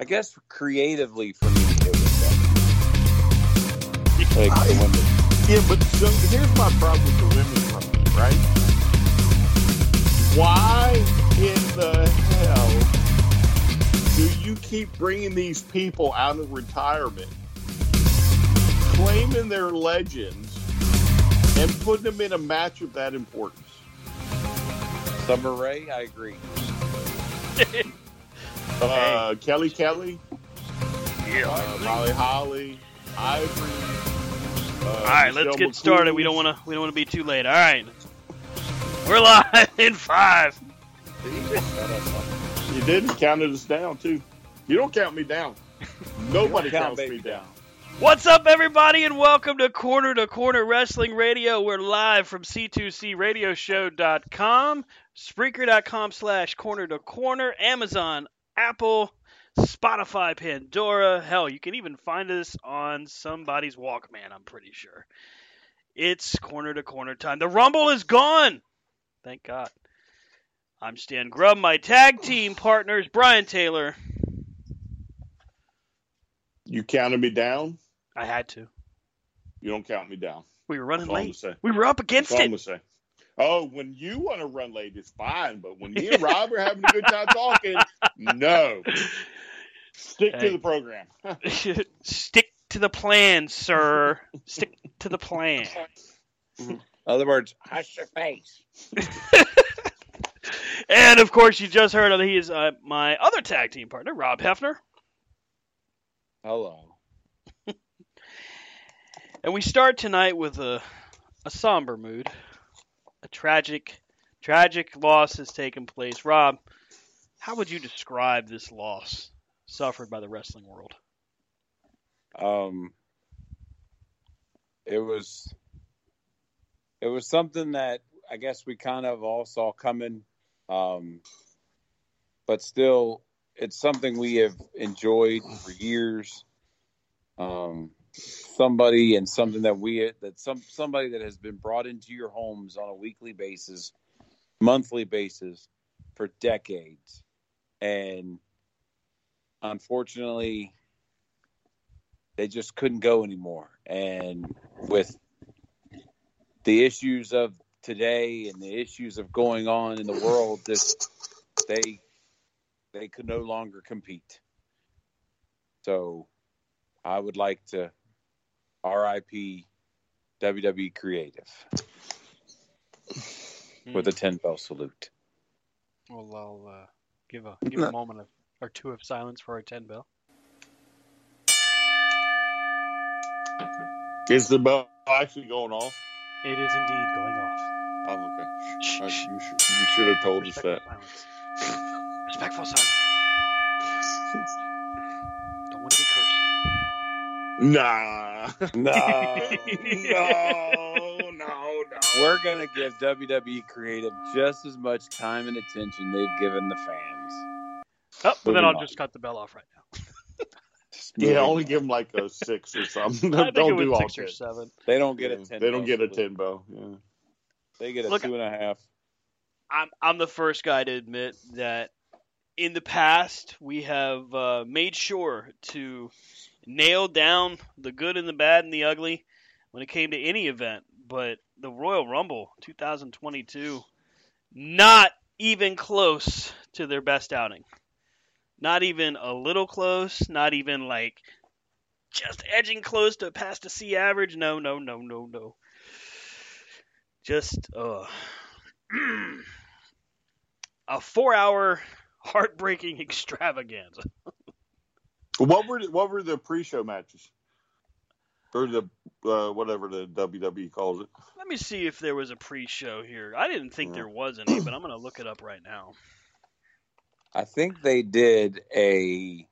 I guess creatively for me, it was that. Like I- Yeah, but so here's my problem with the women's rugby, right? Why in the hell do you keep bringing these people out of retirement, claiming they're legends, and putting them in a match of that importance? Summer Rae, I agree. Uh, Kelly Kelly, uh, Molly Holly, Ivory. Uh, All right, let's Michelle get started. We don't want to. We don't want to be too late. All right, we're live in five. You did counted us down too. You don't count me down. Nobody count counts me baby down. What's up, everybody, and welcome to Corner to Corner Wrestling Radio. We're live from C2CRadioshow.com, Spreaker.com slash Corner to Corner, Amazon, Apple, Spotify, Pandora. Hell, you can even find us on somebody's Walkman, I'm pretty sure. It's Corner to Corner time. The Rumble is gone! Thank God. I'm Stan Grubb, my tag team partners, Brian Taylor. You counted me down. I had to. You don't count me down. We were running That's all I'm late. We were up against it. Gonna say. Oh, when you want to run late, it's fine. But when me and Rob are having a good time talking, no. Stick Hey. to the program. Stick to the plan, sir. Stick to the plan. In other words, hush your face. And of course, you just heard of he is uh, my other tag team partner, Rob Hefner. Hello. And we start tonight with a a somber mood. A tragic, tragic loss has taken place. Rob, how would you describe this loss suffered by the wrestling world? Um, it was it was something that I guess we kind of all saw coming, um, but still, it's something we have enjoyed for years. Um, somebody and something that we that some somebody that has been brought into your homes on a weekly basis, monthly basis for decades, and unfortunately they just couldn't go anymore. And with the issues of today and the issues of going on in the world, just they they could no longer compete. So I would like to RIP WWE Creative with a ten bell salute. Well, I'll uh, give a give a moment of, or two of silence for our ten bell. Is the bell actually going off? It is indeed going off. Oh, okay. Shh, Uh, you, should, you should have told us Respectful that. silence. Respectful silence. Don't want to be cursed. Nah. No, no, no, no. we're gonna give WWE Creative just as much time and attention they've given the fans. Oh, but then I'll on. just cut the bell off right now. Yeah, only give them like a six or something. I think don't do all six or seven. They don't get a ten. They don't get a ten bow. Yeah. They get a Look- two and a half. I'm I'm the first guy to admit that in the past we have uh, made sure to nail down the good and the bad and the ugly when it came to any event, but the Royal Rumble 2022 not even close to their best outing. Not even a little close, not even like just edging close to past a C average. No, no, no, no, no. Just uh a four hour heartbreaking extravaganza. What were what were the pre-show matches? Or the uh, whatever the WWE calls it. Let me see if there was a pre show here. I didn't think Yeah. there was any, but I'm going to look it up right now. I think they did a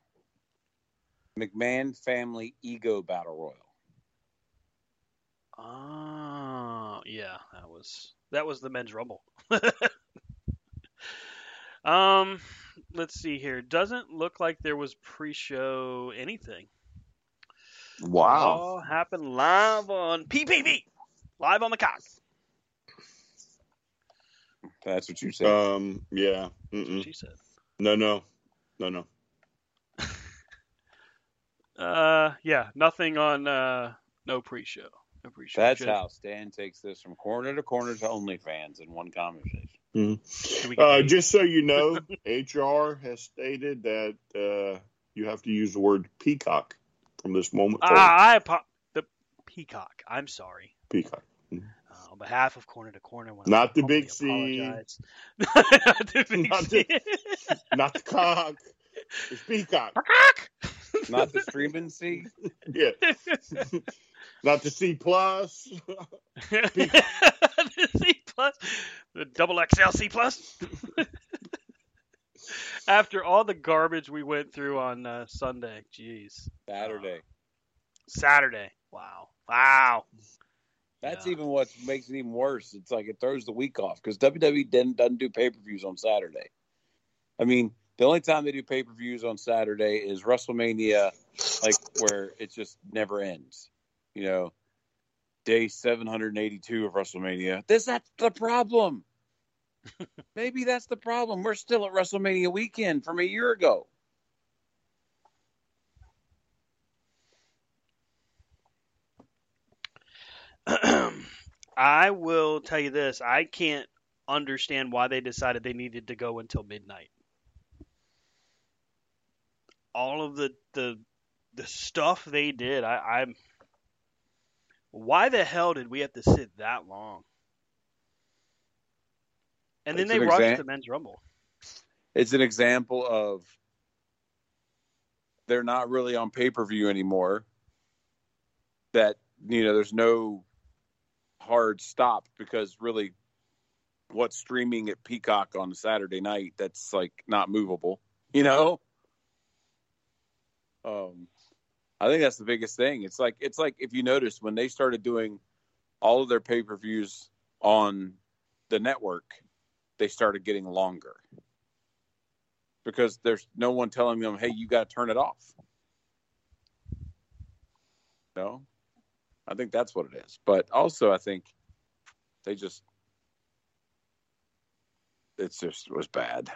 McMahon family ego battle royal. Oh, yeah, that was that was the men's rumble. um, let's see here. Doesn't look like there was pre-show anything. Wow. All happened live on PPV, live on the cock. That's what you said. Um. Yeah. That's what she said. No. No. No. No. Uh, yeah, nothing on uh, no pre-show. No pre-show. That's Should- how Stan takes this from corner to corner to OnlyFans in one conversation. Should we get Uh, just so you know, HR has stated that uh, you have to use the word peacock from this moment forward. Ah, I apo- the peacock. I'm sorry. peacock. Uh, on behalf of Corner to Corner, when Not I the big C. Not the big Not C. Not the cock. It's peacock. Not the streaming C. Yeah. Not the C plus. the C plus, the double XL C plus. After all the garbage we went through on uh, Sunday, jeez, Saturday. Saturday, wow, wow. That's Yeah. even what makes it even worse. It's like it throws the week off because WWE didn't, doesn't do pay per views on Saturday. I mean, the only time they do pay per views on Saturday is WrestleMania, like where it just never ends. You know, day 782 of WrestleMania. This that's the problem. Maybe that's the problem. We're still at WrestleMania weekend from a year ago. I will tell you this: I can't understand why they decided they needed to go until midnight. All of the the the stuff they did, I, I'm. Why the hell did we have to sit that long? And then It's they an rushed the men's rumble. it's an example of they're not really on pay per view anymore. That you know, there's no hard stop because really, what's streaming at Peacock on a Saturday night that's like not movable. You know, um, I think that's the biggest thing. It's like it's like if you notice when they started doing all of their pay per views on the network, they started getting longer because there's no one telling them, "Hey, you got to turn it off." No, I think that's what it is. But also, I think they just it's just it was bad.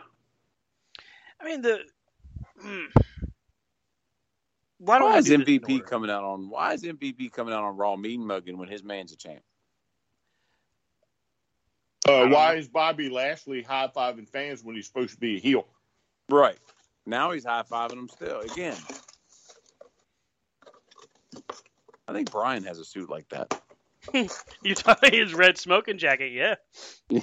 I mean the. hmm. Why Why is do MVP coming out on? Why is MVP coming out on Raw mean mugging when his man's a champ? Uh, why know. is Bobby Lashley high fiving fans when he's supposed to be a heel? Right now, he's high fiving them still again. I think Brian has a suit like that. You talking his red smoking jacket? Yeah.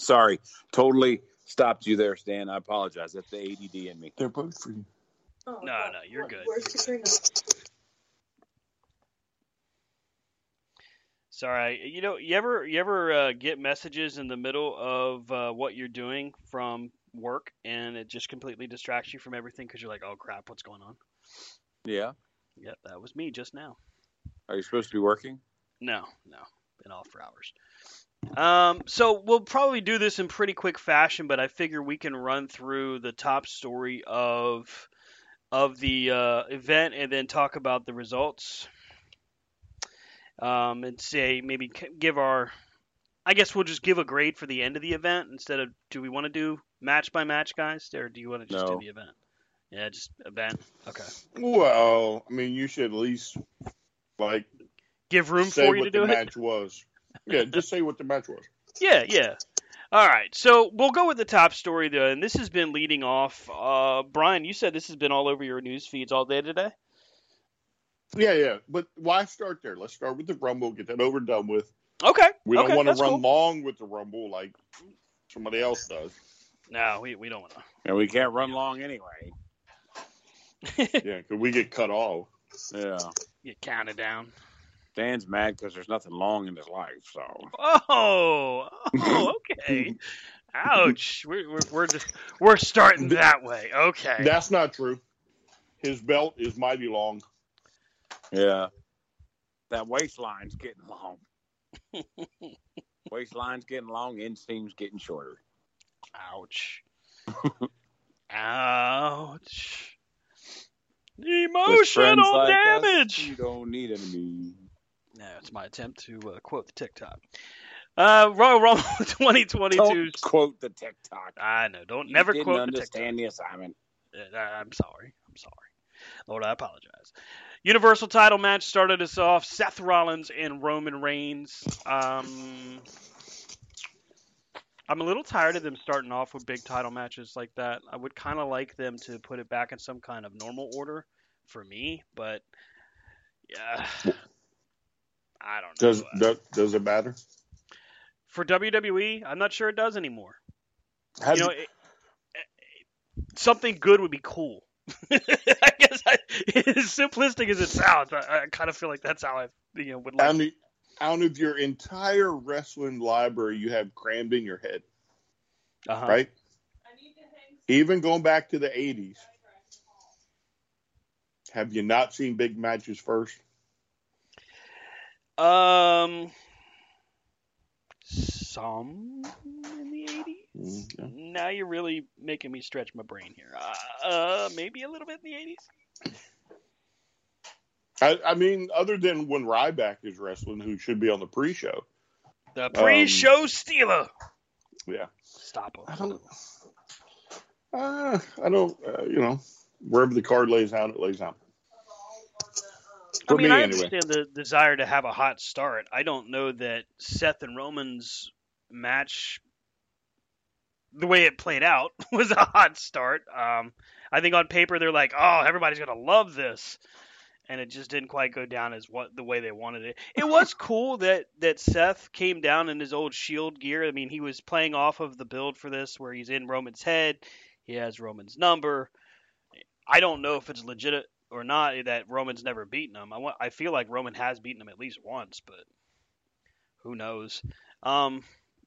Sorry, totally stopped you there, Stan. I apologize. That's the ADD in me. They're both for you. Oh, No, God. no, you're good. Where's Katrina? Sorry, you know, you ever you ever uh, get messages in the middle of uh, what you're doing from work, and it just completely distracts you from everything because you're like, "Oh crap, what's going on?" Yeah. Yep, that was me just now. Are you supposed to be working? No, no, been off for hours. Um, so we'll probably do this in pretty quick fashion, but I figure we can run through the top story of of the uh, event and then talk about the results. Um, and say maybe give our, I guess we'll just give a grade for the end of the event instead of. Do we want to do match by match, guys, or do you want to just No. do the event? Yeah, just event. Okay. Well, I mean, you should at least like Give room for you what to do the it. match was. Yeah, just say what the match was. Yeah, yeah. All right, so we'll go with the top story though, and this has been leading off. Uh, Brian, you said this has been all over your news feeds all day today. Yeah, yeah. But why start there? Let's start with the Rumble, get that over and done with. Okay. We don't okay, want to run cool. long with the Rumble like somebody else does. No, we, we don't want And we can't run long anyway. Yeah, because we get cut off. Yeah. get counted down. Dan's mad because there's nothing long in his life. So Oh, oh, okay. Ouch. We're we're we're, just, we're starting that way. Okay. That's not true. His belt is mighty long. yeah, that waistline's getting long. waistline's getting long. Inseam's getting shorter. Ouch. Ouch. Emotional like us, damage. you don't need enemies. No, it's my attempt to uh, quote the TikTok. Uh, Royal Rumble 2022. Don't quote the TikTok. I know. Don't You never quote the TikTok. understand the assignment. Uh, I'm sorry. I'm sorry. Lord, I apologize. Universal title match started us off. Seth Rollins and Roman Reigns. Um, I'm a little tired of them starting off with big title matches like that. I would kind of like them to put it back in some kind of normal order for me, but yeah, I don't know. Does does, does it matter? for WWE, I'm not sure it does anymore. Have you know, it, it- something good would be cool. I guess I, as simplistic as it sounds, I, I kind of feel like that's how I, you know, would like. out, of, out of your entire wrestling library you have crammed in your head, uh-huh. right? Even going back to the 80s, have you not seen big matches first? Um, some in the '80s. Mm, yeah. Now you're really making me stretch my brain here. Uh, uh maybe a little bit in the '80s. I, I mean, other than when Ryback is wrestling, who should be on the pre-show. The pre-show stealer. Yeah, Stop him. I don't. Uh, I don't. Uh, you know, wherever the card lays out, it lays out. I mean, me, I anyway. understand the desire to have a hot start. I don't know that Seth and Roman's match, the way it played out, was a hot start. Um, I think on paper they're like, "Oh, everybody's gonna love this," and it just didn't quite go down as what the way they wanted it. It was cool that that Seth came down in his old Shield gear. I mean, he was playing off of the build for this, where he's in Roman's head, he has Roman's number. I don't know if it's legit or not that Roman's never beaten him. I want, I feel like Roman has beaten him at least once, but who knows? Um,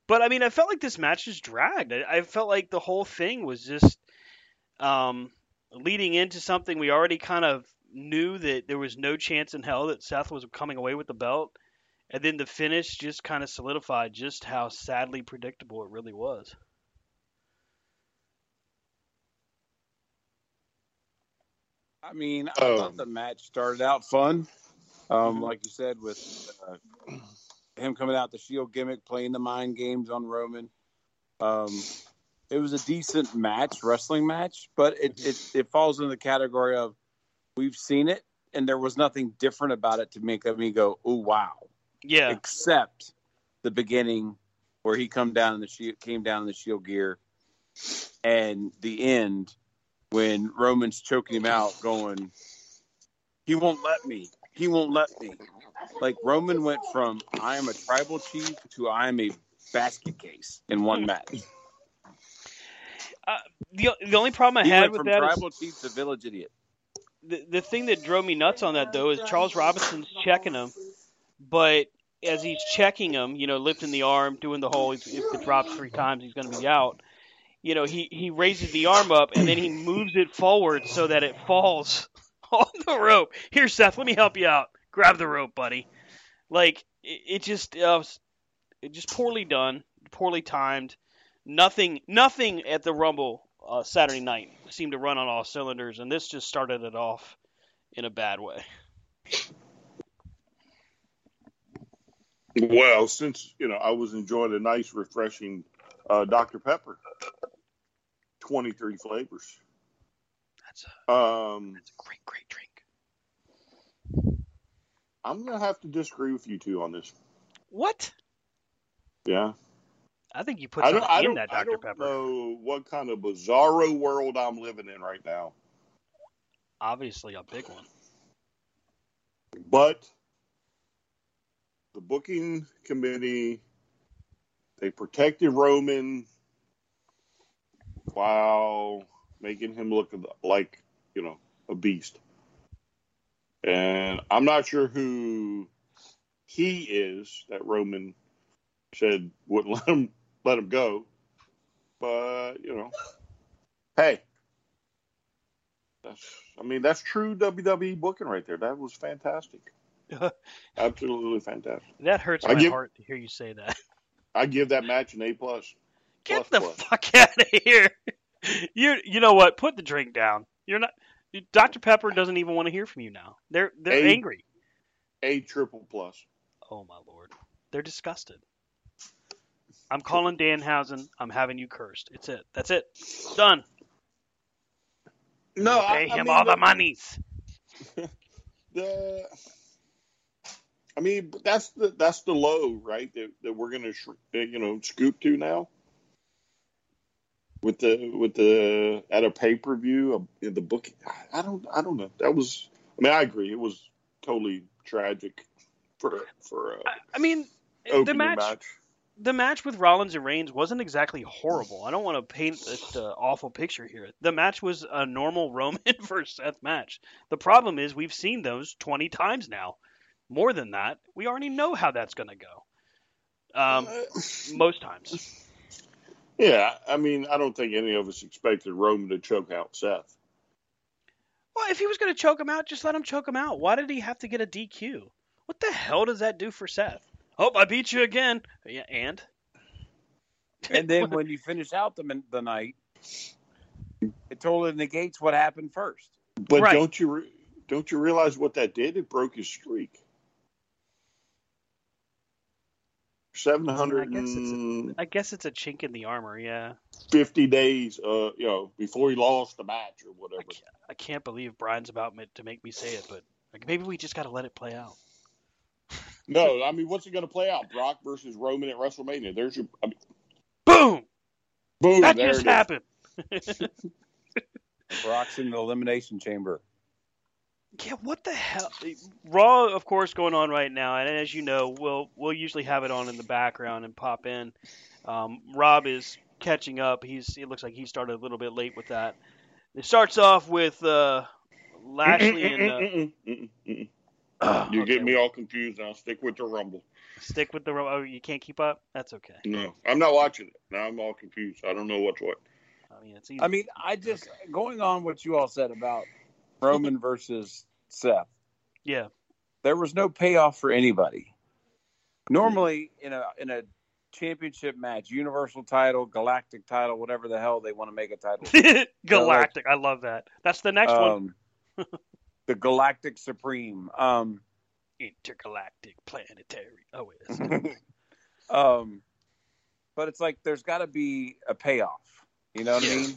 but I mean, I felt like this match just dragged. I, I felt like the whole thing was just um, leading into something we already kind of knew that there was no chance in hell that Seth was coming away with the belt, and then the finish just kind of solidified just how sadly predictable it really was. I mean, I Um, thought the match started out fun. Um, Mm-hmm. like you said, with uh, him coming out the Shield gimmick, playing the mind games on Roman. Um, it was a decent match, wrestling match, but it, it it falls in the category of we've seen it, and there was nothing different about it to make me go, "Oh wow!" Yeah, Except the beginning where he come down in the shield, came down in the Shield gear, and the end when Roman's choking him out, going, "He won't let me. He won't let me." Like Roman went from "I am a tribal chief" to "I am a basket case" in one hmm. match. Uh, the the only problem I He had with from that is tribal chief to village idiot. the, the thing that drove me nuts on that though is Charles Robinson's checking him, but as he's checking him, you know, lifting the arm, doing the whole if, if it drops three times, he's going to be out. You know, he he raises the arm up and then he moves it forward so that it falls on the rope. Here, Seth, let me help you out. Grab the rope, buddy. Like it, it just uh, it just poorly done, poorly timed. Nothing, nothing at the Rumble uh, Saturday night seemed to run on all cylinders, and this just started it off in a bad way. Well, since you know, I was enjoying a nice, refreshing uh, Dr Pepper, twenty three flavors. That's a, Um, that's a great, great drink. I'm gonna have to disagree with you two on this. What? Yeah, I think you put I something. I in that I Dr don't Pepper. know what kind of bizarro world I'm living in right now. Obviously, a big one. But the booking committee, they protected Roman while making him look like, you know, a beast. And I'm not sure who he is that Roman said wouldn't let him let him go. But, you know, hey. That's I mean, that's true WWE booking right there. That was fantastic. Absolutely fantastic. That hurts I my give- heart to hear you say that. I give that match an A plus. Get the plus. fuck out of here. You you know what? Put the drink down. You're not. Dr Pepper doesn't even want to hear from you now. They're they're A- angry. A triple plus. Oh my lord. They're disgusted. I'm calling Danhausen. I'm having you cursed. It's it. That's it. Done. No, Pay I, I him mean, all the the, monies. the- I mean, that's the that's the low, right? That, that we're gonna you know scoop to now. With the with the at a pay per view, in the book. I don't I don't know. That was. I mean, I agree. It was totally tragic for for uh, I, mean, the match, match. the match with Rollins and Reigns wasn't exactly horrible. I don't want to paint this uh, awful picture here. The match was a normal Roman versus Seth match. The problem is we've seen those 20 times now. More than that, we already know how that's going to go. Um, Uh, most times. Yeah, I mean, I don't think any of us expected Roman to choke out Seth. Well, if he was going to choke him out, just let him choke him out. Why did he have to get a DQ? What the hell does that do for Seth? Oh, I beat you again. Yeah, and And then when you finish out the the night, it totally negates what happened first. But Right. don't you re- don't you realize what that did? It broke his streak. Seven hundred I guess it's I guess it's a chink in the armor. Yeah, fifty days, uh, you know, before he lost the match or I whatever. can't, I can't believe Brian's about to make me say it, but like, maybe we just got to let it play out. No, I mean, what's it going to play out? Brock versus Roman at WrestleMania. There's your I mean, Boom! boom. That there just it is. happened. Brock's in the elimination chamber. Yeah, what the hell? Raw, of course, going on right now, and as you know, we'll we'll usually have it on in the background and pop in. Um, Rob is catching up. He's it looks like he started a little bit late with that. It starts off with uh, Lashley and uh, uh, You okay, get me all confused I'll Stick with the Rumble. stick with the Ro- oh you can't keep up. That's okay. No, I'm not watching it. Now I'm all confused. I don't know what's what. I mean it's easy. I mean, I just going on what you all said about Roman versus Seth. yeah, There was no payoff for anybody. Normally, in a in a championship match, universal title, galactic title, whatever the hell they want to make a title. Galactic. I love that. That's the next one. um, the Galactic Supreme. Um, Intergalactic planetary. Oh wait. that's- um, but it's like there's got to be a payoff. You know what I mean?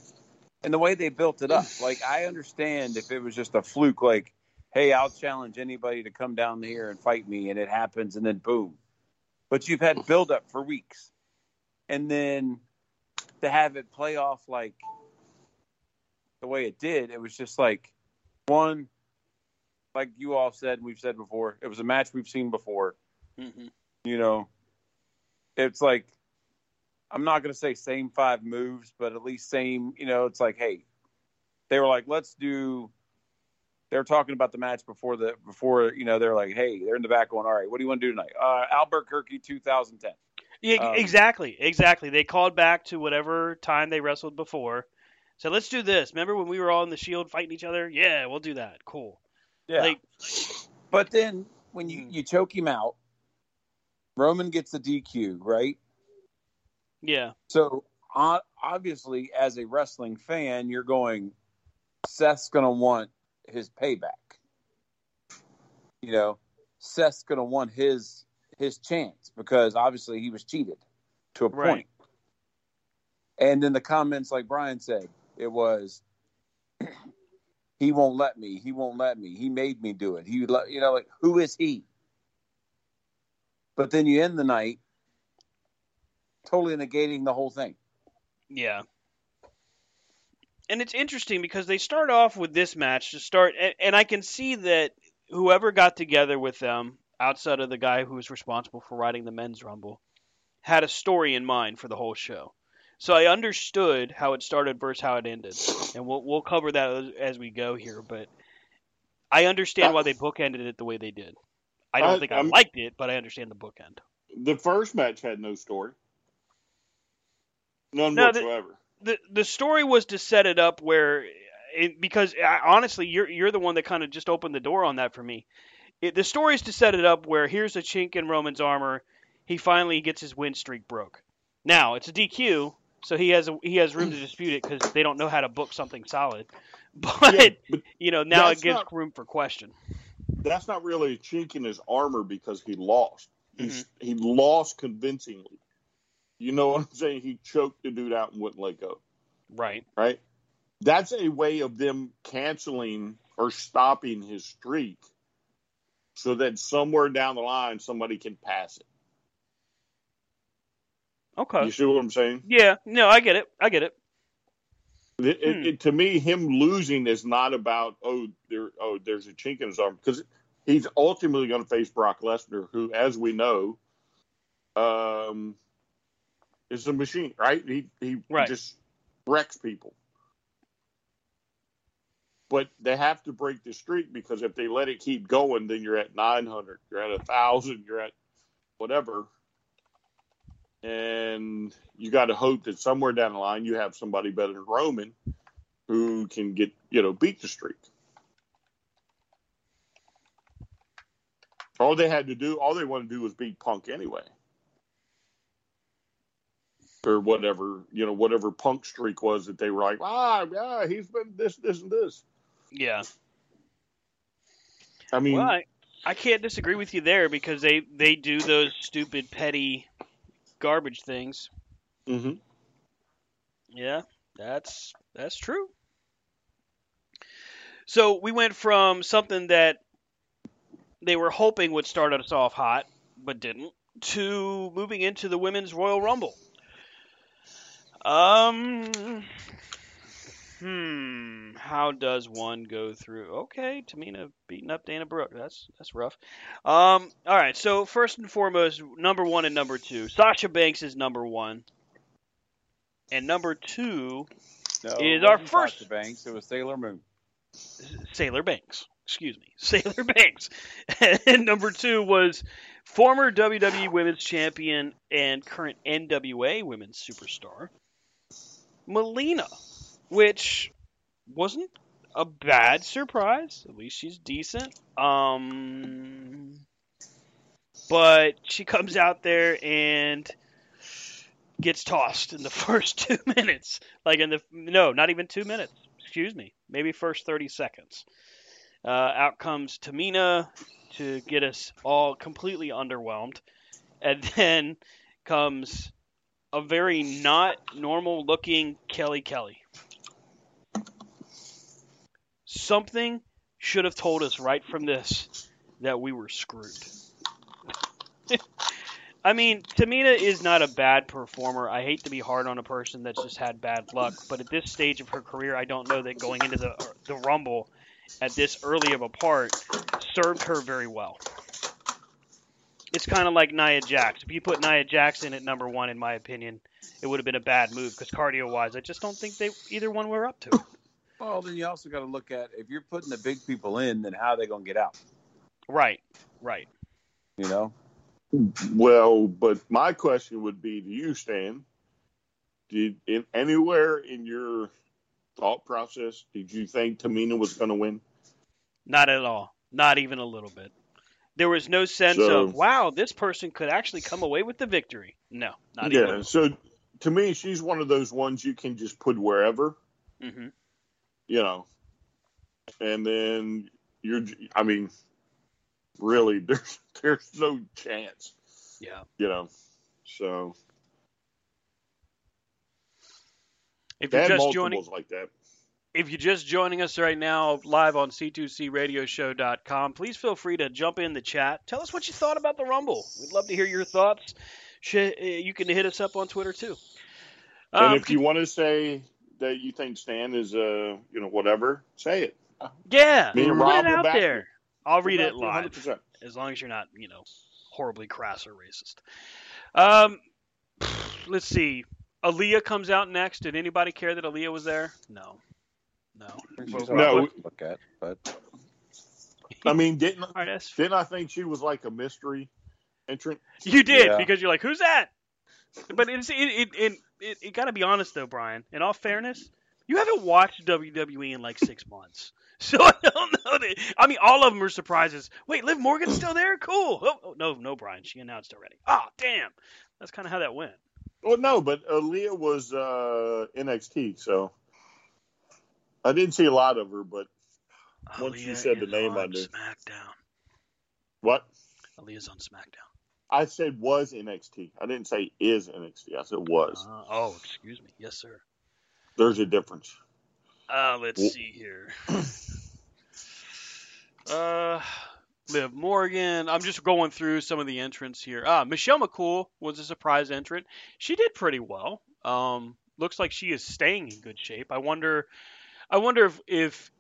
And the way they built it up, like I understand if it was just a fluke, like, hey, I'll challenge anybody to come down here and fight me, and it happens, and then boom. But you've had build up for weeks, and then to have it play off like the way it did, it was just like one, like you all said, we've said before, it was a match we've seen before Mhm. you know, it's like I'm not going to say same five moves, but at least same. You know, it's like, hey, they were like, let's do. They were talking about the match before the before you know they're like, hey, they're in the back going, all right, what do you want to do tonight? Uh, Albuquerque 2010. Yeah, Um, exactly, exactly. They called back to whatever time they wrestled before. So let's do this. Remember when we were all in the Shield fighting each other? Yeah, we'll do that. Cool. Yeah, Like, but then when you you choke him out, Roman gets the DQ, right? Yeah. So obviously, as a wrestling fan, you're going, Seth's going to want his payback. You know, Seth's going to want his his chance because obviously he was cheated to a Right. point. And then the comments, like Brian said, it was, he won't let me. He won't let me. He made me do it. He, let- you know, like who is he? But then you end the night totally negating the whole thing. Yeah. And it's interesting because they start off with this match to start, and, and I can see that whoever got together with them, outside of the guy who was responsible for writing the men's rumble, had a story in mind for the whole show. So I understood how it started versus how it ended, and we'll we'll cover that as, as we go here. But I understand why they bookended it the way they did. I don't I- think I I'm- liked it, but I understand the bookend. The first match had no story. None No, the- whatsoever. the the story was to set it up where it, because I, honestly you're you're the one that kind of just opened the door on that for me. It, the story is to set it up where here's a chink in Roman's armor. He finally gets his win streak broke. Now it's a DQ, so he has a, he has room to dispute it because they don't know how to book something solid. But Yeah, but you know now it gives not- room for question. that's not really a chink in his armor because he lost. He's Mm-hmm. he lost convincingly. You know what I'm saying? He choked the dude out and wouldn't let go. Right. Right? That's a way of them canceling or stopping his streak so that somewhere down the line somebody can pass it. Okay. You see what I'm saying? Yeah. No, I get it. I get it. It, it- Hmm. it- to me, him losing is not about oh there oh there's a chink in his arm because he's ultimately going to face Brock Lesnar, who, as we know, um, is a machine, right? He he Right. just wrecks people. But they have to break the streak because if they let it keep going, then you're at 900, you're at a thousand, you're at whatever, and you got to hope that somewhere down the line you have somebody better than Roman who can get you know beat the streak. All they had to do, all they wanted to do was beat Punk anyway, or whatever you know, whatever Punk streak was that they were like, ah, yeah, he's been this, this, and this. Yeah. I mean, Well, I, I can't disagree with you there because they they do those stupid petty garbage things. Mm-hmm. Yeah, that's that's true. So we went from something that they were hoping would start us off hot, but didn't, to moving into the women's Royal Rumble. Um, hmm, how does one go through? Okay, Tamina beating up Dana Brooke. That's that's rough. Um, all right. So first and foremost, number one and number two. Sasha Banks is number one, and number two No, Is our first- Sasha Banks. It was Sailor Moon. Sailor Banks. Excuse me, Sailor Banks. and number two was former WWE Women's Champion and current NWA Women's Superstar, Melina, which wasn't a bad surprise. At least she's decent. Um, but she comes out there and gets tossed in the first two minutes. Like in the no, not even two minutes. Excuse me, maybe first thirty seconds. Uh, out comes Tamina to get us all completely underwhelmed, and then comes a very not normal looking Kelly Kelly. Something should have told us right from this that we were screwed. I mean, Tamina is not a bad performer. I hate to be hard on a person that's just had bad luck, but at this stage of her career, I don't know that going into the the Rumble at this early of a part served her very well. It's kind of like Nia Jax. If you put Nia Jax in at number one, in my opinion, it would have been a bad move because cardio-wise, I just don't think they either one were up to it. Well, then you also got to look at if you're putting the big people in, then how are they going to get out? Right, right. You know, Well, but my question would be to you, Stan. Did in anywhere in your thought process did you think Tamina was going to win? Not at all. Not even a little bit. There was no sense So- of wow, this person could actually come away with the victory. No, not yeah. even. So to me, she's one of those ones you can just put wherever, mm-hmm. you know, and then you're. I mean, really, there's there's no chance, Yeah. you know. So If you're just joining, like that. If you're just joining us right now live on c2cradioshow.com, please feel free to jump in the chat. Tell us what you thought about the Rumble. We'd love to hear your thoughts. Uh, You can hit us up on Twitter too. And Um, if you want to say that you think Stan is, uh, you know, whatever, say it. yeah, put it out there. I'll read it live percent. as long as you're not, you know, horribly crass or racist. Um, let's see. Aliyah comes out next. Did anybody care that Aliyah was there? No, no. Well, No. hard look at, but I mean, didn't All right, that's didn't I think she was like a mystery entrant? You did Yeah. because you're like, who's that? But it's it it it, it, it got to be honest though, Brian. In all fairness, you haven't watched WWE in like six months, so I don't know. That, I mean, all of them are surprises. Wait, Liv Morgan's still there? Cool. Oh, oh, no, no, Brian. She announced already. Ah, damn. That's kind of how that went. Well, no, but Aliyah was uh, NXT, so I didn't see a lot of her. But Once you said the name, on I knew. SmackDown. what Aliyah's on SmackDown. I said was NXT. I didn't say is NXT. I said was. Uh, oh, excuse me. Yes, sir. There's a difference. Uh, let's Well- see here. Uh, Liv Morgan. I'm just going through some of the entrants here. Ah, Michelle McCool was a surprise entrant. She did pretty well. Um, looks like she is staying in good shape. I wonder, I wonder if, if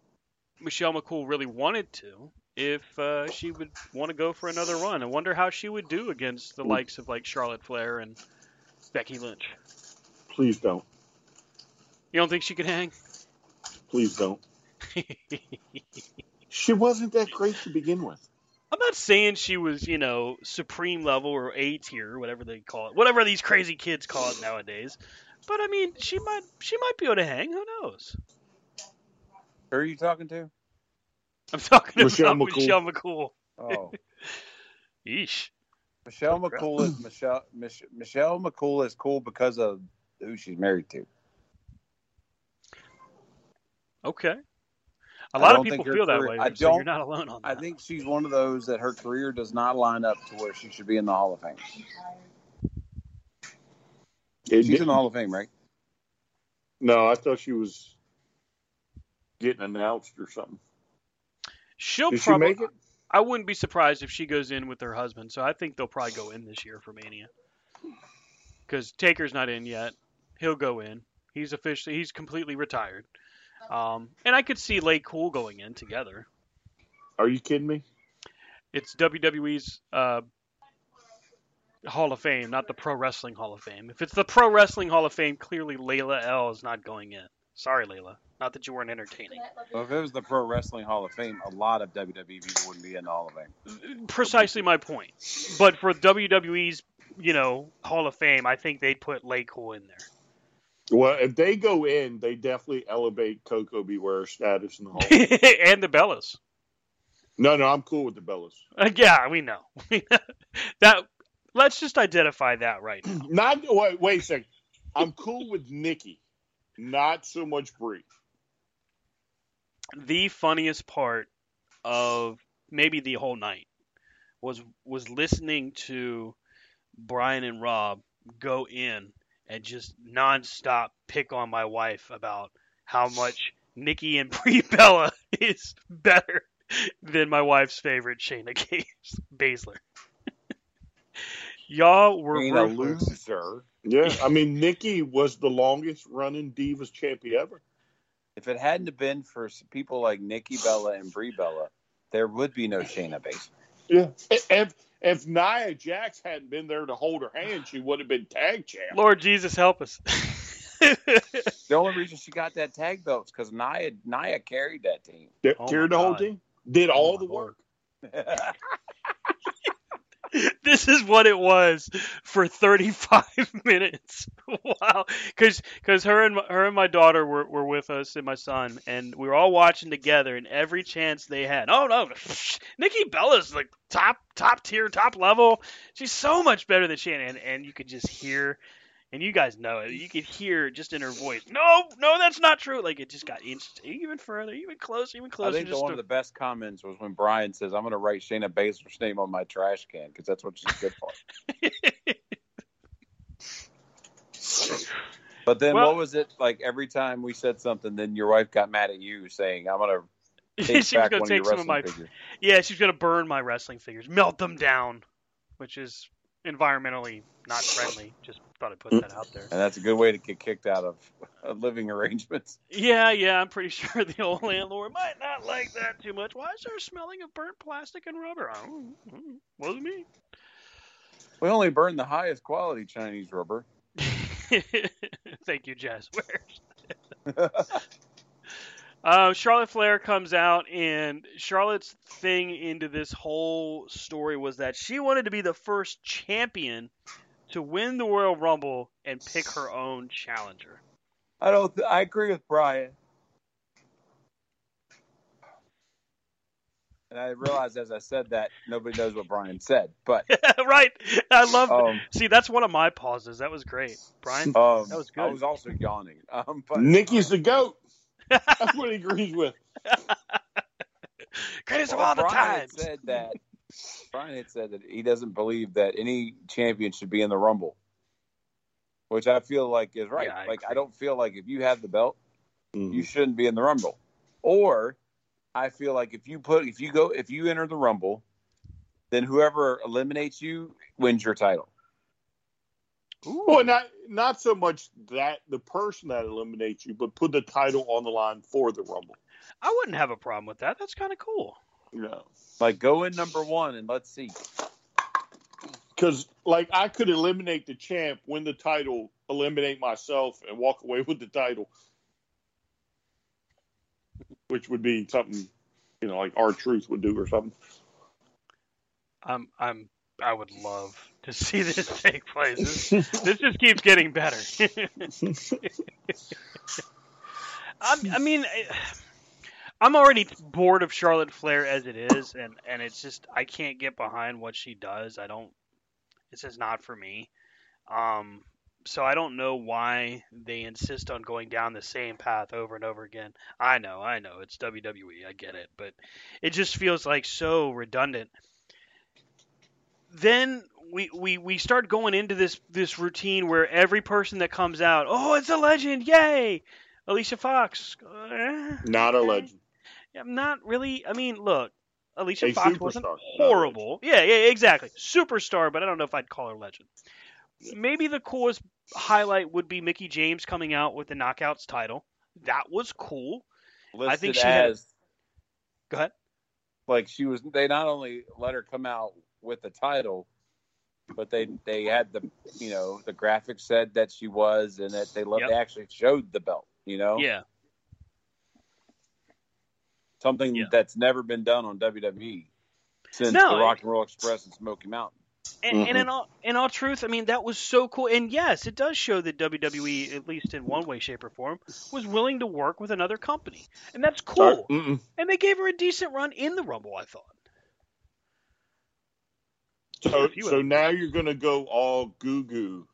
Michelle McCool really wanted to, if uh, she would want to go for another run. I wonder how she would do against the likes of like Charlotte Flair and Becky Lynch. Please don't. You don't think she could hang? Please don't. She wasn't that great to begin with. I'm not saying she was, you know, supreme level or A tier, whatever they call it, whatever these crazy kids call it nowadays. But I mean, she might, she might be able to hang. Who knows? Who are you talking to? I'm talking Michelle about McCool. Michelle McCool. Oh, Yeesh. Michelle McCool is Michelle. Mich- Michelle McCool is cool because of who she's married to. Okay. A lot of people think her feel that way. I so you're don't- alone on that. I think she's one of those that her career does not line up to where she should be in the Hall of Fame. It She's in didn't- the Hall of Fame, right? no, I thought she was getting announced or something. she'll Did she probably. make it? I wouldn't be surprised if she goes in with her husband. So I think they'll probably go in this year for Mania. Because Taker's not in yet. He'll go in. He's officially he's completely retired. Um, and I could see Lay Cool going in together. Are you kidding me? It's WWE's uh, Hall of Fame, not the Pro Wrestling Hall of Fame. If it's the Pro Wrestling Hall of Fame, clearly Layla El is not going in. Sorry, Layla. Not that you weren't entertaining. Well, if it was the Pro Wrestling Hall of Fame, a lot of WWE people wouldn't be in the Hall of Fame. Precisely my point. But for WWE's, you know, Hall of Fame, I think they'd put Lay Cool in there. Well, if they go in, they definitely elevate Koko B. Ware's status in the hall. and the Bellas. no, no, I'm cool with the Bellas. Uh, yeah, we know. that. Let's just identify that right now. Not wait, wait a second. I'm cool with Nikki, not so much Brie. The funniest part of maybe the whole night was was listening to Brian and Rob go in and just nonstop pick on my wife about how much Nikki and Brie Bella is better than my wife's favorite Shayna Case Baszler. Y'all were Being a ruthless. loser. Yeah, I mean Nikki was the longest running Divas champion ever. If it hadn't have been for people like Nikki Bella and Brie Bella, there would be no Shayna Baszler. Yeah, if if Nia Jax hadn't been there to hold her hand, she would have been tag champ. Lord Jesus help us. The only reason she got that tag belt is because Nia Nia carried that team. That Oh carried my the whole team, did Oh all my the work. this is what it was for 35 minutes. wow, because because her and my, her and my daughter were, were with us and my son, and we were all watching together. And every chance they had, oh no, Nikki Bella's like top top tier, top level. She's so much better than Shannon, and, and you could just hear. And you guys know it. You could hear just in her voice, no, no, that's not true. Like it just got inch- even further, even closer, even closer. I think just one to- of the best comments was when Brian says, "I'm going to write Shayna Baszler's name on my trash can because that's what she's good for." But then Well- what was it like? Every time we said something, then your wife got mad at you, saying, "I'm going to take she was back gonna one take of your some wrestling of my figures." Yeah, she's gonna burn my wrestling figures, melt them down, which is environmentally not friendly. Just thought I'd put that out there. And that's a good way to get kicked out of, living arrangements. Yeah, yeah, I'm pretty sure the old landlord might not like that too much. Why is there smelling of burnt plastic and rubber? I don't. Wasn't me. We only burn the highest quality Chinese rubber. Thank you, Jazz. Uh, Charlotte Flair comes out, and Charlotte's thing into this whole story was that she wanted to be the first champion to win the Royal Rumble and pick her own challenger. I don't. Th- I agree with Brian. And I realized as I said that nobody knows what Brian said, but right? I love. um, See, that's one of my pauses. That was great, Brian. um, That was good. I was also yawning. Um, but Nikki's the goat. That's what he agrees with. Greatest of all the Brian had times. said that Brian had said that he doesn't believe that any champion should be in the Rumble, which I feel like is right. Yeah, I like I don't feel like if you have the belt, Mm-hmm. you shouldn't be in the Rumble. Or I feel like if you put if you go if you enter the Rumble, then whoever eliminates you wins your title. Well, not not so much that the person that eliminates you, but put the title on the line for the Rumble. I wouldn't have a problem with that. That's kind of cool. You know, Like go in number one and let's see. because like I could eliminate the champ, win the title, eliminate myself, and walk away with the title, which would be something you know like R-Truth would do or something. I'm I'm I would love to see this take place. This, this just keeps getting better. I'm, I mean, I- I'm already bored of Charlotte Flair as it is, and and it's just I can't get behind what she does. I don't. It's just not for me. Um, so I don't know why they insist on going down the same path over and over again. I know, I know, it's WWE, I get it, but it just feels like so redundant. Then we, we, we start going into this this routine where every person that comes out, oh, it's a legend, yay! Alicia Fox, uh, Not a legend. I'm not really. I mean, look, Alicia A Fox wasn't superstar, not horrible. Yeah, yeah, exactly. Superstar, but I don't know if I'd call her legend. Maybe the coolest highlight would be Mickie James coming out with the Knockouts title. That was cool. Listed think she had- as Go ahead. like she was. They not only let her come out with the title, but they they had the you know the graphic said that she was, and that they let Yep. they actually showed the belt. You know, Yeah, something Yeah. that's never been done on WWE since No, the Rock and Roll Express and Smoky Mountain. and, and Mhm. in all in all truth, I mean that was so cool. And yes, it does show that WWE, at least in one way, shape, or form, was willing to work with another company, and that's cool. Mm-mm. And they gave her a decent run in the Rumble. I thought. So, so now you're going to go all goo goo,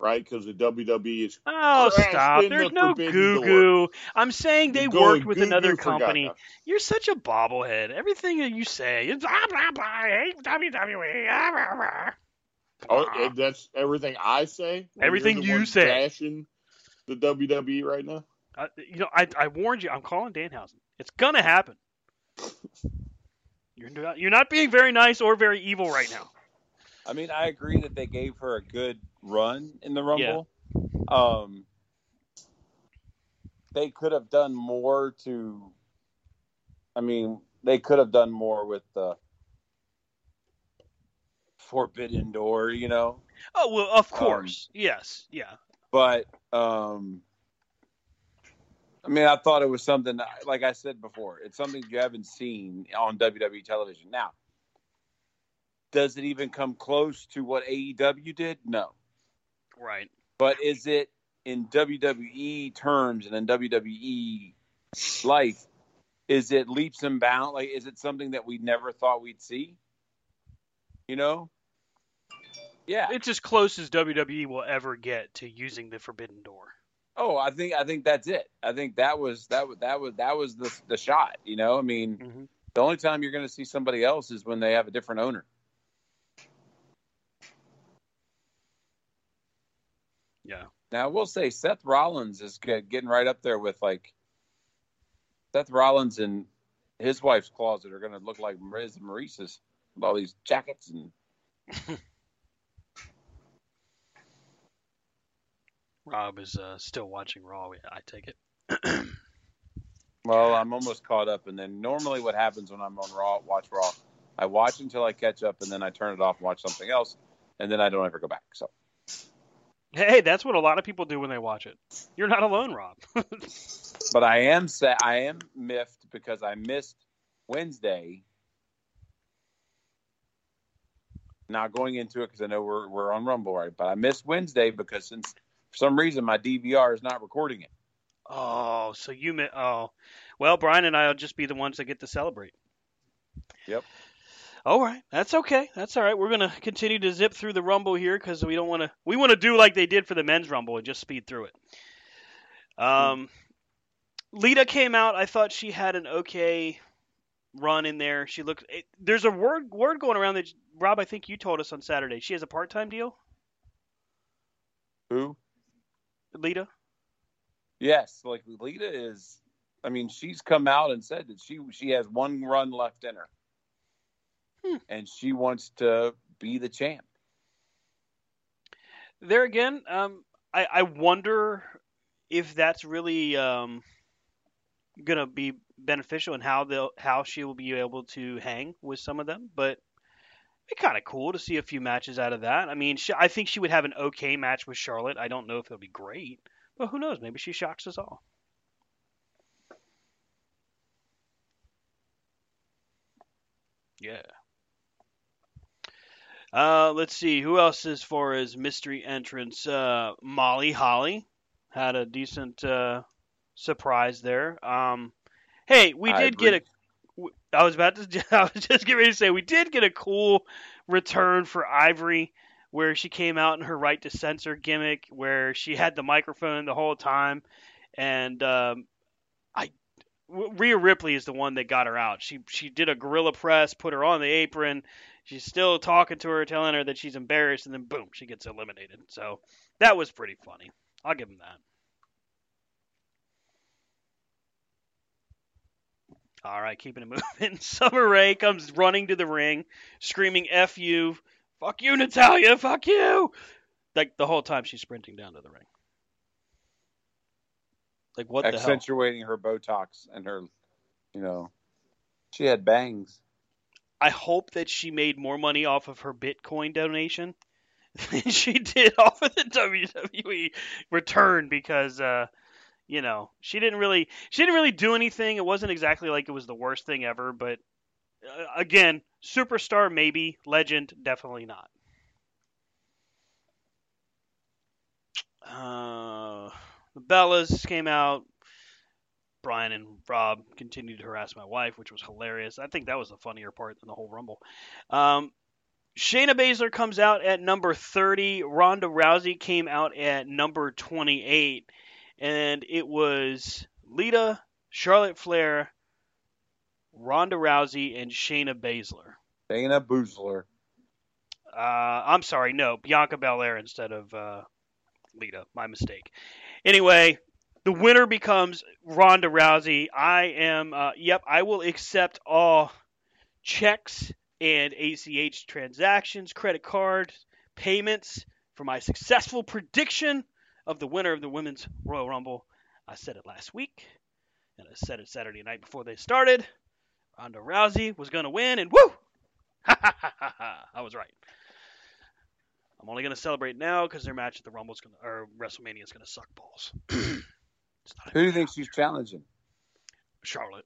right? Because the WWE is Oh, stop! There's the no goo goo. I'm saying they You're worked with another company. You're such a bobblehead. Everything that you say is blah blah blah. I hate WWE. ah, rah, rah. Oh, and that's everything I say. Everything you say. Bashing the WWE right now. Uh, you know, I, I warned you. I'm calling Danhausen. It's gonna happen. You're not, you're not being very nice or very evil right now. I mean, I agree that they gave her a good run in the Rumble. Um, they could have done more to. I mean, they could have done more with the Forbidden Door, you know. Oh well, of course. yes. Yeah. But um, I mean, I thought it was something. Like I said before, it's something you haven't seen on WWE television. Now, does it even come close to what AEW did? No. Right. But is it in WWE terms and in WWE life? Is it leaps and bounds? Like, is it something that we never thought we'd see? You know? Yeah. It's as close as WWE will ever get to using the Forbidden Door. Oh, I think I think that's it. I think that was that was that was that was the the shot. You know, I mean, mm-hmm. the only time you're going to see somebody else is when they have a different owner. Yeah. Now I will say Seth Rollins is getting right up there with like Seth Rollins and his wife's closet are going to look like Miz and Maryse's with all these jackets and. Rob is uh, still watching Raw. I take it. well, I'm almost caught up, and then normally what happens when I'm on Raw, watch Raw, I watch until I catch up, and then I turn it off and watch something else, and then I don't ever go back. So. Hey, that's what a lot of people do when they watch it. You're not alone, Rob. but I am sa- I am miffed because I missed Wednesday. Not going into it because I know we're we're on Rumble right, but I missed Wednesday because since for some reason my DVR is not recording it. Oh, so you mi- oh, well, Brian and I'll just be the ones that get to celebrate. Yep. All right, that's okay. That's all right. We're gonna continue to zip through the Rumble here because we don't want to. We want to do like they did for the men's Rumble and just speed through it. Um, Lita came out. I thought she had an okay run in there. She looked. It, there's a word word going around that Rob. I think you told us on Saturday. She has a part time deal. Who? Lita. Yes, like Lita is. I mean, she's come out and said that she she has one run left in her, hmm. and she wants to be the champ. There again, um, I, I wonder if that's really um, gonna be beneficial and how they'll how she will be able to hang with some of them. But be kind of cool to see a few matches out of that. I mean, she, I think she would have an okay match with Charlotte. I don't know if it'll be great, but who knows? Maybe she shocks us all. Yeah. Uh, let's see who else as far as mystery entrance. Uh, Molly Holly had a decent uh, surprise there. Um, hey, we I did agree. get a I was about to. I was just getting ready to say we did get a cool return for Ivory, where she came out in her right to censor gimmick, where she had the microphone the whole time, and um, I Rhea Ripley is the one that got her out. She she did a gorilla press, put her on the apron. She's still talking to her, telling her that she's embarrassed, and then boom, she gets eliminated. So that was pretty funny. I'll give him that. All right, keeping it moving. Summer Rae comes running to the ring, screaming "F you, fuck you, Natalya, fuck you!" Like the whole time she's sprinting down to the ring. Like what accentuating her Botox and her, you know, she had bangs. I hope that she made more money off of her Bitcoin donation than she did off of the WWE return because uh, you know, she didn't really she didn't really do anything. It wasn't exactly like it was the worst thing ever, but uh, again, superstar maybe, legend definitely not. Uh, the Bellas came out. Brian and Rob continued to harass my wife, which was hilarious. I think that was the funnier part than the whole Rumble. Um, Shayna Baszler comes out at number 30. Ronda Rousey came out at number 28 and it was Lita, Charlotte Flair, Ronda Rousey, and Shayna Baszler. Shayna Baszler. Uh, I'm sorry, no, Bianca Belair instead of uh, Lita. My mistake. Anyway, the winner becomes Ronda Rousey. I am, uh, yep, I will accept all checks and ACH transactions, credit card payments for my successful prediction of the winner of the Women's Royal Rumble. I said it last week, and I said it Saturday night before they started. Ronda Rousey was going to win, and woo! I was right. I'm only going to celebrate now because their match at the Rumble's going to, or WrestleMania is going to suck balls. Who do you think she's challenging? Charlotte.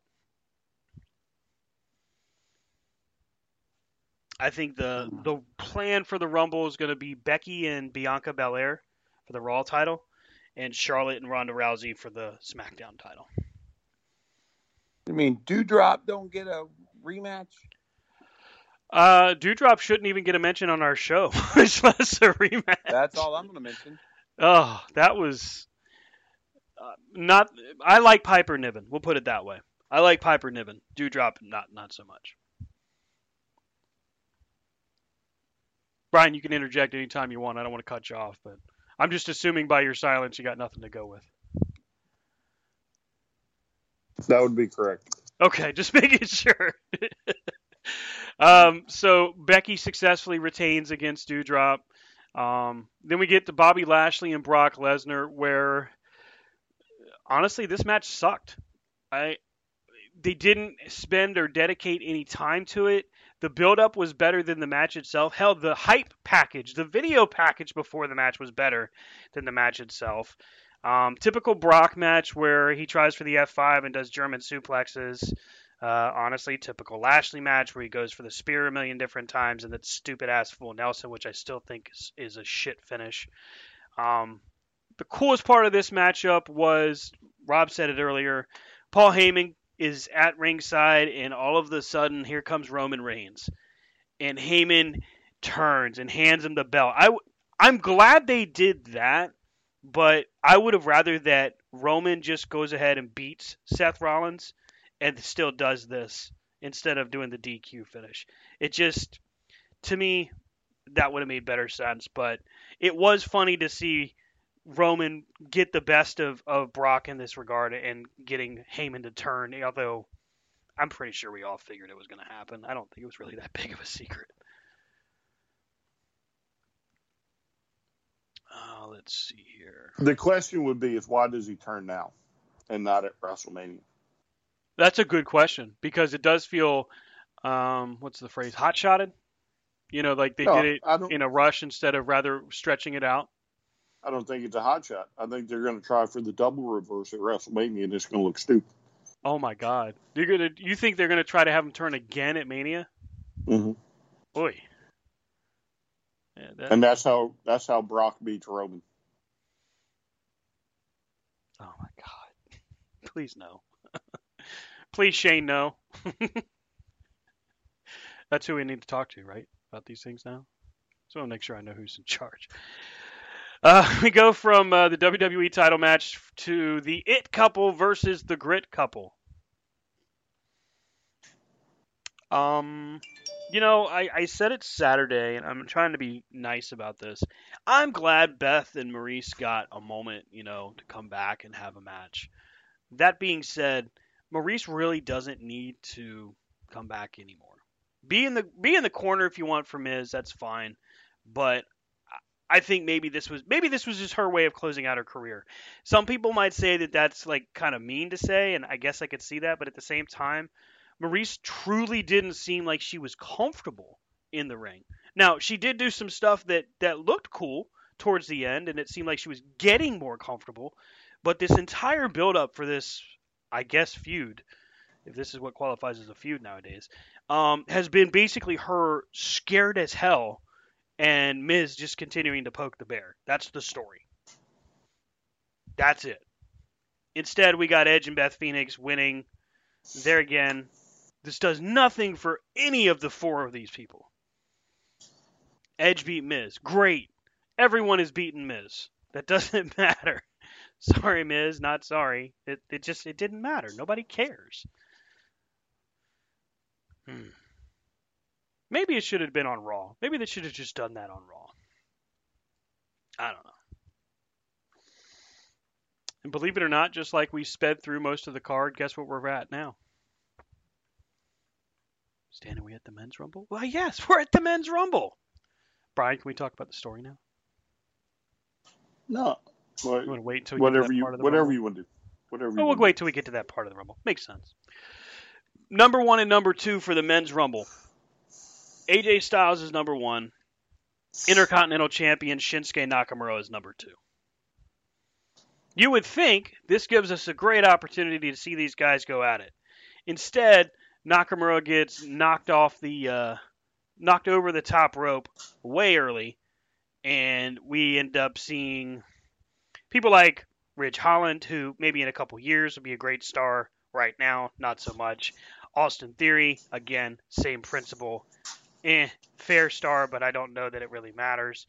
I think the the plan for the Rumble is going to be Becky and Bianca Belair for the Raw title, and Charlotte and Ronda Rousey for the SmackDown title. I mean, Doudrop don't get a rematch. Uh, Doudrop shouldn't even get a mention on our show, much less a rematch. That's all I'm going to mention. Oh, that was uh, not. I like Piper Niven. We'll put it that way. I like Piper Niven. Doudrop, not not so much. Brian, you can interject anytime you want. I don't want to cut you off, but I'm just assuming by your silence you got nothing to go with. That would be correct. Okay, just making sure. um, so Becky successfully retains against Doudrop. Um, then we get to Bobby Lashley and Brock Lesnar, where honestly this match sucked. I they didn't spend or dedicate any time to it. The build-up was better than the match itself. Hell, the hype package, the video package before the match was better than the match itself. Um, typical Brock match where he tries for the F5 and does German suplexes. Uh, honestly, typical Lashley match where he goes for the spear a million different times and that stupid ass full Nelson, which I still think is, is a shit finish. Um, the coolest part of this matchup was Rob said it earlier. Paul Heyman is at ringside, and all of a sudden, here comes Roman Reigns, and Heyman turns and hands him the belt. I I'm glad they did that, but I would have rather that Roman just goes ahead and beats Seth Rollins and still does this instead of doing the DQ finish. It just to me that would have made better sense, but it was funny to see Roman get the best of, of Brock in this regard and getting Heyman to turn, although I'm pretty sure we all figured it was going to happen. I don't think it was really that big of a secret. Uh, let's see here. The question would be is why does he turn now and not at WrestleMania? That's a good question because it does feel, um, what's the phrase, hot shotted? You know, like they No, did it in a rush instead of rather stretching it out. I don't think it's a hot shot. I think they're going to try for the double reverse at WrestleMania, and it's going to look stupid. Oh my God! You're gonna, you think they're gonna try to have him turn again at Mania? Mm-hmm. Boy. Yeah, that, And that's how that's how Brock beats Roman. oh my God! Please no. Please Shane no. That's who we need to talk to, right? About these things now. So I'll make sure I know who's in charge. Uh, we go from uh, the WWE title match to the It couple versus the Grit couple. Um, you know, I, I said it Saturday, and I'm trying to be nice about this. I'm glad Beth and Maryse got a moment, you know, to come back and have a match. That being said, Maryse really doesn't need to come back anymore. Be in the be in the corner if you want for Miz, that's fine. But I think maybe this was maybe this was just her way of closing out her career. Some people might say that that's like kind of mean to say, and I guess I could see that. But at the same time, Maryse truly didn't seem like she was comfortable in the ring. Now she did do some stuff that that looked cool towards the end, and it seemed like she was getting more comfortable. But this entire build up for this, I guess, feud, if this is what qualifies as a feud nowadays, um, has been basically her scared as hell and Miz just continuing to poke the bear. That's the story. That's it. Instead, we got Edge and Beth Phoenix winning. There again, this does nothing for any of the four of these people. Edge beat Miz. Great. Everyone is beating Miz. That doesn't matter. Sorry, Miz, not sorry. It it just it didn't matter. Nobody cares. Hmm. Maybe it should have been on Raw. Maybe they should have just done that on Raw. I don't know. And believe it or not, just like we sped through most of the card, guess what we're at now? Stan, are we at the men's rumble? Well, yes, we're at the men's rumble. Brian, can we talk about the story now? No, You want to wait until we whatever get to that you part of the whatever rumble? you want to do. Whatever. Oh, you we'll want wait till we get to that part of the Rumble. Makes sense. Number one and number two for the men's Rumble. AJ Styles is number one. Intercontinental Champion Shinsuke Nakamura is number two. You would think this gives us a great opportunity to see these guys go at it. Instead, Nakamura gets knocked off the uh, knocked over the top rope way early, and we end up seeing people like Ridge Holland, who maybe in a couple years will be a great star. Right now, not so much. Austin Theory, again, same principle. Eh, fair star, but I don't know that it really matters.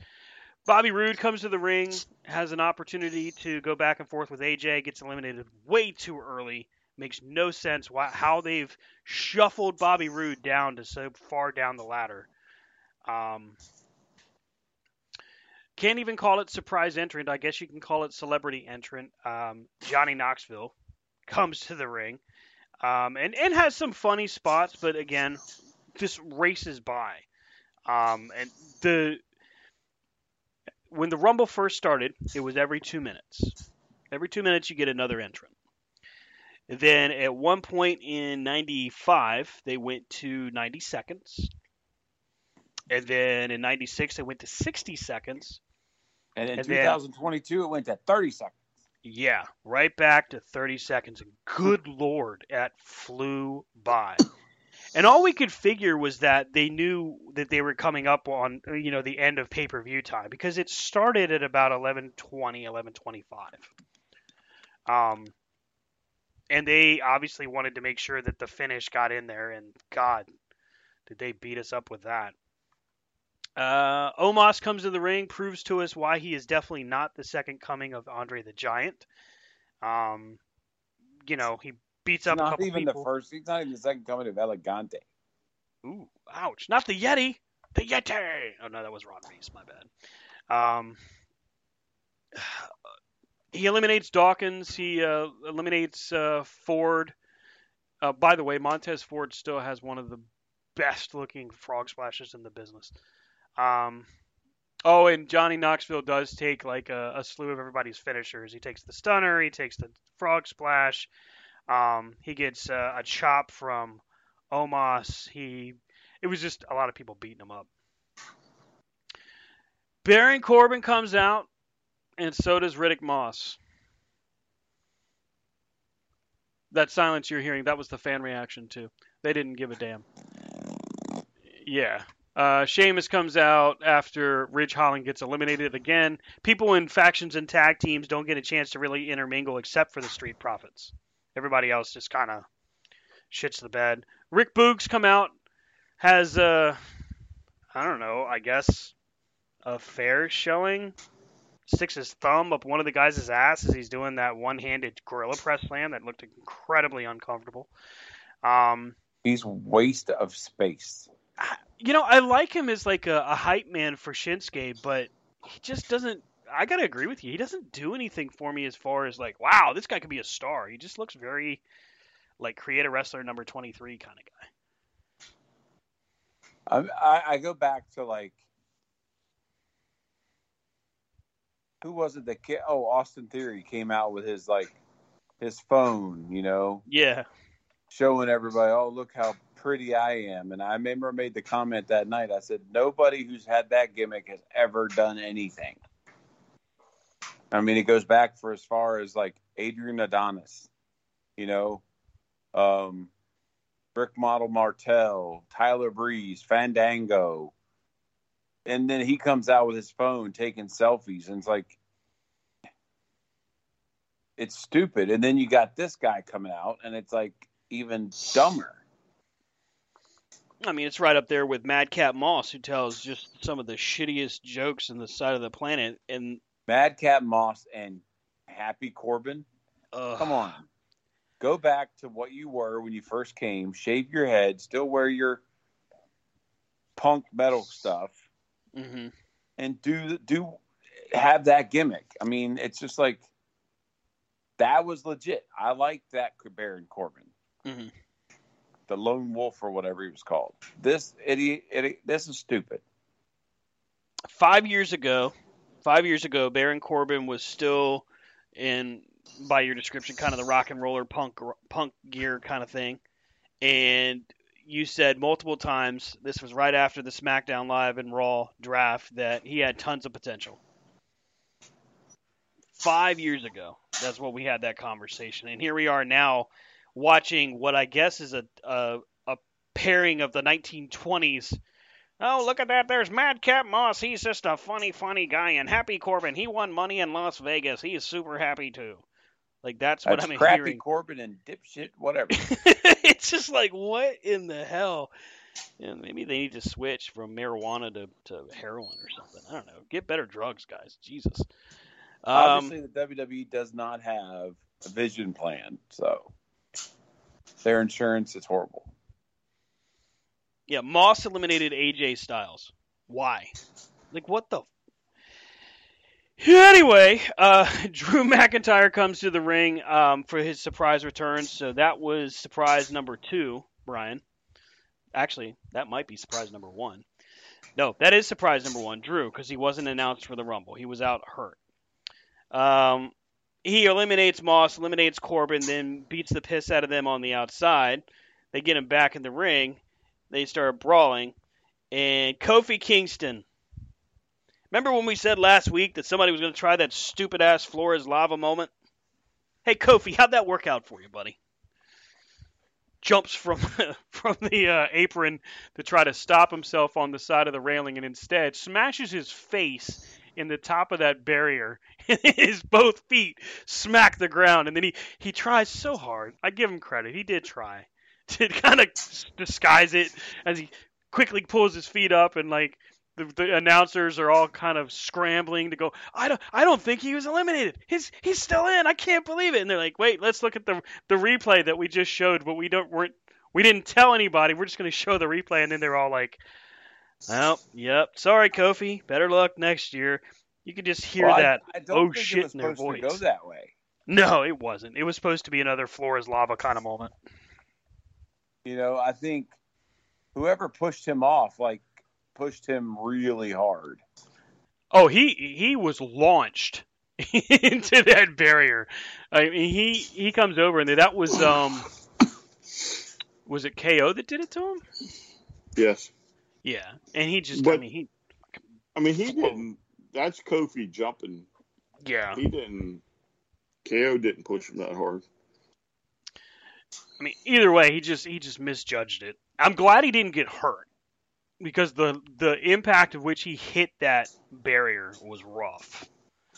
Bobby Roode comes to the ring, has an opportunity to go back and forth with AJ, gets eliminated way too early. Makes no sense why, how they've shuffled Bobby Roode down to so far down the ladder. Um, can't even call it surprise entrant. I guess you can call it celebrity entrant. Um, Johnny Knoxville comes to the ring um, and, and has some funny spots, but again, just races by. Um, and the when the Rumble first started, it was every two minutes. Every two minutes, you get another entrant. Then at one point in 95, they went to 90 seconds. And then in 96, they went to 60 seconds. And in And then- 2022, it went to 30 seconds. Yeah, right back to 30 seconds. And good lord, that flew by. And all we could figure was that they knew that they were coming up on, you know, the end of pay-per-view time because it started at about 11:20, 11:25. Um and they obviously wanted to make sure that the finish got in there and god, did they beat us up with that. Uh, Omos comes to the ring, proves to us why he is definitely not the second coming of Andre the Giant. Um, you know, he beats up a not even people. the first. He's not even the second coming of El Gigante. Ooh, ouch! Not the Yeti, the Yeti. Oh no, that was Ron Reis. My bad. Um, he eliminates Dawkins. He uh, eliminates uh, Ford. Uh, by the way, Montez Ford still has one of the best-looking frog splashes in the business. Um, oh, and Johnny Knoxville does take like a, a slew of everybody's finishers. He takes the stunner. He takes the frog splash. Um, he gets uh, a chop from Omos. He it was just a lot of people beating him up. Baron Corbin comes out, and so does Riddick Moss. That silence you're hearing, that was the fan reaction too. They didn't give a damn. Yeah. Uh, Sheamus comes out after Ridge Holland gets eliminated again. People in factions and tag teams don't get a chance to really intermingle except for the Street Profits. Everybody else just kind of shits the bed. Rick Boogs come out, has uh, I don't know, I guess a fair showing. Sticks his thumb up one of the guys' ass as he's doing that one-handed gorilla press slam that looked incredibly uncomfortable. Um, He's waste of space. you know, I like him as like a, a hype man for Shinsuke, but he just doesn't. I gotta agree with you. He doesn't do anything for me as far as like, wow, this guy could be a star. He just looks very like create a wrestler number twenty three kind of guy. I, I, go back to like who was it that ca- oh Austin Theory came out with his like his phone, you know, Yeah, showing everybody, oh look how pretty I am. And I remember I made the comment that night. I said nobody who's had that gimmick has ever done anything. I mean, it goes back for as far as like Adrian Adonis, you know, um, Rick Model Martel, Tyler Breeze, Fandango. And then he comes out with his phone taking selfies, and it's like, it's stupid. And then you got this guy coming out, and it's like even dumber. I mean it's right up there with Madcap Moss, who tells just some of the shittiest jokes in the side of the planet. And Madcap Moss and Happy Corbin. uh, Come on. Go back to what you were when you first came. Shave your head. Still wear your punk metal stuff, hmm and do do have that gimmick. I mean, it's just like that was legit. I liked that Baron Corbin, Mhm. the lone wolf or whatever he was called. This idiot, idiot this is stupid. five years ago, five years ago, Baron Corbin was still in, by your description, kind of the rock and roller punk punk gear kind of thing, and you said multiple times this was right after the SmackDown Live and Raw draft that he had tons of potential. Five years ago, that's what we had that conversation, and here we are now watching what I guess is a a, a pairing of the 1920s Oh, look at that. There's Madcap Moss. He's just a funny, funny guy. And Happy Corbin, he won money in Las Vegas. He is super happy too. Like that's what I'm crappy hearing. Corbin and dipshit, whatever. it's just like what in the hell? Yeah, maybe they need to switch from marijuana to, to heroin or something. I don't know. Get better drugs, guys. Jesus. Um, Obviously, the WWE does not have a vision plan, so their insurance is horrible. Yeah, Moss eliminated AJ Styles. Why? Like what the? Anyway, uh, Drew McIntyre comes to the ring um, for his surprise return. So that was surprise number two, Brian. Actually, that might be surprise number one. No, that is surprise number one, Drew, because he wasn't announced for the Rumble. He was out hurt. Um, he eliminates Moss, eliminates Corbin, then beats the piss out of them on the outside. They get him back in the ring. They start brawling. And Kofi Kingston. Remember when we said last week that somebody was going to try that stupid ass floor is lava moment? Hey, Kofi, how'd that work out for you, buddy? Jumps from from the uh, apron to try to stop himself on the side of the railing, and instead smashes his face in the top of that barrier. his both feet smack the ground, and then he he tries so hard. I give him credit; he did try to kind of disguise it as he quickly pulls his feet up and like the, the announcers are all kind of scrambling to go. I don't. I don't think he was eliminated. He's he's still in. I can't believe it. And they're like, wait, let's look at the the replay that we just showed, but we don't weren't we didn't tell anybody. We're just going to show the replay, and then they're all like, well, yep. Sorry, Kofi. Better luck next year. You can just hear Well, that. I, don't oh shit in their voice. go that way. No, it wasn't. It was supposed to be another floor is lava kind of moment. You know, I think whoever pushed him off, like, pushed him really hard. Oh, he he was launched into that barrier. I mean, he he comes over and that was um was it KO that did it to him? Yes. Yeah, and he just I mean he I mean, he didn't. That's Kofi jumping. yeah He didn't. KO didn't push him that hard. I mean either way he just he just misjudged it. I'm glad he didn't get hurt because the the impact of which he hit that barrier was rough.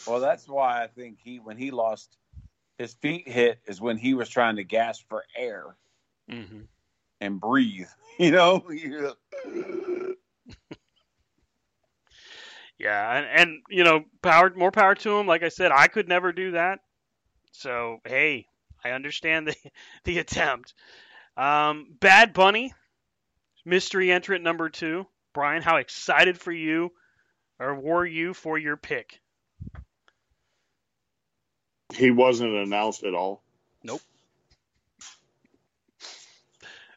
Well, that's why I think he, when he lost his feet hit, is when he was trying to gasp for air hmm and breathe. You know, Yeah, and, and you know, power more power to him. Like I said, I could never do that. So hey, I understand the the attempt. Um, Bad Bunny, mystery entrant number two. Brian, how excited for you, or were you for your pick? He wasn't announced at all. Nope.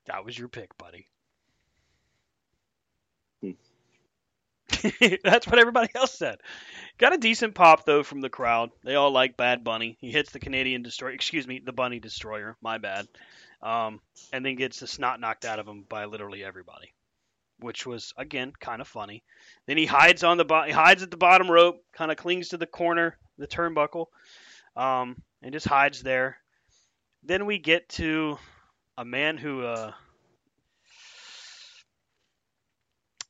That was your pick, buddy. That's what everybody else said. Got a decent pop though from the crowd. They all like Bad Bunny. He hits the Canadian destroyer. Excuse me, the Bunny destroyer. My bad. Um, and then gets the snot knocked out of him by literally everybody, which was again kind of funny. Then he hides on the bo- he hides at the bottom rope, kind of clings to the corner, the turnbuckle, um, and just hides there. Then we get to a man who uh,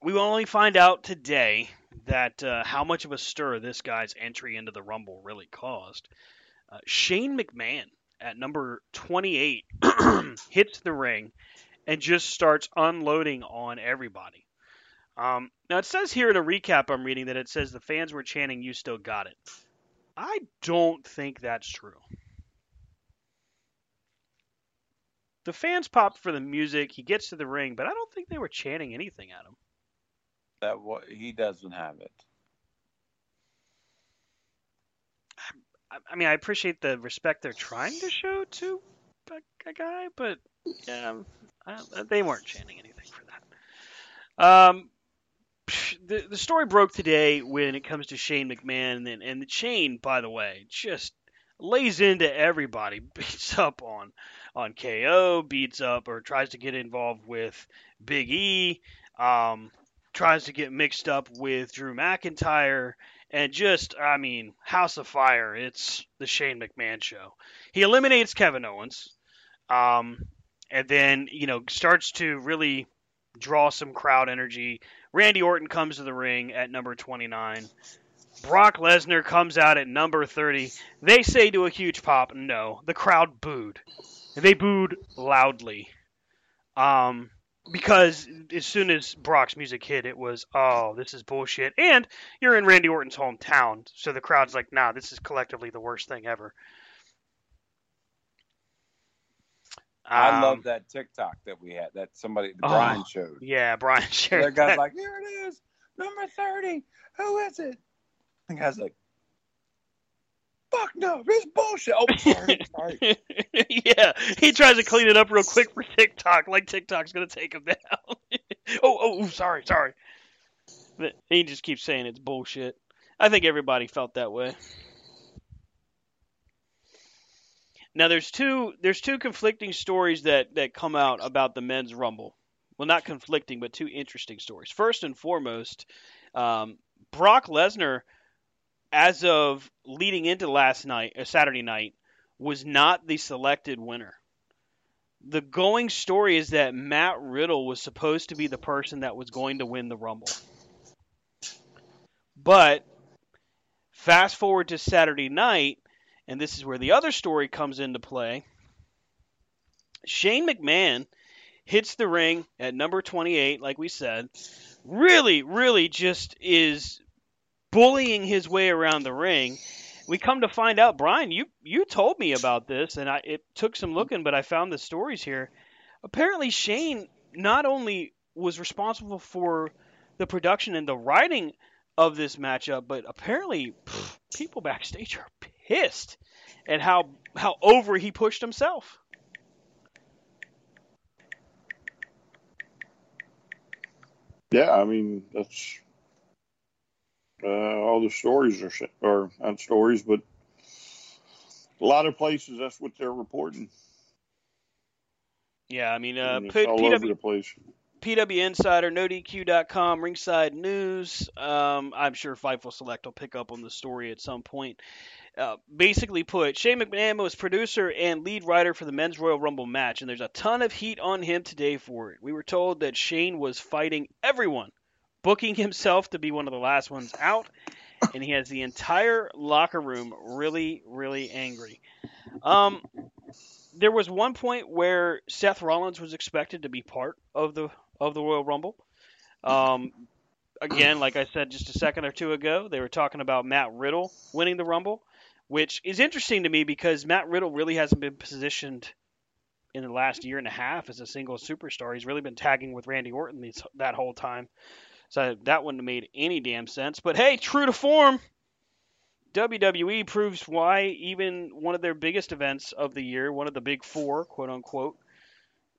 we will only find out today that uh, how much of a stir this guy's entry into the Rumble really caused. Uh, Shane McMahon at number 28 hits the ring and just starts unloading on everybody. Um, now it says here in a recap I'm reading that it says the fans were chanting "You still got it." I don't think that's true. The fans popped for the music. He gets to the ring, but I don't think they were chanting anything at him. That he doesn't have it. I, mean, I appreciate the respect they're trying to show to a, guy, but yeah, I, they weren't chanting anything for that. Um, the the story broke today when it comes to Shane McMahon, and and Shane. by the way, just lays into everybody, beats up on on KO, beats up or tries to get involved with Big E, um, tries to get mixed up with Drew McIntyre, and just I mean, House of Fire. It's the Shane McMahon show. He eliminates Kevin Owens, um, and then you know starts to really draw some crowd energy Randy Orton comes to the ring at number 29. Brock Lesnar comes out at number 30. They say to a huge pop, no. The crowd booed. They booed loudly. Um, because as soon as Brock's music hit, it was, oh, this is bullshit. And you're in Randy Orton's hometown, so the crowd's like, nah, this is collectively the worst thing ever. I Um, love that TikTok that we had that somebody Oh, Brian showed. Yeah, Brian showed. That guy's like, here it is, number thirty. Who is it? The guy's like, fuck no, this bullshit. Oh, sorry, sorry. yeah, he tries to clean it up real quick for TikTok, like TikTok's gonna take him down. oh, oh, oh, sorry, sorry. But he just keeps saying it's bullshit. I think everybody felt that way. Now there's two there's two conflicting stories that that come out about the men's rumble. Well, not conflicting, but two interesting stories. First and foremost, um, Brock Lesnar, as of leading into last night, uh, Saturday night, was not the selected winner. The going story is that Matt Riddle was supposed to be the person that was going to win the Rumble. But fast forward to Saturday night, and this is where the other story comes into play. Shane McMahon hits the ring at number 28, like we said. Really, really just is bullying his way around the ring. We come to find out, Brian, you you told me about this, and I it took some looking, but I found the stories here. Apparently, Shane not only was responsible for the production and the writing of this matchup, but apparently pff, people backstage are pissed at how how over he pushed himself. Yeah, I mean that's uh, all the stories are, or not stories, but a lot of places that's what they're reporting. Yeah, I mean, uh, P- all PW, over the place. PW Insider, NoDQ.com, Ringside News. Um, I'm sure Fightful Select will pick up on the story at some point. Uh, basically put, Shane McMahon was producer and lead writer for the Men's Royal Rumble match, and there's a ton of heat on him today for it. We were told that Shane was fighting everyone, booking himself to be one of the last ones out, and he has the entire locker room really, really angry. Um, there was one point where Seth Rollins was expected to be part of the of the Royal Rumble. Um, again, like I said just a second or two ago, they were talking about Matt Riddle winning the Rumble, which is interesting to me because Matt Riddle really hasn't been positioned in the last year and a half as a single superstar. He's really been tagging with Randy Orton these, that whole time. So that wouldn't have made any damn sense. But hey, true to form, WWE proves why even one of their biggest events of the year, one of the big four, quote unquote,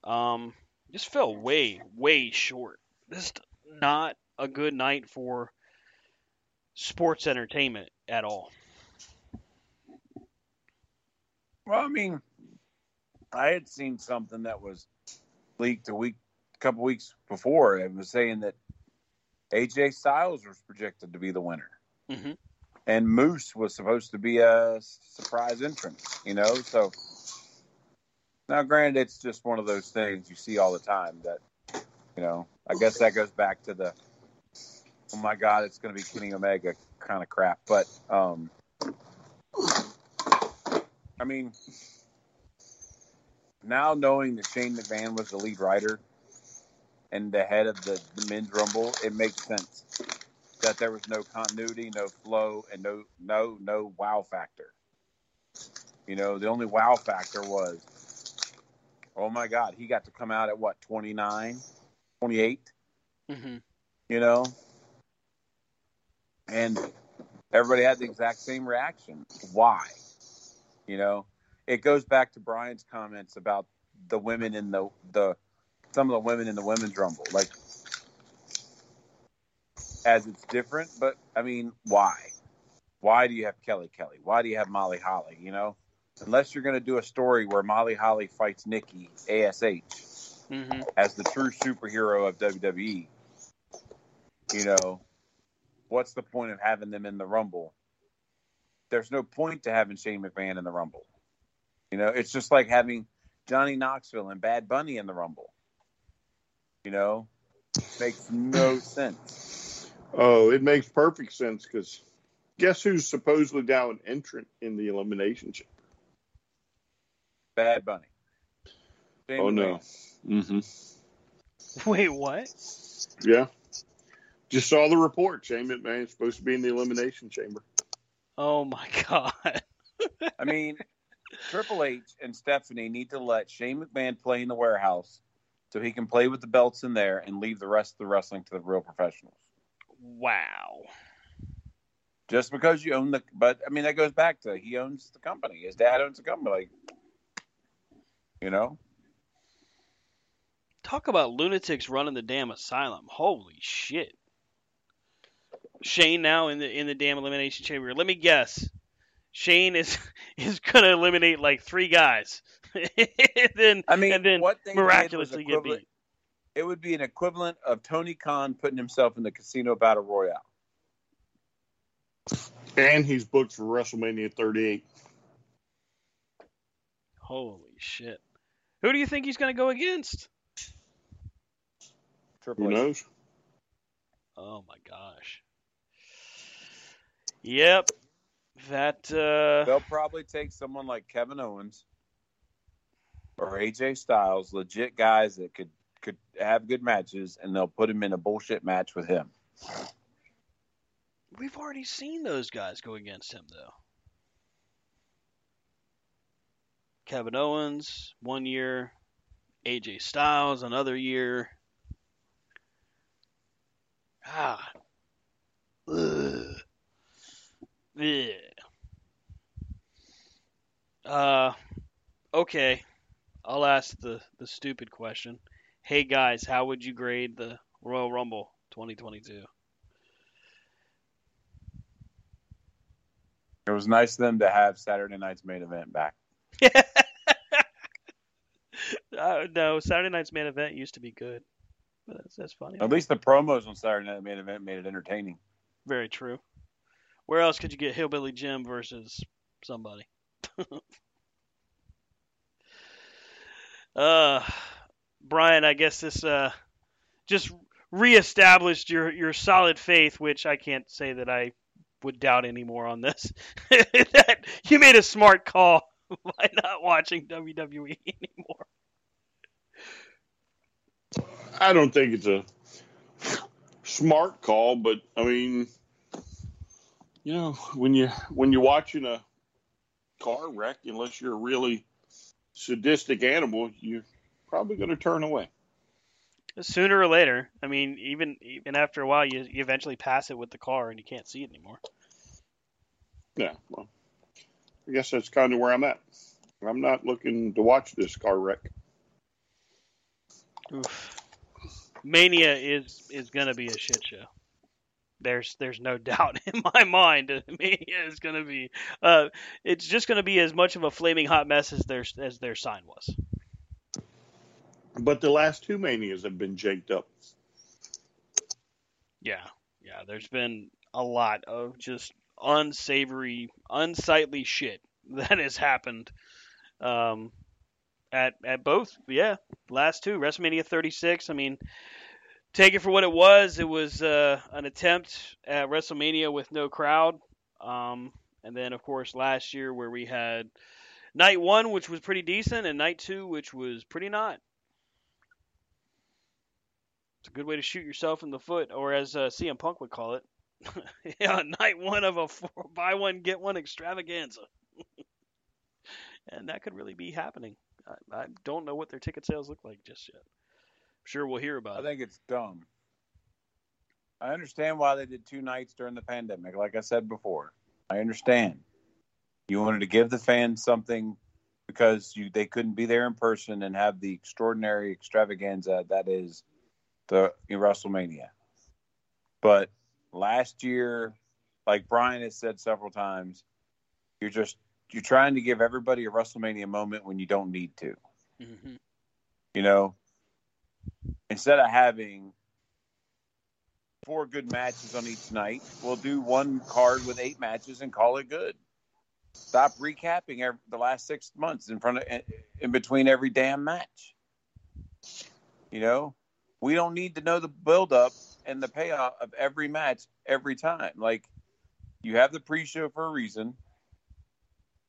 um, just fell way, way short. Is not a good night for sports entertainment at all. Well, I mean, I had seen something that was leaked a week, a couple weeks before. It was saying that AJ Styles was projected to be the winner, Mhm. and Moose was supposed to be a surprise entrant. You know, so now, granted, it's just one of those things you see all the time. That you know, I guess that goes back to the oh my god, it's going to be Kenny Omega kind of crap. But um, I mean, now knowing that Shane McMahon was the lead writer and the head of the, the men's rumble, it makes sense that there was no continuity, no flow, and no no no wow factor. You know, the only wow factor was, oh my God, he got to come out at what 29, 28 Mm-hmm. you know? And everybody had the exact same reaction. Why? You know, it goes back to Brian's comments about the women in the the some of the women in the women's rumble. Like as it's different, but I mean, why? Why do you have Kelly Kelly? Why do you have Molly Holly? You know, unless you're going to do a story where Molly Holly fights Nikki Ash Mm-hmm. as the true superhero of WWE, you know, what's the point of having them in the Rumble? There's no point to having Shane McMahon in the Rumble. You know, it's just like having Johnny Knoxville and Bad Bunny in the Rumble. You know, Makes no sense. Oh, it makes perfect sense because guess who's supposedly now an entrant in the elimination chamber? Bad Bunny. Shane Oh no. Mm-hmm. Wait, what? Yeah. Just saw the report. Shane McMahon's supposed to be in the elimination chamber. Oh my god. I mean, Triple H and Stephanie need to let Shane McMahon play in the warehouse so he can play with the belts in there and leave the rest of the wrestling to the real professionals. Wow. Just because you own the, but I mean that goes back to he owns the company. His dad owns the company. Like, you know, Talk about lunatics running the damn asylum. Holy shit. Shane now in the in the damn elimination chamber. Let me guess. Shane is is gonna eliminate like three guys. And then I mean, and then what they miraculously get beat. It would be an equivalent of Tony Khan putting himself in the casino battle royale. And he's booked for WrestleMania 38. Holy shit. Who do you think he's gonna go against? Triple Who H. knows? Oh my gosh. Yep. That uh They'll probably take someone like Kevin Owens or AJ Styles, legit guys that could could have good matches, and they'll put him in a bullshit match with him. we've already seen those guys go against him though. Kevin Owens one year, AJ Styles another year. Ah. Ugh. Yeah. Uh okay. I'll ask the the stupid question. Hey guys, how would you grade the Royal Rumble 2022? It was nice of them to have Saturday night's main event back. uh, no, Saturday night's main event used to be good. That's, that's funny. At least the promos on Saturday night main event made it entertaining. Very true. Where else could you get Hillbilly Jim versus somebody? uh, Brian, I guess this uh just reestablished your your solid faith, which I can't say that I would doubt anymore on this. that you made a smart call by not watching WWE anymore. I don't think it's a smart call, but I mean, you know, when you when you're watching a car wreck, unless you're really sadistic animal, you're probably going to turn away. Sooner or later, I mean, even even after a while, you, you eventually pass it with the car and you can't see it anymore. Yeah, well, I guess that's kind of where I'm at. I'm not looking to watch this car wreck. Oof. Mania is is gonna be a shit show. There's there's no doubt in my mind Mania is gonna be. Uh, it's just gonna be as much of a flaming hot mess as their as their sign was. But the last two manias have been jaked up. Yeah, yeah. There's been a lot of just unsavory, unsightly shit that has happened. Um, at at both, yeah, last two WrestleMania 36. I mean, take it for what it was. It was uh, an attempt at WrestleMania with no crowd. Um, and then of course last year where we had night one, which was pretty decent, and night two, which was pretty not. It's a good way to shoot yourself in the foot, or as uh, CM Punk would call it, yeah, night one of a four, buy one get one extravaganza, and that could really be happening. I, I don't know what their ticket sales look like just yet. Sure we'll hear about I it. I think it's dumb. I understand why they did two nights during the pandemic. Like I said before, I understand. You wanted to give the fans something because you they couldn't be there in person and have the extraordinary extravaganza that is the WrestleMania. But last year, like Brian has said several times, you're just you're trying to give everybody a WrestleMania moment when you don't need to. hmm You know, instead of having four good matches on each night, we'll do one card with eight matches and call it good. Stop recapping every, the last six months in front of in between every damn match. You know, We don't need to know the build up and the payoff of every match every time. Like you have the pre-show for a reason,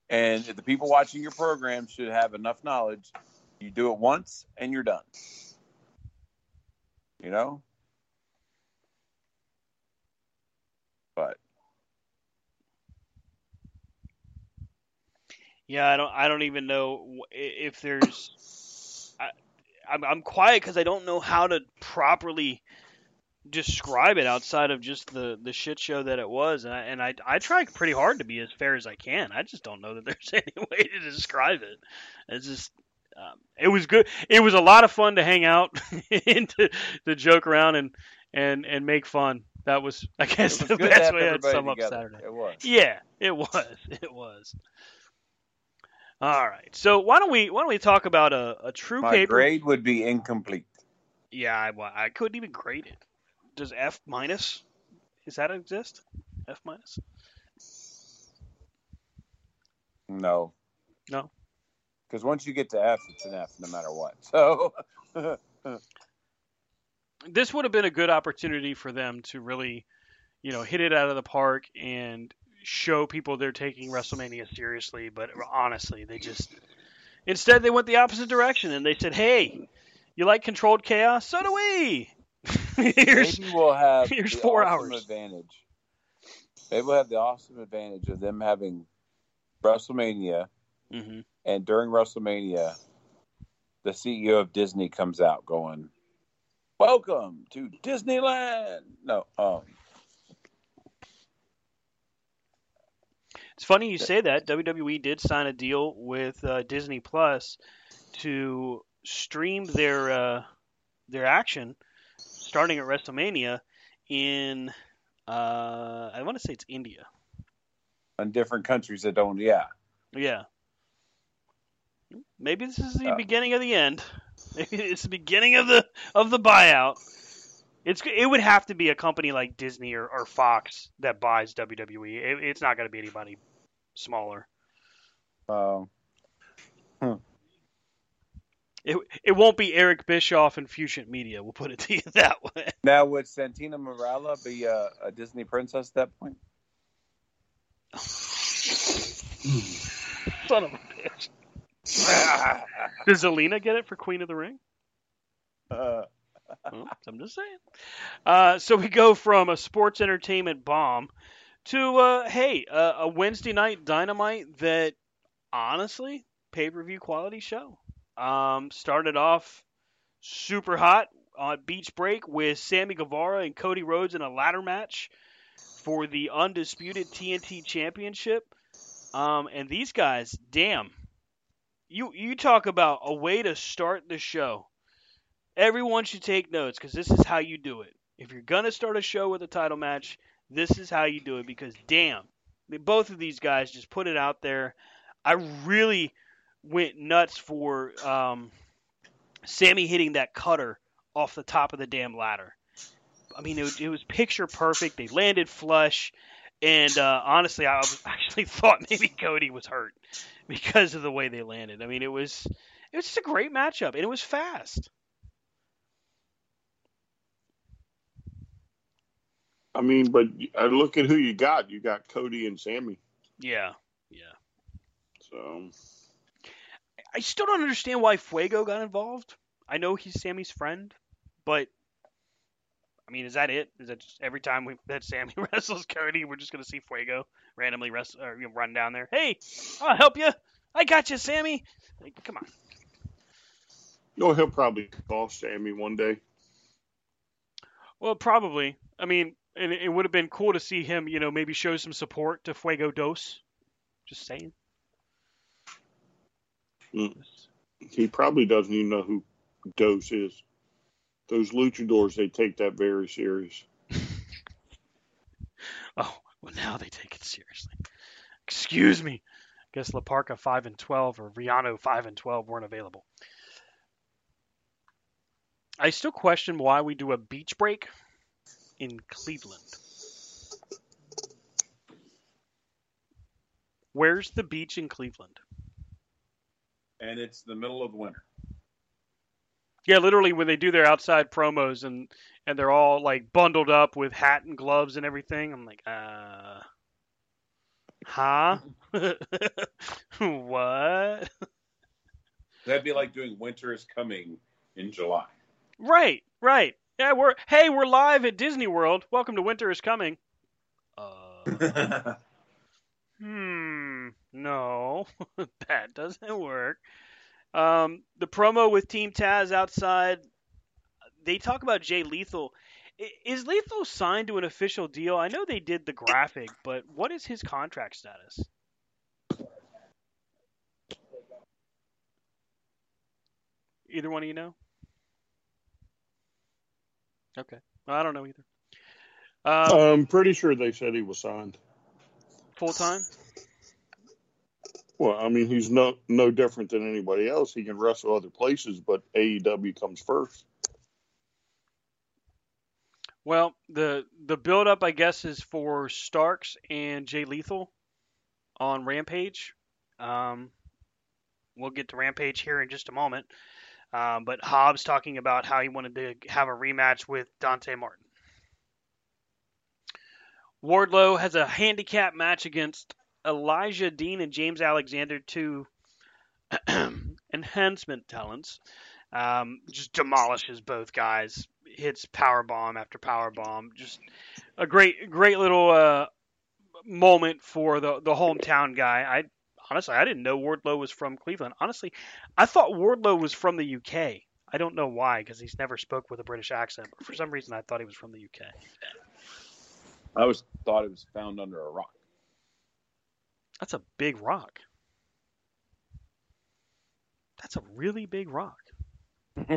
and the people watching your program should have enough knowledge. You do it once and you're done. You know, but Yeah, I don't. I don't even know if there's. I, I'm, I'm quiet because I don't know how to properly describe it outside of just the the shit show that it was, and I and I I try pretty hard to be as fair as I can. I just don't know that there's any way to describe it. It's just. Um, it was good. It was a lot of fun to hang out and to, to joke around and, and, and make fun. That was, I guess, was the best way to sum up together. Saturday. It was. Yeah, it was. It was. All right. So why don't we why don't we talk about a, a true My paper? grade would be incomplete. Yeah, I, I couldn't even grade it. Does F minus? Does that exist? F minus? No. No? Because once you get to F, it's an F no matter what. So, This would have been a good opportunity for them to really, you know, hit it out of the park and show people they're taking WrestleMania seriously. But honestly, they just instead they went the opposite direction and they said, "Hey, you like controlled chaos? So do we." Here's maybe we'll have here's four awesome hours. advantage. Maybe we'll have the awesome advantage of them having WrestleMania, Mhm. And during WrestleMania, the CEO of Disney comes out going, "Welcome to Disneyland." No, um, It's funny you say that. WWE did sign a deal with uh, Disney Plus to stream their uh, their action starting at WrestleMania in uh, I want to say it's India. in different countries that don't. Yeah, Yeah. Maybe this is the Uh. beginning of the end. Maybe it's the beginning of the of the buyout. It's it would have to be a company like Disney or, or Fox that buys WWE. It, it's not going to be anybody smaller. um, It it won't be Eric Bischoff and Fusient Media. We'll put it to you that way. now would Santina Marella be a, a Disney princess at that point? Son of a bitch. Does Zelina get it for Queen of the Ring? Uh, Well, I'm just saying. Uh, so we go from a sports entertainment bomb to uh, hey, uh, a Wednesday night dynamite that honestly pay per view quality show. Um, started off super hot on Beach Break with Sammy Guevara and Cody Rhodes in a ladder match for the undisputed TNT Championship. Um, and these guys, damn, you you talk about a way to start the show everyone should take notes because this is how you do it. If you're gonna start a show with a title match, this is how you do it. Because damn, both of these guys just put it out there. I really went nuts for um, Sammy hitting that cutter off the top of the damn ladder. I mean, it was, it was picture perfect. They landed flush, and uh, honestly, I actually thought maybe Cody was hurt because of the way they landed. I mean, it was it was just a great matchup, and it was fast. I mean, but I look at who you got. You got Cody and Sammy. Yeah, yeah. So I still don't understand why Fuego got involved. I know he's Sammy's friend, but I mean, is that it? Is that just every time we that Sammy wrestles Cody, we're just gonna see Fuego randomly wrestle or you know, run down there? Hey, I'll help you. I got you, Sammy. Like, come on. you know he'll probably call Sammy one day. Well, probably. I mean, and it, would have been cool to see him, you know, maybe show some support to Fuego Dos. Just saying. Mm. He probably doesn't even know who Dose is. Those luchadors, they take that very serious. Oh, well, now they take it seriously. Excuse me. I Guess La Parka 5 and 12 or Riano 5 and 12 weren't available. I still question why we do a beach break in Cleveland. Where's the beach in Cleveland? and it's the middle of winter. Yeah, literally when they do their outside promos and and they're all like bundled up with hat and gloves and everything. I'm like, uh, huh? what? That'd be like doing Winter is Coming in July. Right, right. Yeah, we're hey, we're live at Disney World. Welcome to Winter is Coming. Uh, hmm, no, that doesn't work. Um, the promo with Team Taz outside, they talk about Jay Lethal. Is Lethal signed to an official deal? I know they did the graphic, but what is his contract status? Either one of you know? Okay. Well, I don't know either. Um, I'm pretty sure they said he was signed. full time? Well, I mean, he's no no different than anybody else. He can wrestle other places, but AEW comes first. Well, the the build up, I guess, is for Starks and Jay Lethal on Rampage. Um, we'll get to Rampage here in just a moment. Um, but Hobbs talking about how he wanted to have a rematch with Dante Martin. Wardlow has a handicap match against Elijah Dean and James Alexander, two enhancement talents. Um, just demolishes both guys. Hits power bomb after power bomb. Just a great, great little uh, moment for the the hometown guy. I honestly, I didn't know Wardlow was from Cleveland. Honestly, I thought Wardlow was from the UK. I don't know why, because he's never spoke with a British accent. But for some reason, I thought he was from the UK. I always thought it was found under a rock. That's a big rock. That's a really big rock.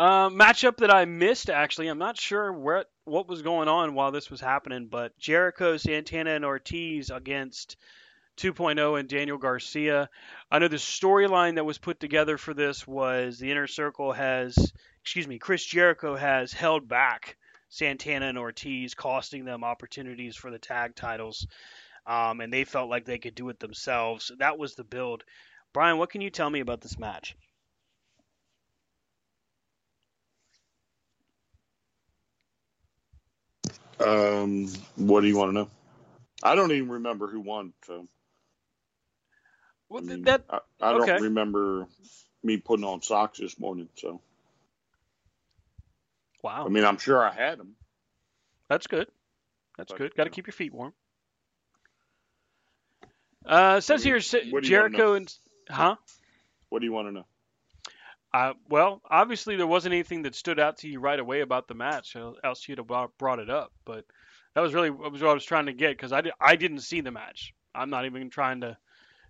Uh, matchup that I missed actually. I'm not sure what what was going on while this was happening, but Jericho, Santana, and Ortiz against 2.0 and Daniel Garcia. I know the storyline that was put together for this was the Inner Circle has, excuse me, Chris Jericho has held back Santana and Ortiz, costing them opportunities for the tag titles, um, and they felt like they could do it themselves. That was the build. Brian, what can you tell me about this match? Um, what do you want to know? I don't even remember who won. So Well, I mean, that I, I okay. don't remember me putting on socks this morning. So wow, I mean, I'm sure I had them. that's good. That's But, good. Got to you know. keep your feet warm. Uh, says you- here Sa- what do you wanna Jericho and huh? What do you want to know? Uh, well, obviously there wasn't anything that stood out to you right away about the match, el- else you'd have brought- it up. But that was really what was what I was trying to get because I, di- I didn't see the match. I'm not even trying to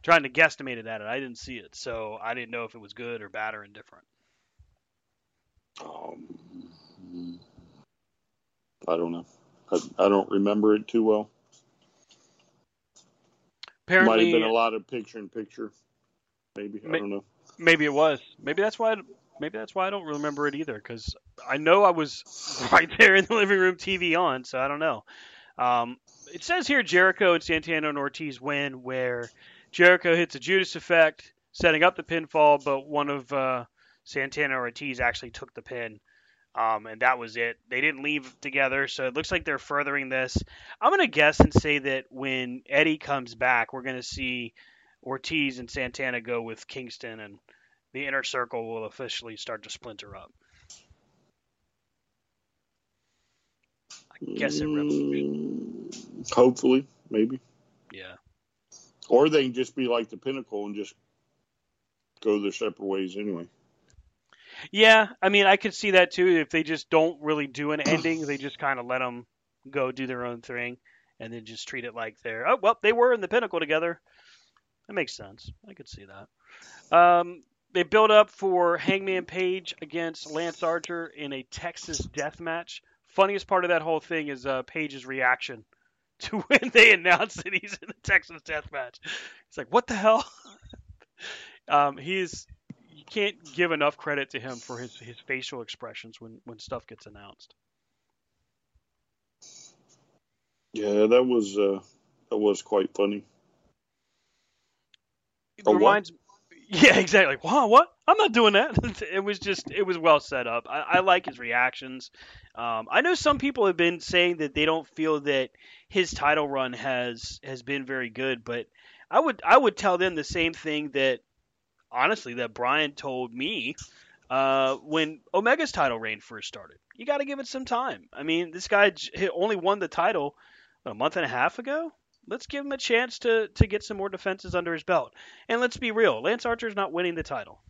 trying to guesstimate it at it. I didn't see it, so I didn't know if it was good or bad or indifferent. Um, I don't know. I, I don't remember it too well. Apparently, Might have been a lot of picture in picture. Maybe I don't know. maybe it was. Maybe that's why. I, maybe that's why I don't remember it either. Because I know I was right there in the living room, TV on. So I don't know. Um, it says here Jericho and Santana and Ortiz win, where Jericho hits a Judas effect, setting up the pinfall, but one of uh, Santana or Ortiz actually took the pin. Um, and that was it. They didn't leave together, so it looks like they're furthering this. I'm gonna guess and say that when Eddie comes back, we're gonna see Ortiz and Santana go with Kingston, and the inner circle will officially start to splinter up. I guess it really, Mm, hopefully, maybe, yeah. or they can just be like the pinnacle and just go their separate ways anyway. Yeah, I mean, I could see that too. If they just don't really do an ending, they just kind of let them go do their own thing, and then just treat it like they're oh well, they were in the pinnacle together. That makes sense. I could see that. Um, they build up for Hangman Page against Lance Archer in a Texas death match. Funniest part of that whole thing is uh, Page's reaction to when they announce that he's in the Texas death match. It's like, what the hell? um, he's can't give enough credit to him for his, his facial expressions when, when stuff gets announced. Yeah, that was uh, that was quite funny. It what? reminds Yeah, exactly. Wow, what? I'm not doing that. it was just it was well set up. I, I like his reactions. Um, I know some people have been saying that they don't feel that his title run has has been very good, but I would I would tell them the same thing that honestly that Brian told me uh, when Omega's title reign first started. You got to give it some time. I mean, this guy only won the title a month and a half ago. Let's give him a chance to to get some more defenses under his belt. And let's be real, Lance Archer's not winning the title.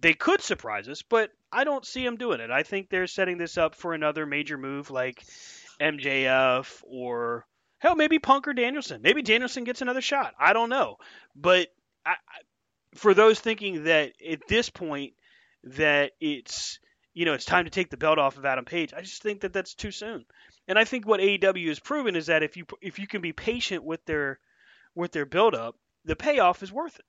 They could surprise us, but I don't see him doing it. I think they're setting this up for another major move like MJF or hell, maybe Punk or Danielson. Maybe Danielson gets another shot. I don't know. But I, for those thinking that at this point that it's you know it's time to take the belt off of Adam Page, I just think that that's too soon. And I think what AEW has proven is that if you if you can be patient with their with their build up, the payoff is worth it.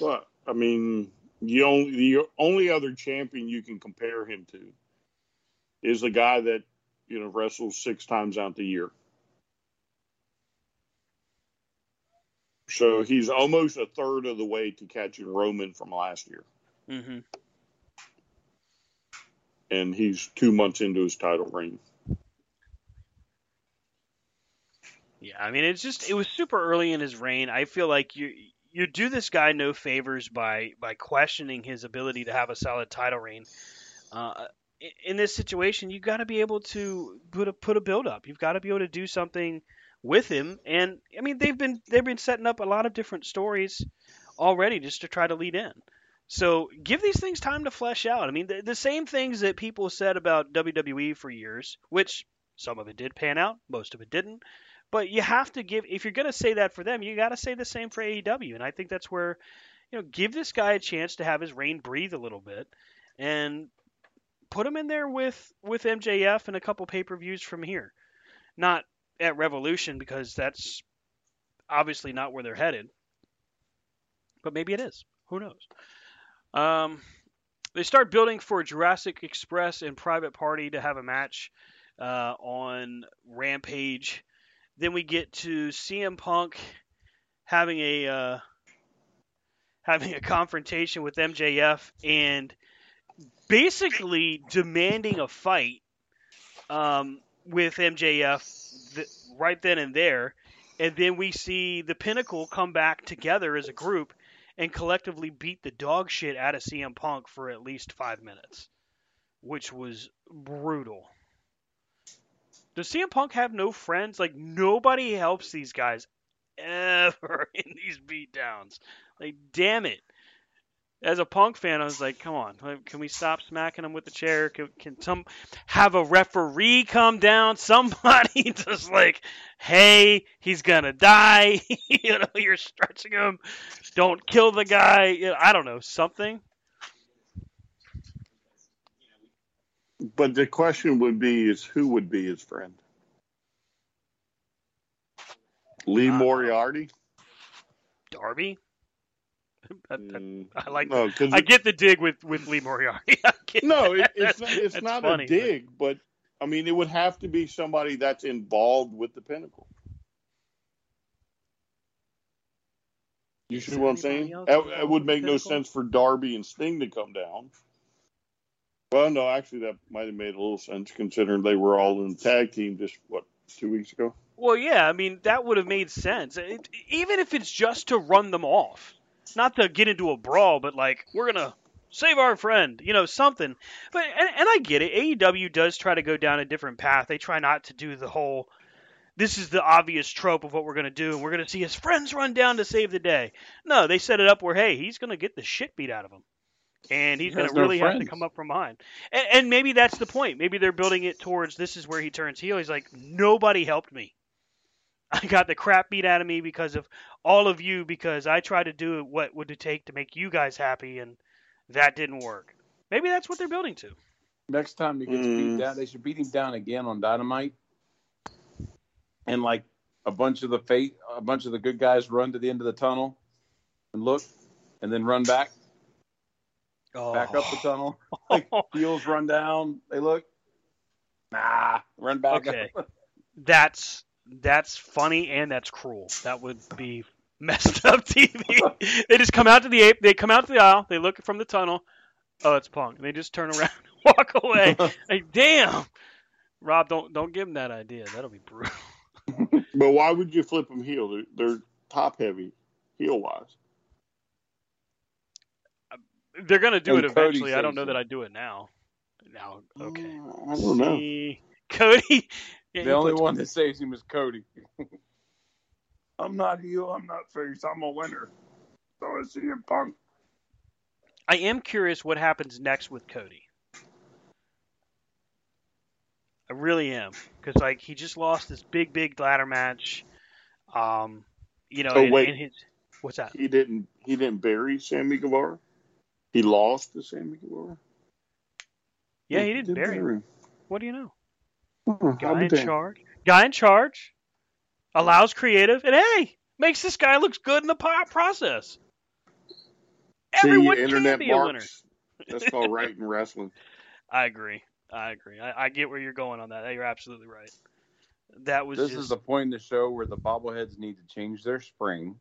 But I mean, the only the only other champion you can compare him to is the guy that you know wrestles six times out the year. So he's almost a third of the way to catching Roman from last year. Mm-hmm. And he's two months into his title reign. Yeah, I mean it's just it was super early in his reign. I feel like you you do this guy no favors by by questioning his ability to have a solid title reign. Uh, in this situation, you've got to be able to put a put a build up. You've got to be able to do something with him. And I mean, they've been they've been setting up a lot of different stories already just to try to lead in. So give these things time to flesh out. I mean, the, the same things that people said about WWE for years, which some of it did pan out, most of it didn't. But you have to give if you're going to say that for them, you got to say the same for AEW. And I think that's where you know give this guy a chance to have his reign breathe a little bit and put him in there with with MJF and a couple pay per views from here. Not at Revolution because that's obviously not where they're headed. But maybe it is. Who knows? Um, they start building for Jurassic Express and Private Party to have a match uh, on Rampage. Then we get to CM Punk having a uh, having a confrontation with MJF and basically demanding a fight um, with MJF right then and there. And then we see the Pinnacle come back together as a group and collectively beat the dog shit out of CM Punk for at least five minutes, which was brutal. Does CM Punk have no friends? Like nobody helps these guys ever in these beatdowns. Like damn it as a punk fan, I was like, come on, can we stop smacking him with the chair? Can, can some have a referee come down? Somebody just like, hey, he's gonna die. you know, you're stretching him. Don't kill the guy. You know, I don't know, something. But the question would be: Is who would be his friend? Lee uh, Moriarty, Darby. I, mm, I, like. No, I get the dig with with Lee Moriarty. no, it, it's not, it's not funny, a dig, but... but I mean, it would have to be somebody that's involved with the Pinnacle. You see what I'm saying? It, would make no sense for Darby and Sting to come down. Well, no, actually, that might have made a little sense considering they were all in the tag team just what two weeks ago. Well, yeah, I mean that would have made sense, it, even if it's just to run them off not to get into a brawl, but like we're gonna save our friend, you know, something. But and, and I get it. AEW does try to go down a different path. They try not to do the whole. This is the obvious trope of what we're gonna do, and we're gonna see his friends run down to save the day. No, they set it up where hey, he's gonna get the shit beat out of him and he's he going to really no have to come up from behind. And, and, maybe that's the point. Maybe they're building it towards this is where he turns heel. He's like, nobody helped me. I got the crap beat out of me because of all of you because I tried to do what would it take to make you guys happy and that didn't work. Maybe that's what they're building to. Next time he gets mm. beat down, they should beat him down again on Dynamite. And like a bunch of the fate, a bunch of the good guys run to the end of the tunnel and look, and then run back, oh. back up the tunnel. Like heels run down, they look, nah, run back. Okay, that's that's funny and that's cruel. That would be messed up TV. they just come out to the ape. They come out to the aisle. They look from the tunnel. Oh, it's Punk. And They just turn around and walk away. like, damn. Rob, don't don't give him that idea. That'll be brutal. But why would you flip them heel? They're, they're top heavy, heel wise. They're gonna do And it Cody eventually. I don't know so. that I do it now. Now, okay. Uh, I don't know. Cody. Yeah, The only one that saves him is Cody. I'm not heel. I'm not face. I'm a winner. So is CM Punk. I am curious what happens next with Cody. I really am because like he just lost this big, big ladder match. Um, you know, Oh, in- wait. in his, what's that? He didn't. He didn't bury Sammy Guevara. He lost to Sammy Guevara. Yeah, he didn't bury him. him. What do you know? Huh, I'll Guy in damned. charge. Guy in charge allows creative, and hey, makes this guy looks good in the po- process. Everyone See, can internet be a winner. marks. That's called right in wrestling. I agree. I agree. I, I get where you're going on that. You're absolutely right. That was This just is the point in the show where the bobbleheads need to change their spring.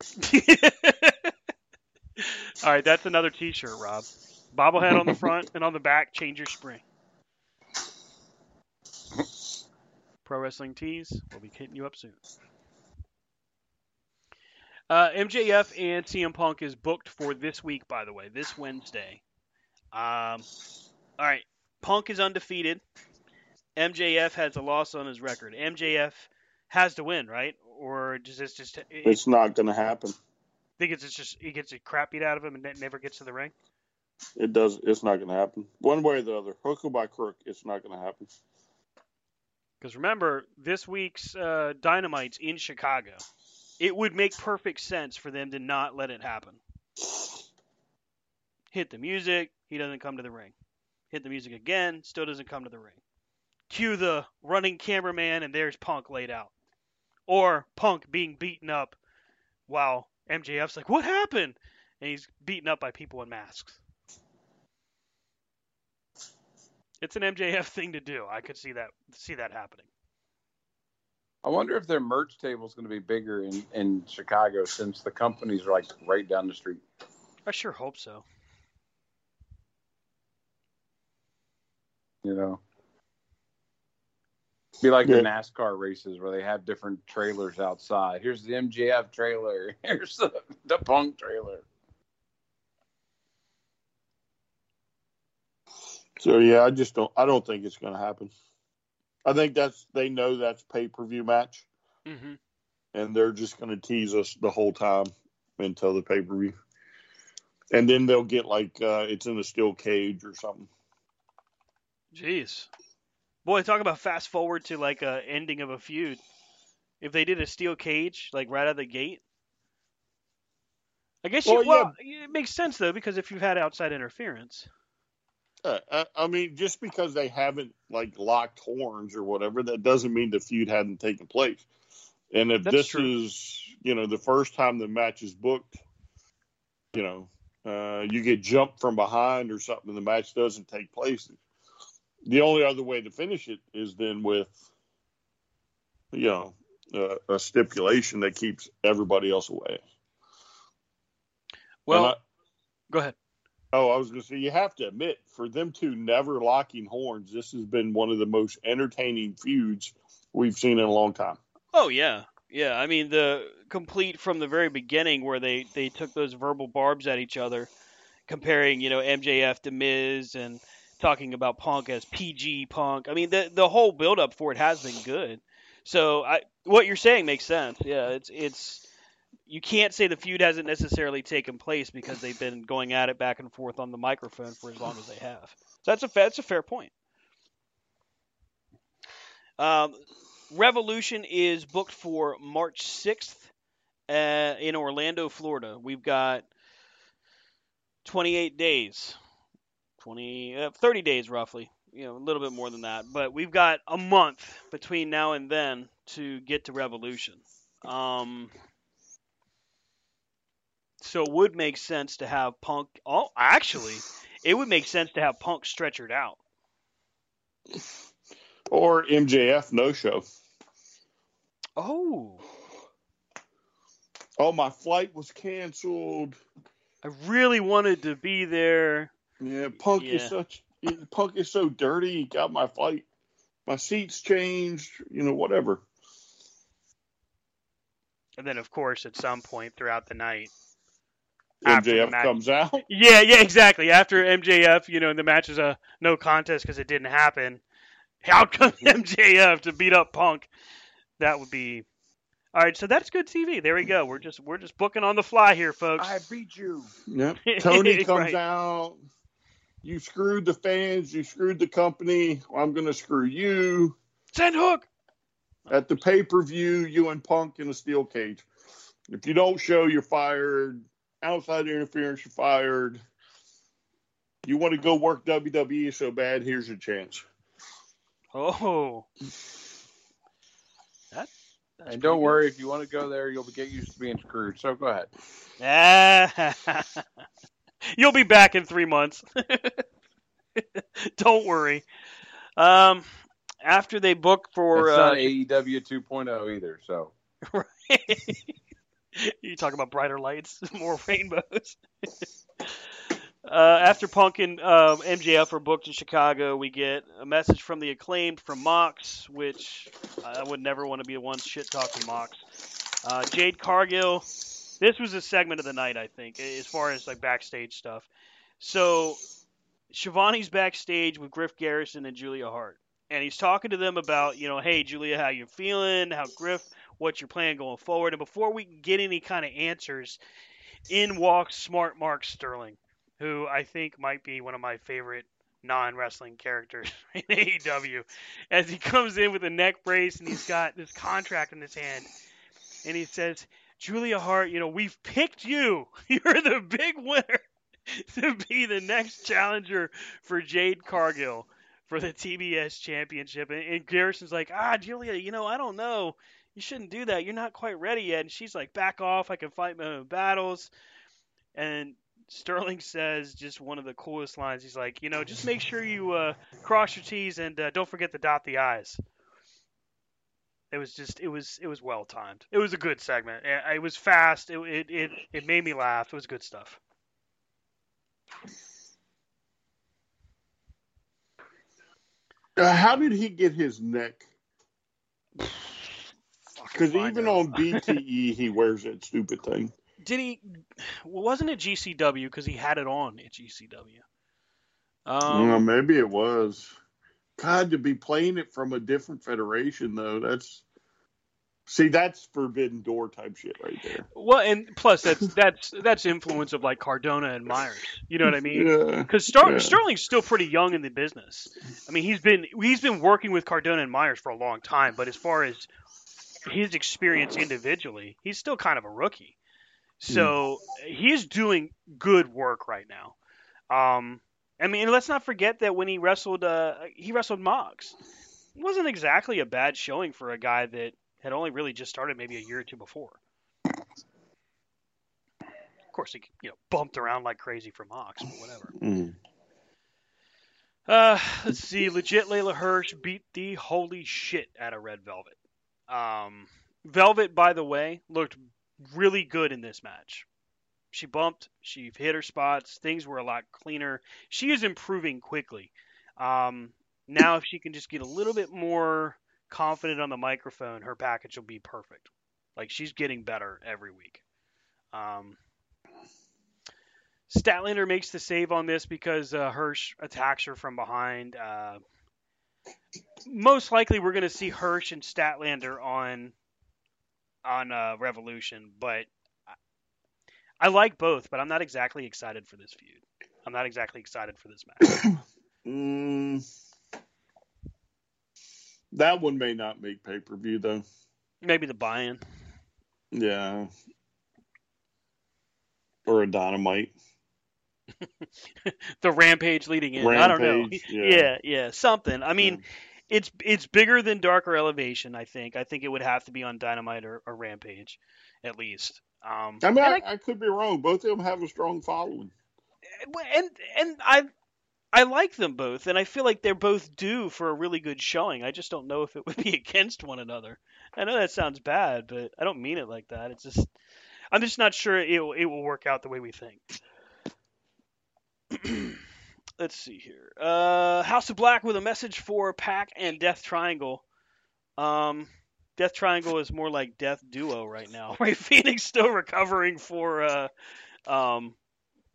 All right, that's another T-shirt, Rob. Bobblehead on the front and on the back. Change your spring. Pro Wrestling Tees. We'll be hitting you up soon. Uh, MJF and CM Punk is booked for this week, by the way, this Wednesday. Um, all right, Punk is undefeated. MJF has a loss on his record. MJF has to win, right? Or does this just? It, It's not going to happen. think it's just he gets a crap beat out of him and never gets to the ring. It does. It's not going to happen. One way or the other, hook or by crook, it's not going to happen. Because remember, this week's uh, Dynamite's in Chicago. It would make perfect sense for them to not let it happen. Hit the music, he doesn't come to the ring. Hit the music again, still doesn't come to the ring. Cue the running cameraman, and there's Punk laid out. Or Punk being beaten up while MJF's like, What happened? And he's beaten up by people in masks. It's an MJF thing to do. I could see that see that happening. I wonder if their merch table is going to be bigger in, in Chicago since the companies are like right down the street. I sure hope so. You know, be like Yeah. the NASCAR races where they have different trailers outside. Here's the MJF trailer. Here's the, the Punk trailer. So yeah, I just don't. I don't think it's going to happen. I think that's they know that's pay per view match, hmm and they're just going to tease us the whole time until the pay per view, and then they'll get like uh, it's in a steel cage or something. Jeez, boy, talk about fast forward to like a ending of a feud. If they did a steel cage like right out of the gate, I guess you, Well, well, it makes sense though because if you've had outside interference, Uh, I, I mean, just because they haven't like locked horns or whatever, that doesn't mean the feud hadn't taken place. And if That's this true. is, you know, the first time the match is booked, you know, uh, you get jumped from behind or something, and the match doesn't take place. The only other way to finish it is then with, you know, uh, a stipulation that keeps everybody else away. well, I- go ahead. Oh, I was going to say, you have to admit, for them two never locking horns, this has been one of the most entertaining feuds we've seen in a long time. Oh yeah, yeah. I mean the complete from the very beginning where they they took those verbal barbs at each other, comparing you know MJF to Miz and talking about Punk as PG Punk. I mean the the whole build up for it has been good. So I what you're saying makes sense. Yeah, it's it's you can't say the feud hasn't necessarily taken place because they've been going at it back and forth on the microphone for as long as they have. So that's a that's a fair point. Um, Revolution is booked for March 6th uh, in Orlando, Florida. We've got 28 days, 20, uh, 30 days roughly, you know, a little bit more than that. But we've got a month between now and then to get to Revolution. Um, so it would make sense to have Punk. Oh, actually, it would make sense to have Punk stretchered out. Or MJF no show. Oh, Oh, my flight was canceled. I really wanted to be there. Yeah, Punk is such Punk is so dirty. He got my flight, my seats changed. You know, whatever. And then, of course, at some point throughout the night, MJF comes out. Yeah, yeah, exactly. After MJF, you know, and the match is a no contest because it didn't happen. How come MJF to beat up Punk. That would be all right. So that's good TV. There we go. We're just we're just booking on the fly here, folks. I beat you. Yep. Tony comes Right. out. You screwed the fans. You screwed the company. I'm going to screw you. Send hook. At the pay per view, you and Punk in a steel cage. If you don't show, you're fired. Outside interference, you're fired. You want to go work WWE so bad? Here's your chance. Oh, that. that's And don't pretty worry, if you want to go there, you'll get used to being screwed. So go ahead. good. Ah. You'll be back in three months. don't worry. Um, after they book for it's uh, not AEW 2.0 either. So you talk about brighter lights, more rainbows. uh, after Punk and um, MJF are booked in Chicago, we get a message from the acclaimed from Mox, which I would never want to be the one shit talking Mox. Uh, Jade Cargill. This was a segment of the night, I think, as far as like backstage stuff. So Schiavone's backstage with Griff Garrison and Julia Hart, and he's talking to them about, you know, hey Julia, how you feeling? How Griff what's your plan going forward. And before we get any kind of answers, in walks Smart Mark Sterling, who I think might be one of my favorite non wrestling characters in AEW. As he comes in with a neck brace and he's got this contract in his hand, and he says, Julia Hart, you know, we've picked you. You're the big winner to be the next challenger for Jade Cargill for the TBS championship. And, and Garrison's like, ah, Julia, you know, I don't know you shouldn't do that. You're not quite ready yet. And she's like, back off. I can fight my own battles. And Sterling says just one of the coolest lines. He's like, you know, just make sure you uh, cross your T's and uh, don't forget to dot the I's. It was just, it was, it was well timed. It was a good segment. It, it was fast. It, it, it, it made me laugh. It was good stuff. Uh, how did he get his neck? Because even out. on BTE, he wears that stupid thing. did he? Wasn't it GCW because he had it on at GCW? Um, well, maybe it was. God, to be playing it from a different federation though, that's see, that's forbidden door type shit right there. Well, and plus that's that's that's influence of like Cardona and Myers. You know what I mean? Yeah. Because Star- Yeah. Sterling's still pretty young in the business. I mean, he's been he's been working with Cardona and Myers for a long time, but as far as his experience individually, he's still kind of a rookie. So he's doing good work right now. Um, I mean, let's not forget that when he wrestled, uh, he wrestled Mox. It wasn't exactly a bad showing for a guy that had only really just started maybe a year or two before. Of course, he you know bumped around like crazy for Mox, but whatever. Mm. Uh, let's see. Legit Leyla Hirsch beat the holy shit out of Red Velvet. Um, Velvet, by the way, looked really good in this match. She bumped, she hit her spots, things were a lot cleaner. She is improving quickly. Um, now, if she can just get a little bit more confident on the microphone, her package will be perfect. Like she's getting better every week. Um, Statlander makes the save on this because uh, Hirsch attacks her from behind. Uh, most likely, we're going to see Hirsch and Statlander on on uh, Revolution, but I, I like both. But I'm not exactly excited for this feud. I'm not exactly excited for this match. Mm. That one may not make pay per view though. Maybe the buy-in. Yeah. Or a dynamite. The rampage leading in. I don't know. Yeah. yeah. yeah, something. I mean, it's it's bigger than Darker Elevation. I think. I think it would have to be on Dynamite or, or Rampage, at least. Um, I mean, I, I could be wrong. Both of them have a strong following. and and I I like them both, and I feel like they're both due for a really good showing. I just don't know if it would be against one another. I know that sounds bad, but I don't mean it like that. It's just I'm just not sure it will, it will work out the way we think. Let's see here. Uh, House of Black with a message for PAC and Death Triangle. Um, Death Triangle is more like Death Duo right now. Rey Fenix still recovering for uh, um,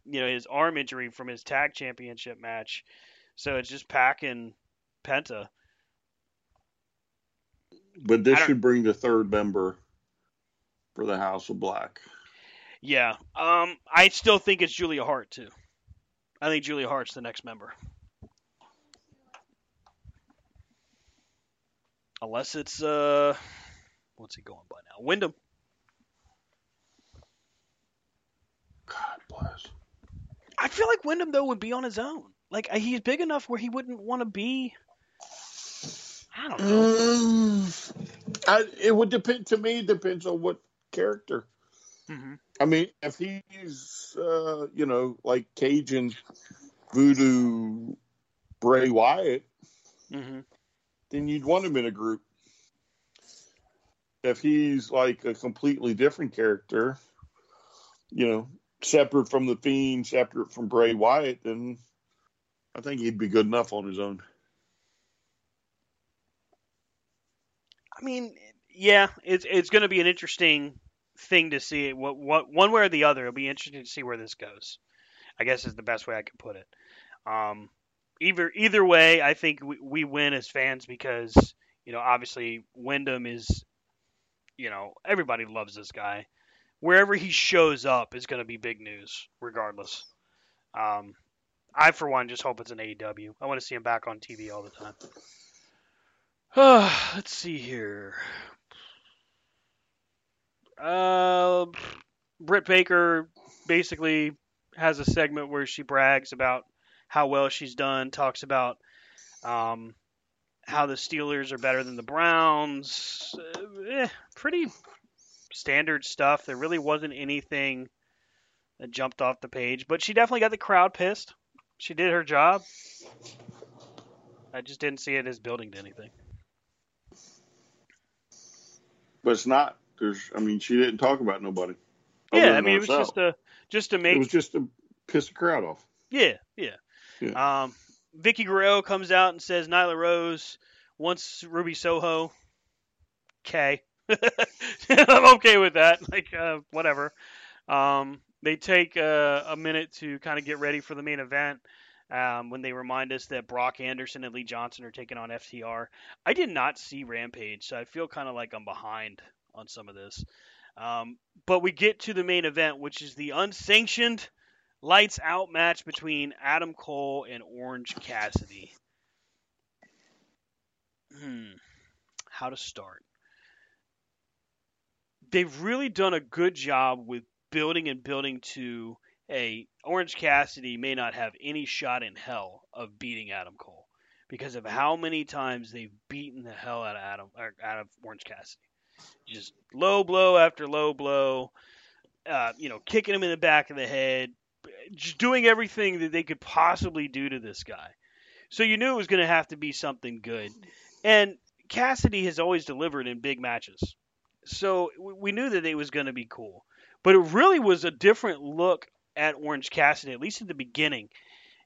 you know his arm injury from his tag championship match. So it's just PAC and Penta. But this should bring the third member for the House of Black. Yeah. Um, I still think it's Julia Hart too. I think Julia Hart's the next member. Unless it's uh what's he going by now? Wyndham. God bless. I feel like Wyndham though would be on his own. Like he's big enough where he wouldn't want to be. I don't know. Mm, I, it would depend. To me, it depends on what character. Mm-hmm. I mean, if he's, uh, you know, like Cajun voodoo Bray Wyatt, Mm-hmm. then you'd want him in a group. If he's like a completely different character, you know, separate from the Fiend, separate from Bray Wyatt, then I think he'd be good enough on his own. I mean, yeah, it's it's going to be an interesting thing to see. What what one way or the other, it'll be interesting to see where this goes. I guess is the best way I can put it. Um, either either way, I think we, we win as fans because you know obviously Wyndham is, you know, everybody loves this guy. Wherever he shows up is going to be big news, regardless. Um, I for one just hope it's an AEW. I want to see him back on TV all the time. Let's see here. Uh, Britt Baker basically has a segment where she brags about how well she's done, talks about um, how the Steelers are better than the Browns. Uh, eh, pretty standard stuff. There really wasn't anything that jumped off the page, but she definitely got the crowd pissed. She did her job. I just didn't see it as building to anything. But it's not. There's, I mean, she didn't talk about nobody. Yeah, I mean it was herself. just a just to make It was just to piss the crowd off. Yeah, yeah. Yeah. Um, Vickie Guerrero comes out and says Nyla Rose wants Ruby Soho. Okay, I'm okay with that. Like, uh, whatever. Um, they take uh, a minute to kind of get ready for the main event. Um, when they remind us that Brock Anderson and Lee Johnson are taking on FTR, I did not see Rampage, so I feel kind of like I'm behind on some of this. Um, but we get to the main event, which is the unsanctioned lights out match between Adam Cole and Orange Cassidy. Hmm. How to start? They've really done a good job with building and building to a Orange Cassidy may not have any shot in hell of beating Adam Cole because of how many times they've beaten the hell out of Adam or out of Orange Cassidy. Just low blow after low blow, uh, you know, kicking him in the back of the head, just doing everything that they could possibly do to this guy. So you knew it was going to have to be something good. And Cassidy has always delivered in big matches. So we knew that it was going to be cool. But it really was a different look at Orange Cassidy, at least at the beginning.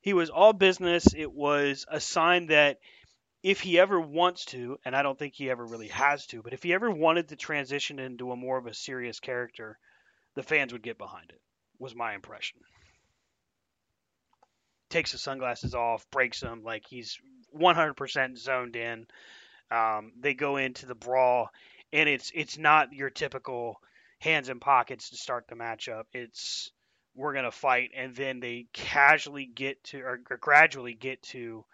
He was all business. It was a sign that if he ever wants to, and I don't think he ever really has to, but if he ever wanted to transition into a more of a serious character, the fans would get behind it, was my impression takes the sunglasses off, breaks them, like he's 100% zoned in. Um, they go into the brawl, and it's it's not your typical hands in pockets to start the matchup. It's we're gonna fight, and then they casually get to or, or gradually get to,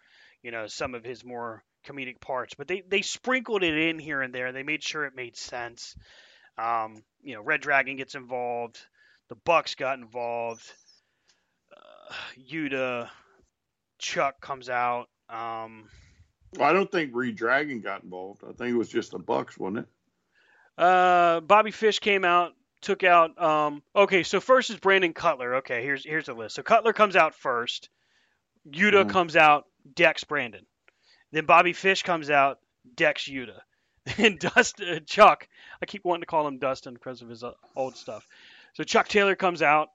you know, some of his more comedic parts. But they they sprinkled it in here and there. They made sure it made sense. Um, you know, Red Dragon gets involved. The Bucks got involved. Uh, Yuta, Chuck comes out. Um, Well, I don't think Red Dragon got involved. I think it was just the Bucks, wasn't it? uh, Bobby Fish came out, took out. Um, okay, so first is Brandon Cutler. Okay, here's here's the list. So Cutler comes out first. Yuta Mhm. comes out, decks Brandon. Then Bobby Fish comes out, decks Yuta. And Dust uh, Chuck, I keep wanting to call him Dustin because of his uh, old stuff. So Chuck Taylor comes out,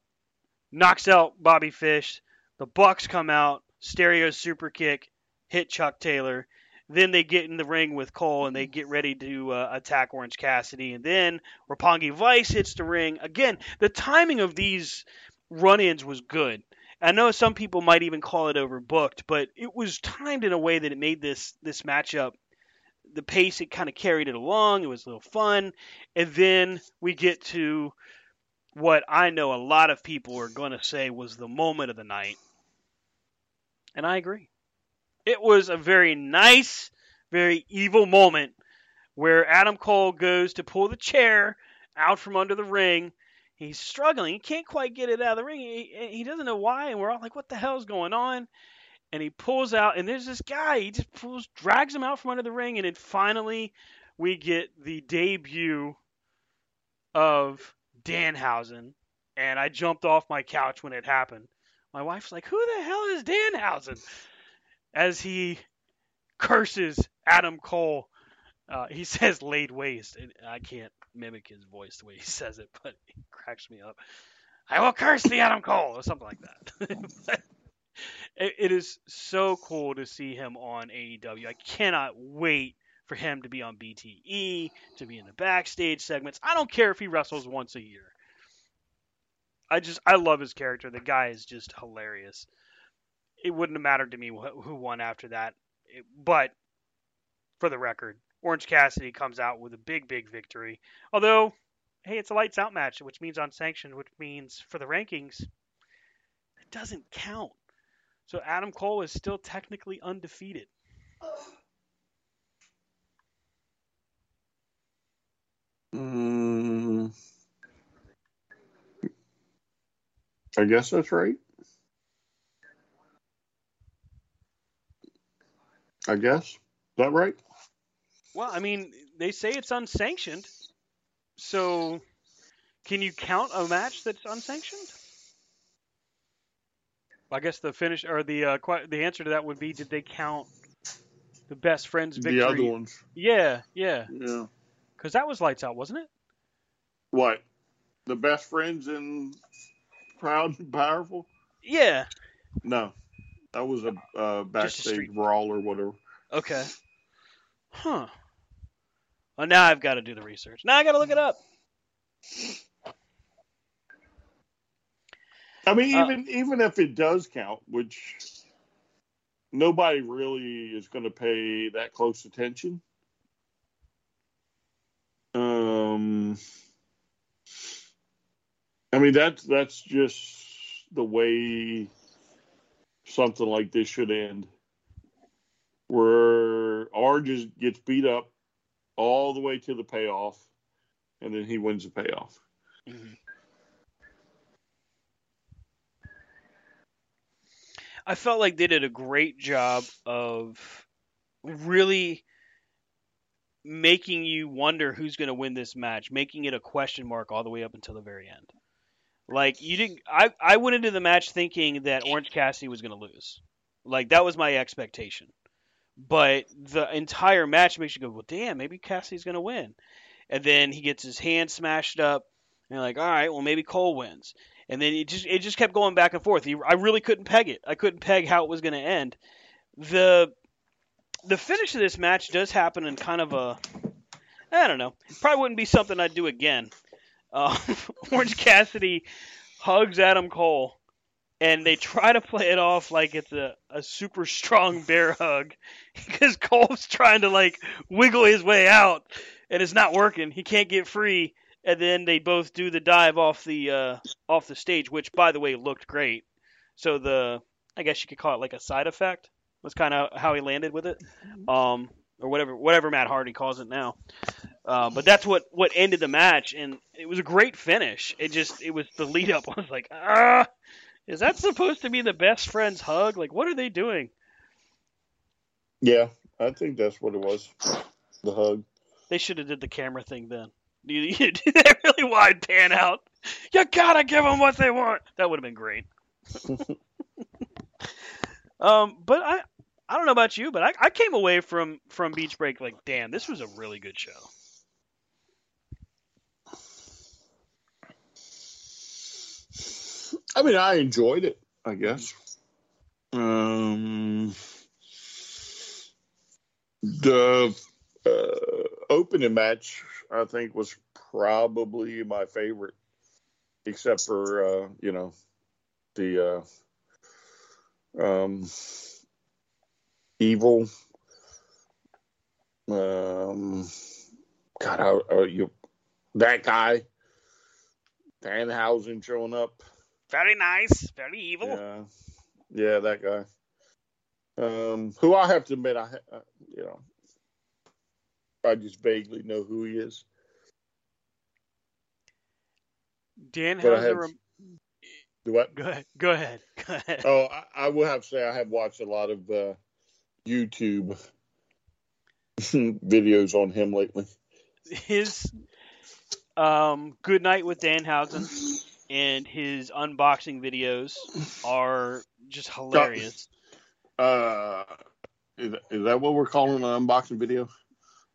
knocks out Bobby Fish. The Bucks come out, stereo super kick, hit Chuck Taylor. Then they get in the ring with Cole and they get ready to uh, attack Orange Cassidy. And then Roppongi Vice hits the ring. Again, the timing of these run ins was good. I know some people might even call it overbooked, but it was timed in a way that it made this this matchup the pace it kind of carried it along. It was a little fun, and then we get to what I know a lot of people are going to say was the moment of the night, and I agree. It was a very nice, very evil moment where Adam Cole goes to pull the chair out from under the ring. He's struggling. He can't quite get it out of the ring. He, he doesn't know why, and we're all like, "What the hell's going on?" And he pulls out, and there's this guy. He just pulls, drags him out from under the ring, and then finally we get the debut of Danhausen. And I jumped off my couch when it happened. My wife's like, "Who the hell is Danhausen?" As he curses Adam Cole. Uh, he says laid waste, and I can't mimic his voice the way he says it, but it cracks me up. I will curse the Adam Cole, or something like that. it, it is so cool to see him on AEW. I cannot wait for him to be on BTE, to be in the backstage segments. I don't care if he wrestles once a year. I just I love his character. The guy is just hilarious. It wouldn't have mattered to me wh- who won after that, It- but for the record, Orange Cassidy comes out with a big, big victory. Although, hey, it's a lights out match, which means unsanctioned, which means for the rankings, it doesn't count. So Adam Cole is still technically undefeated. Mm, I guess that's right. I guess. Is that right? Well, I mean, they say it's unsanctioned. So can you count a match that's unsanctioned? I guess the finish or the uh, the answer to that would be: Did they count the best friends victory? The other ones. Yeah, yeah, Yeah. because that was lights out, wasn't it? What? The best friends in Proud and Powerful? Yeah. No. That was a uh, backstage brawl or whatever. Okay. Huh. Well, now I've got to do the research. Now I got to look it up. I mean, Uh, even even if it does count, which nobody really is going to pay that close attention. Um, I mean that's that's just the way something like this should end, where Orange is, gets beat up all the way to the payoff, and then he wins the payoff. Mm-hmm. I felt like they did a great job of really making you wonder who's going to win this match, making it a question mark all the way up until the very end. Like you didn't I I went into the match thinking that Orange Cassidy was going to lose. Like that was my expectation. But the entire match makes you go, "Well, damn, maybe Cassidy's going to win." And then he gets his hand smashed up and like, "All right, well maybe Cole wins." and then it just it just kept going back and forth. I really couldn't peg it. I couldn't peg how it was going to end. The the finish of this match does happen in kind of a I don't know. Probably wouldn't be something I'd do again. Uh, Orange Cassidy hugs Adam Cole, and they try to play it off like it's a, a super strong bear hug because Cole's trying to like wiggle his way out, and it's not working. He can't get free and then they both do the dive off the uh, off the stage, which by the way looked great. So the I guess you could call it like a side effect was kind of how he landed with it, um, or whatever whatever Matt Hardy calls it now. Uh, but that's what what ended the match, and it was a great finish. It just it was the lead up. I was like, ah, is that supposed to be the best friends hug? Like, what are they doing? Yeah, I think that's what it was. The hug. They should have did the camera thing then. You, you do that really wide pan out. You gotta give them what they want. That would have been great. Um, but I I don't know about you, but I, I came away from from Beach Break like, damn, this was a really good show. I mean, I enjoyed it. I guess. Um, the uh, opening match, I think, was probably my favorite, except for uh, you know the uh, um, evil. Um, God, how, how you that guy, Danhausen showing up. Very nice, very evil. Yeah, yeah, that guy. Um, who I have to admit, I uh, you know, I just vaguely know who he is. Dan But Houser. have- rem- Do what? Go ahead. Go ahead. Go ahead. Oh, I, I will have to say I have watched a lot of uh, YouTube videos on him lately. His um, Good Night with Danhausen and his unboxing videos are just hilarious. Uh, is, is that what we're calling an unboxing video?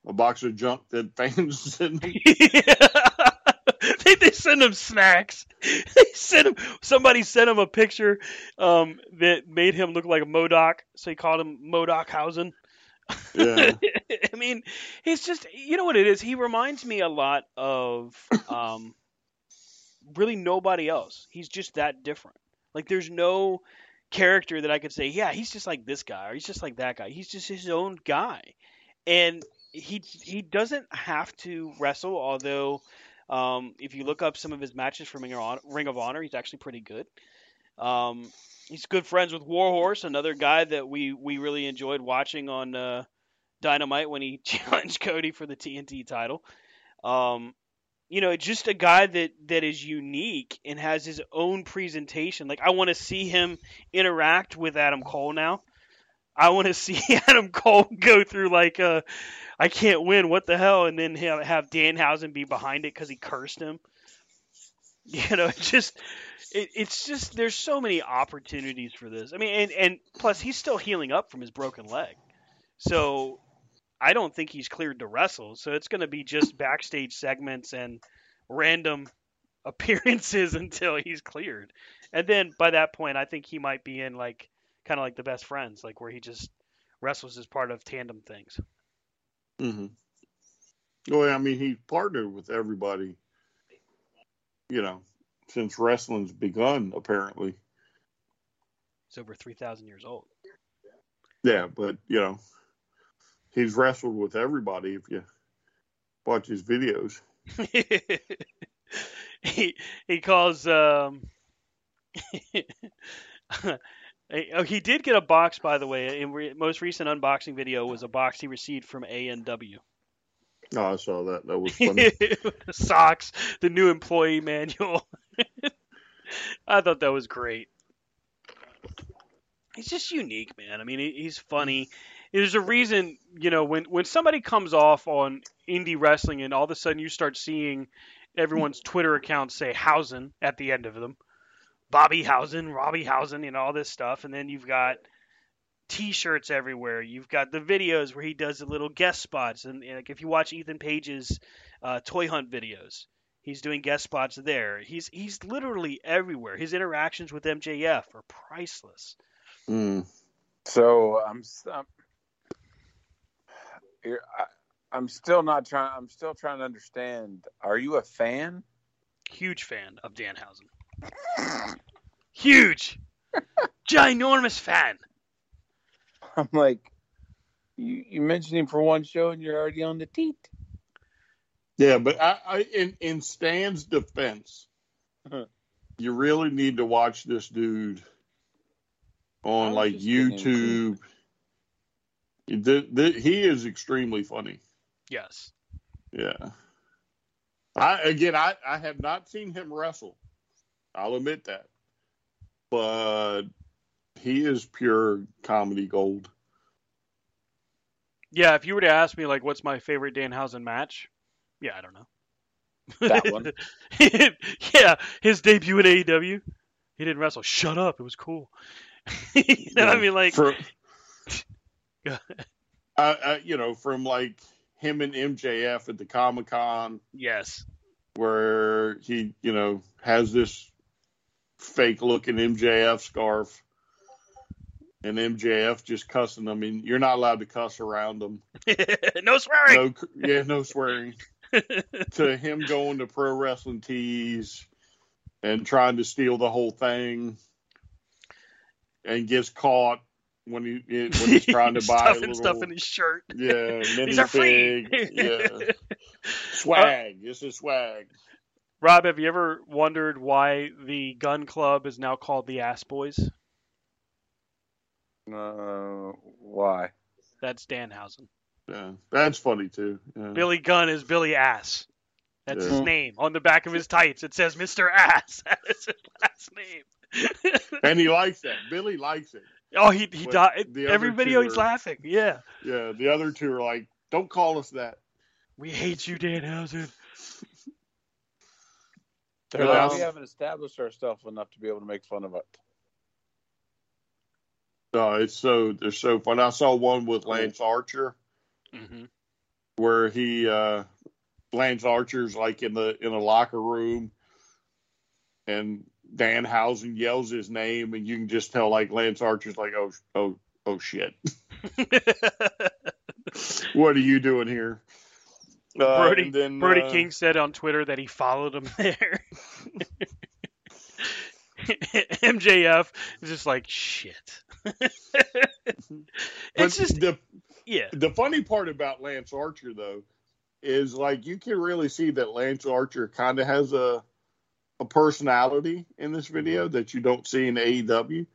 A box of junk that fans send me? they, they send him snacks. They sent him. Somebody sent him a picture um, that made him look like a MODOK, so he called him MODOK Hausen. Yeah. I mean, he's just you know what it is. He reminds me a lot of um, really nobody else. He's just that different. Like there's no character that I could say, yeah, he's just like this guy or he's just like that guy. He's just his own guy, and he he doesn't have to wrestle. Although, um, if you look up some of his matches from Ring of Honor, he's actually pretty good. Um, he's good friends with Warhorse, another guy that we we really enjoyed watching on uh, Dynamite when he challenged Cody for the TNT title. Um, you know, just a guy that that is unique and has his own presentation. Like I want to see him interact with Adam Cole now. I want to see Adam Cole go through like uh I can't win, what the hell, and then have, Danhausen be behind it because he cursed him. You know, just it, it's just there's so many opportunities for this. I mean, and and plus he's still healing up from his broken leg, so I don't think he's cleared to wrestle. So it's going to be just backstage segments and random appearances until he's cleared, and then by that point, I think he might be in like kind of like the best friends, like where he just wrestles as part of tandem things. Mm-hmm. Well, I mean, he's partnered with everybody, you know, since wrestling's begun, apparently. He's over three thousand years old. Yeah, but, you know, he's wrestled with everybody if you watch his videos. he he calls um oh he did get a box by the way in re- most recent unboxing video was a box he received from A&W Oh, I saw that. That was funny. socks the new employee manual I thought that was great he's just unique man I mean he's funny there's a reason you know when when somebody comes off on indie wrestling and all of a sudden you start seeing everyone's Twitter accounts say Hausen at the end of them. Bobby Hausen, Robbie Hausen, know, all this stuff. And then you've got t shirts everywhere. You've got the videos where he does the little guest spots. And, and, like if you watch Ethan Page's uh, Toy Hunt videos, he's doing guest spots there. He's he's literally everywhere. His interactions with MJF are priceless. Mm. So I'm, s- I'm you're, I, I'm still not trying. I'm still trying to understand. Are you a fan? Huge fan of Danhausen. Huge, ginormous fan. I'm like, you, you mentioned him for one show and you're already on the teat. Yeah, but I, I in in Stan's defense, you really need to watch this dude on like just getting YouTube. The- the- he is extremely funny. Yes. Yeah. I again, I I have not seen him wrestle. I'll admit that, but he is pure comedy gold. Yeah, if you were to ask me like what's my favorite Danhausen match, yeah, I don't know. That one. yeah, his debut at AEW. He didn't wrestle. Shut up. It was cool. you know, I mean, like, from, Go uh, uh, you know, from like him and MJF at the Comic Con yes, where he, you know, has this fake looking MJF scarf and MJF just cussing. I mean, you're not allowed to cuss around them. no swearing. No, yeah, no swearing. to him going to pro wrestling tees and trying to steal the whole thing and gets caught when he when he's trying to buy a stuffing little stuff in his shirt. yeah mini These are free. yeah swag this is swag Rob, have you ever wondered why the Gunn Club is now called the Ass Boys? Uh, why? That's Danhausen. yeah that's funny too yeah. Billy Gunn is Billy Ass. That's his name. On the back of his tights, it says Mr. Ass. That is his last name. and he likes that Billy likes it oh, he he died. Every video he's are- laughing. Yeah. yeah the other two are like don't call us that We hate you, Danhausen. They're Well, like, we haven't established ourselves enough to be able to make fun of it. no it's so they're so fun I saw one with Lance Archer hmm where he uh Lance Archer's like in the in a locker room and Danhausen yells his name and you can just tell like Lance Archer's like oh oh oh shit what are you doing here uh, Brody- and then, Brody uh, King said on Twitter that he followed him there. MJF is just like shit. it's just the yeah. the funny part about Lance Archer though is like you can really see that Lance Archer kind of has a a personality in this mm-hmm. video that you don't see in AEW.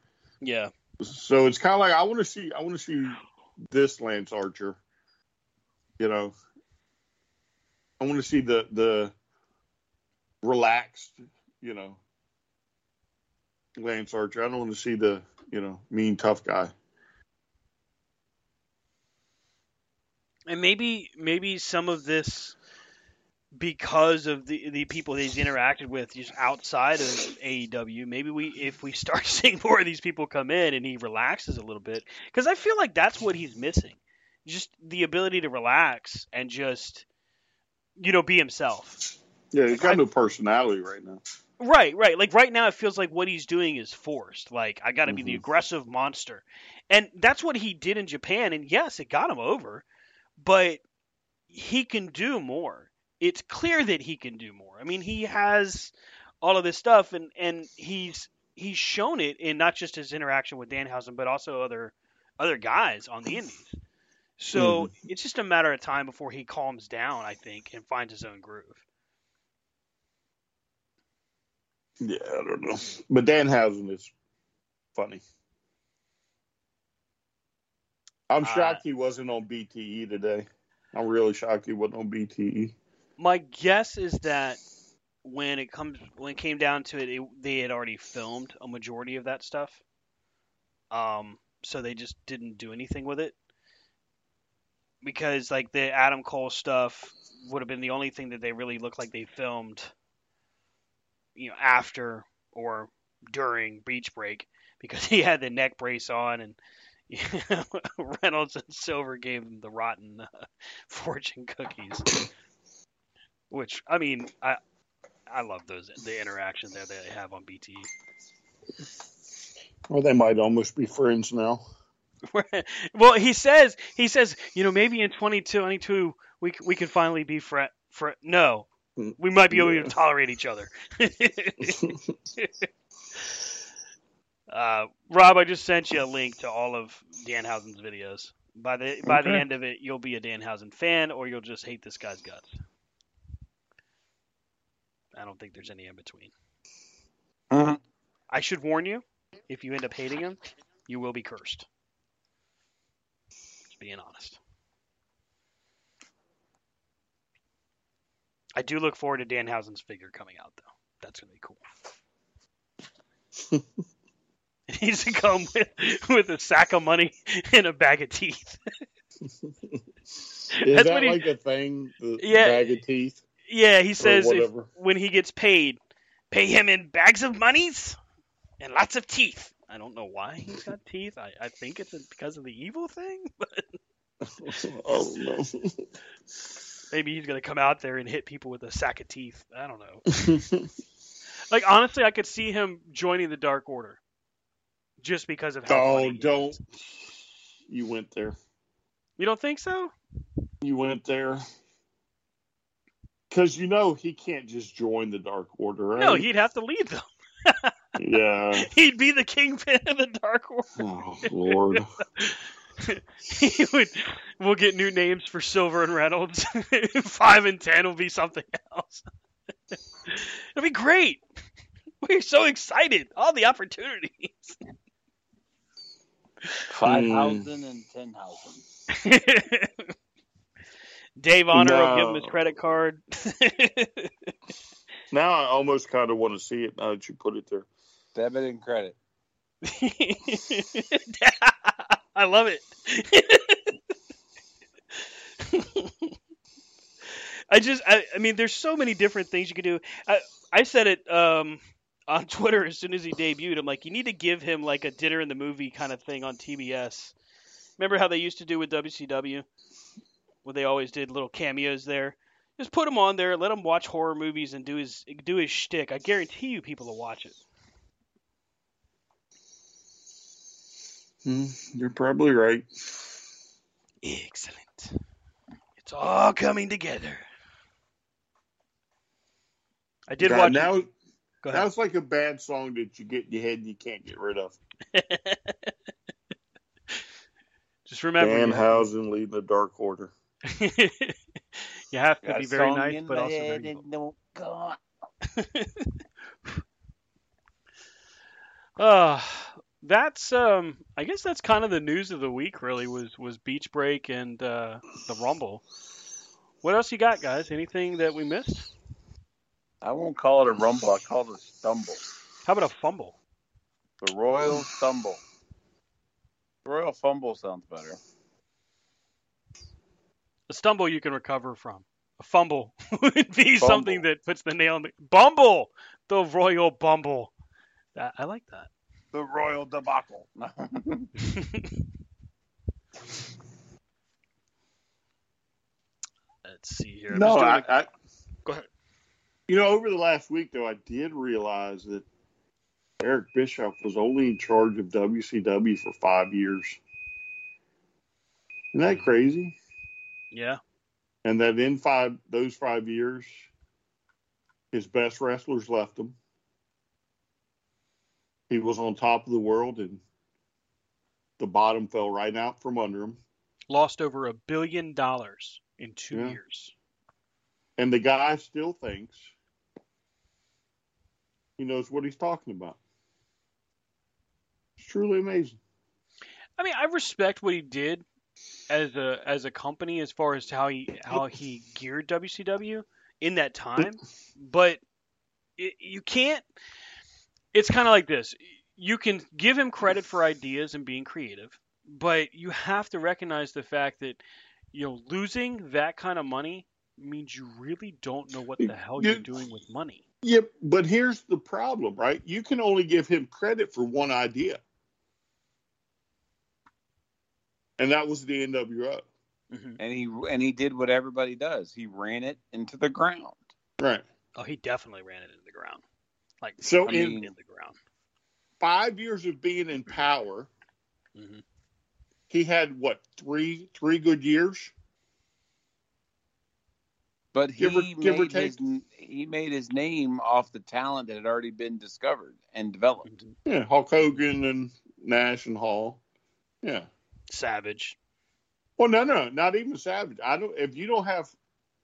Yeah. So it's kind of like I want to see I want to see this Lance Archer. You know, I want to see the the relaxed, you know, Lance Archer. I don't want to see the you know mean tough guy. And maybe maybe some of this because of the the people that he's interacted with just outside of AEW, maybe we if we start seeing more of these people come in and he relaxes a little bit because I feel like that's what he's missing. Just the ability to relax and just you know be himself. Yeah, he's got no personality right now. Right, right. Like right now, it feels like what he's doing is forced. Like I got to be the Mhm. aggressive monster, and that's what he did in Japan. And yes, it got him over, but he can do more. It's clear that he can do more. I mean, he has all of this stuff, and and he's he's shown it in not just his interaction with Danhausen, but also other other guys on the Indies. So it's just a matter of time before he calms down, I think, and finds his own groove. Yeah, I don't know. But Danhausen is funny. I'm Uh, shocked he wasn't on BTE today. I'm really shocked he wasn't on. BTE. My guess is that when it comes when it came down to it, it they had already filmed a majority of that stuff. Um, so they just didn't do anything with it because like the Adam Cole stuff would have been the only thing that they really looked like they filmed, you know, after or during Beach Break because he had the neck brace on and. Reynolds and Silver gave him the rotten uh, fortune cookies. Which I mean, I I love those the interaction there that they have on BT. Or they might almost be friends now. well, he says he says you know maybe in 2022 we c- we can finally be friend. Fr- no, we might be able Yeah. to tolerate each other. uh, Rob, I just sent you a link to all of Danhausen's videos. By the by the end of it, you'll be a Danhausen fan, or you'll just hate this guy's guts. I don't think there's any in between. Mhm. I should warn you, if you end up hating him, you will be cursed. Just being honest. I do look forward to Danhausen's figure coming out, though. That's gonna be cool. it needs to come with with a sack of money and a bag of teeth. Is That's that what he- like a thing? The Yeah. bag of teeth? Yeah, he says if, when he gets paid, pay him in bags of monies and lots of teeth. I don't know why he's got teeth. I, I think it's because of the evil thing, but oh no. maybe he's gonna come out there and hit people with a sack of teeth. I don't know. Like honestly, I could see him joining the Dark Order, just because of how. oh, don't. is. You went there. You don't think so? You went there. Because you know he can't just join the Dark Order, right? No, he'd have to lead them. Yeah. He'd be the kingpin of the Dark Order. Oh Lord. he would. We'll get new names for Silver and Reynolds. Five and ten will be something else. It'll be great. We're so excited. All the opportunities. Five Hmm. thousand and ten thousand. Dave Honor will give him his credit card. Now I almost kind of want to see it now that you put it there. Debit and credit. I love it. I just, I, I mean, there's so many different things you could do. I, I said it um, on Twitter as soon as he debuted. I'm like, you need to give him like a dinner in the movie kind of thing on TBS. Remember how they used to do with WCW, where they always did little cameos there. Just put him on there, let him watch horror movies and do his do his shtick. I guarantee you, people will watch it. Hmm, you're probably right. Excellent. It's all coming together. I did God, watch. now. Go Now it's like a bad song that you get in your head and you can't get rid of. Just remember, Danhausen leading the Dark Order. you have to Got be very nice, but also very evil. don't go on. Uh, that's um. I guess that's kind of the news of the week. Really was was Beach Break and uh, the Rumble. What else you got, guys? Anything that we missed? I won't call it a rumble. I call it a stumble. How about a fumble? The Royal Stumble. Royal Fumble sounds better. A stumble you can recover from. A fumble would be Bumble. something that puts the nail in the bumble. The royal bumble. That, I like that. The Royal Debacle. Let's see here. I'm No, I. Go ahead. You know, over the last week, though, I did realize that Eric Bischoff was only in charge of WCW for five years. Isn't that hmm. crazy? Yeah. And that in five those five years, his best wrestlers left him. He was on top of the world, and the bottom fell right out from under him. Lost over a billion dollars in two Yeah. years. And the guy still thinks he knows what he's talking about. It's truly amazing. I mean, I respect what he did as a as a company as far as how he how he geared WCW in that time, but it, you can't. It's kind of like this. You can give him credit for ideas and being creative, but you have to recognize the fact that you know losing that kind of money means you really don't know what the hell you're doing with money. Yep, but here's the problem, right? You can only give him credit for one idea. And that was the NWO. Mhm. and he and he did what everybody does. He ran it into the ground. Right. Oh, he definitely ran it into the ground, like So I in- mean, in the ground. Five years of being in power, hmm he had what, three three good years? But he Give or- give or made his he made his name off the talent that had already been discovered and developed. Yeah, Hulk Hogan and Nash and Hall. Yeah. Savage. Well, no, no, not even Savage. I don't. If you don't have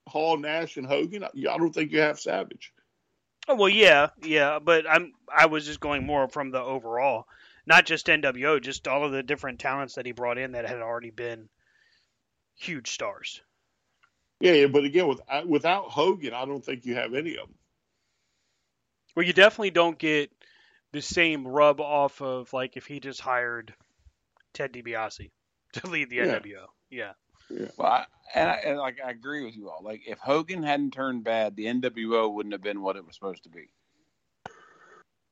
Hall, Nash, and Hogan, I I don't think you have Savage. Oh well, yeah, yeah, but I'm I was just going more from the overall, not just NWO, just all of the different talents that he brought in that had already been huge stars. Yeah, yeah, but again, with uh, without Hogan, I don't think you have any of them. Well, you definitely don't get the same rub off of like if he just hired Ted DiBiase to lead the Yeah. NWO. Yeah. Well, I, and, I, and like I agree with you all. Like if Hogan hadn't turned bad, the NWO wouldn't have been what it was supposed to be.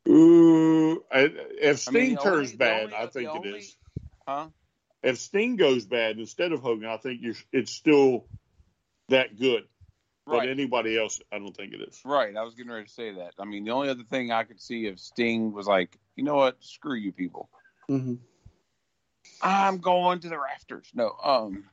Ooh, I, if I mean, Sting turns only- bad, only- I think it only- is. Huh? If Sting goes bad instead of Hogan, I think you're, it's still that good. But anybody else, I don't think it is. Right. I was getting ready to say that. I mean, the only other thing I could see if Sting was like, you know what, screw you people. Mm-hmm. I'm going to the rafters. No, um,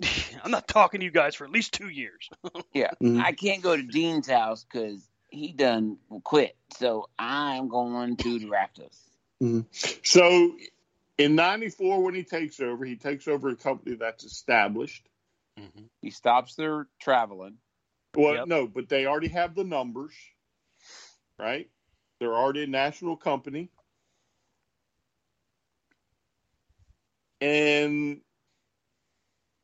I'm not talking to you guys for at least two years. yeah. Mhm. I can't go to Dean's house because he done quit. So I'm going to the Raptors. So in '94, when he takes over, he takes over a company that's established. He stops their traveling. Well, Yep. no, but they already have the numbers, right? They're already a national company. And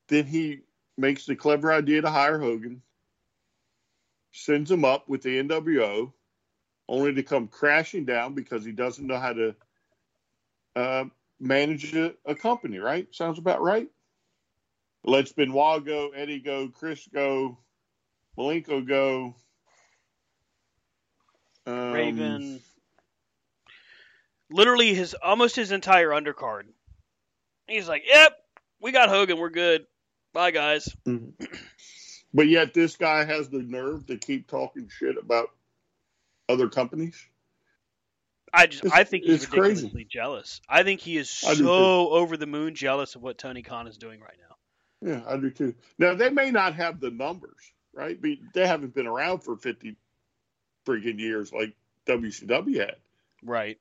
then he makes the clever idea to hire Hogan, sends him up with the NWO, only to come crashing down because he doesn't know how to uh, manage a, a company, right? Sounds about right. Let's Benoit go, Eddie go, Chris go, Malenko go. Um, Raven, literally his almost his entire undercard. He's like, "Yep, we got Hogan, we're good. Bye, guys." Mhm. But yet, this guy has the nerve to keep talking shit about other companies. I just, It's- I think he's it's crazy. ridiculously jealous. I think he is so over the moon jealous of what Tony Khan is doing right now. Yeah, I do too. Now, they may not have the numbers, right? But they haven't been around for 50 freaking years like WCW had. Right.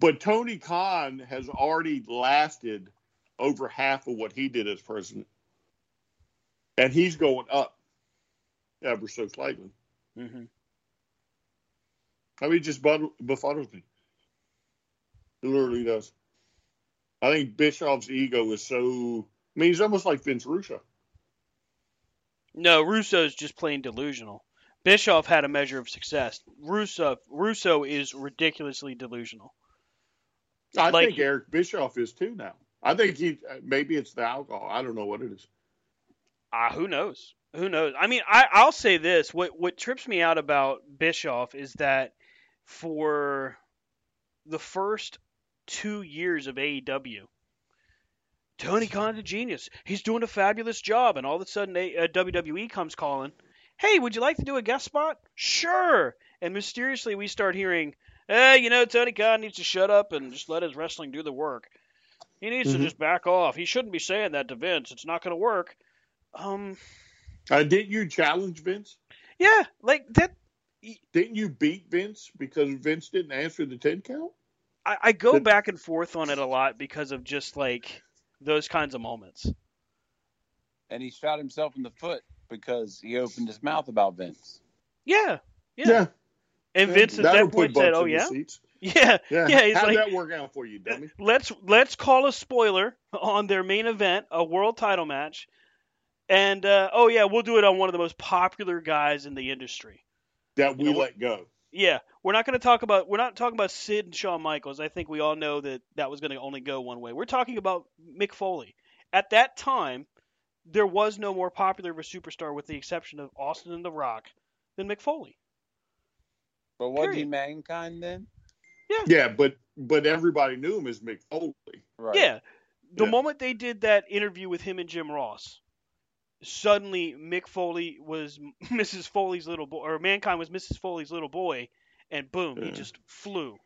But Tony Khan has already lasted over half of what he did as president. And he's going up ever so slightly. hmm I mean, it just befuddles me. It literally does. I think Bischoff's ego is so. I mean, he's almost like Vince Russo. No, Russo's just plain delusional. Bischoff had a measure of success. Russo, Russo is ridiculously delusional. I Like- think Eric Bischoff is too now. I think he maybe it's the alcohol. I don't know what it is. Ah, who knows? Who knows? I mean, I, I'll say this: what what trips me out about Bischoff is that for the first two years of AEW, Tony Khan's a genius. He's doing a fabulous job, and all of a sudden, a, uh, WWE comes calling. Hey, would you like to do a guest spot? Sure. And mysteriously, we start hearing, "Hey, you know, Tony Khan needs to shut up and just let his wrestling do the work. He needs to Mhm. just back off. He shouldn't be saying that to Vince. It's not going to work." Um. Uh, didn't you challenge Vince? Yeah, like that. Didn't you beat Vince because Vince didn't answer the ten count? I, I go But- back and forth on it a lot because of just like those kinds of moments. And he shot himself in the foot because he opened his mouth about Vince. Yeah, yeah. And Vince at that point said, "Oh yeah, yeah, yeah, Yeah, he's How'd like- that work out for you, dummy? let's let's call a spoiler on their main event, a world title match, and uh, oh yeah, we'll do it on one of the most popular guys in the industry. That we You know let go. Yeah, we're not going to talk about we're not talking about Sid and Shawn Michaels. I think we all know that that was going to only go one way. We're talking about Mick Foley. At that time, there was no more popular of a superstar, with the exception of Austin and The Rock, than Mick Foley. But was he Period. mankind then? Yeah, Yeah, but but everybody knew him as Mick Foley. Right. Yeah, the Yeah. moment they did that interview with him and Jim Ross, suddenly Mick Foley was Mrs. Foley's little boy, or Mankind was Mrs. Foley's little boy, and boom, he just flew.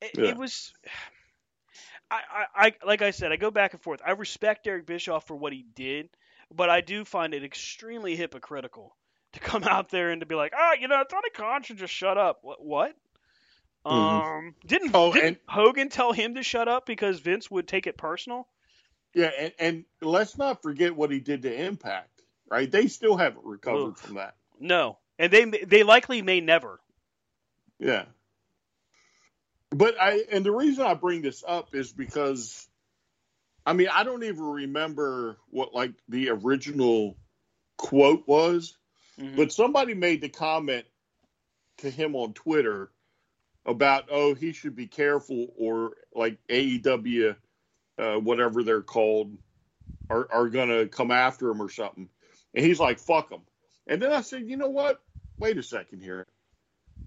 It, Yeah. it was. I, I, I, like I said, I go back and forth. I respect Eric Bischoff for what he did, but I do find it extremely hypocritical to come out there and to be like, ah, you know, Tony Khan should just shut up. What? What? Mhm. Um, didn't, Oh, didn't and- Hogan tell him to shut up because Vince would take it personal? Yeah, and, and let's not forget what he did to Impact. Right? They still haven't recovered Oof. from that. No, and they they likely may never. Yeah. But I and the reason I bring this up is because I mean, I don't even remember what like the original quote was, Mhm. but somebody made the comment to him on Twitter about oh, he should be careful or like AEW uh, whatever they're called are are going to come after him or something. And he's like, "Fuck them." And then I said, "You know what? Wait a second here.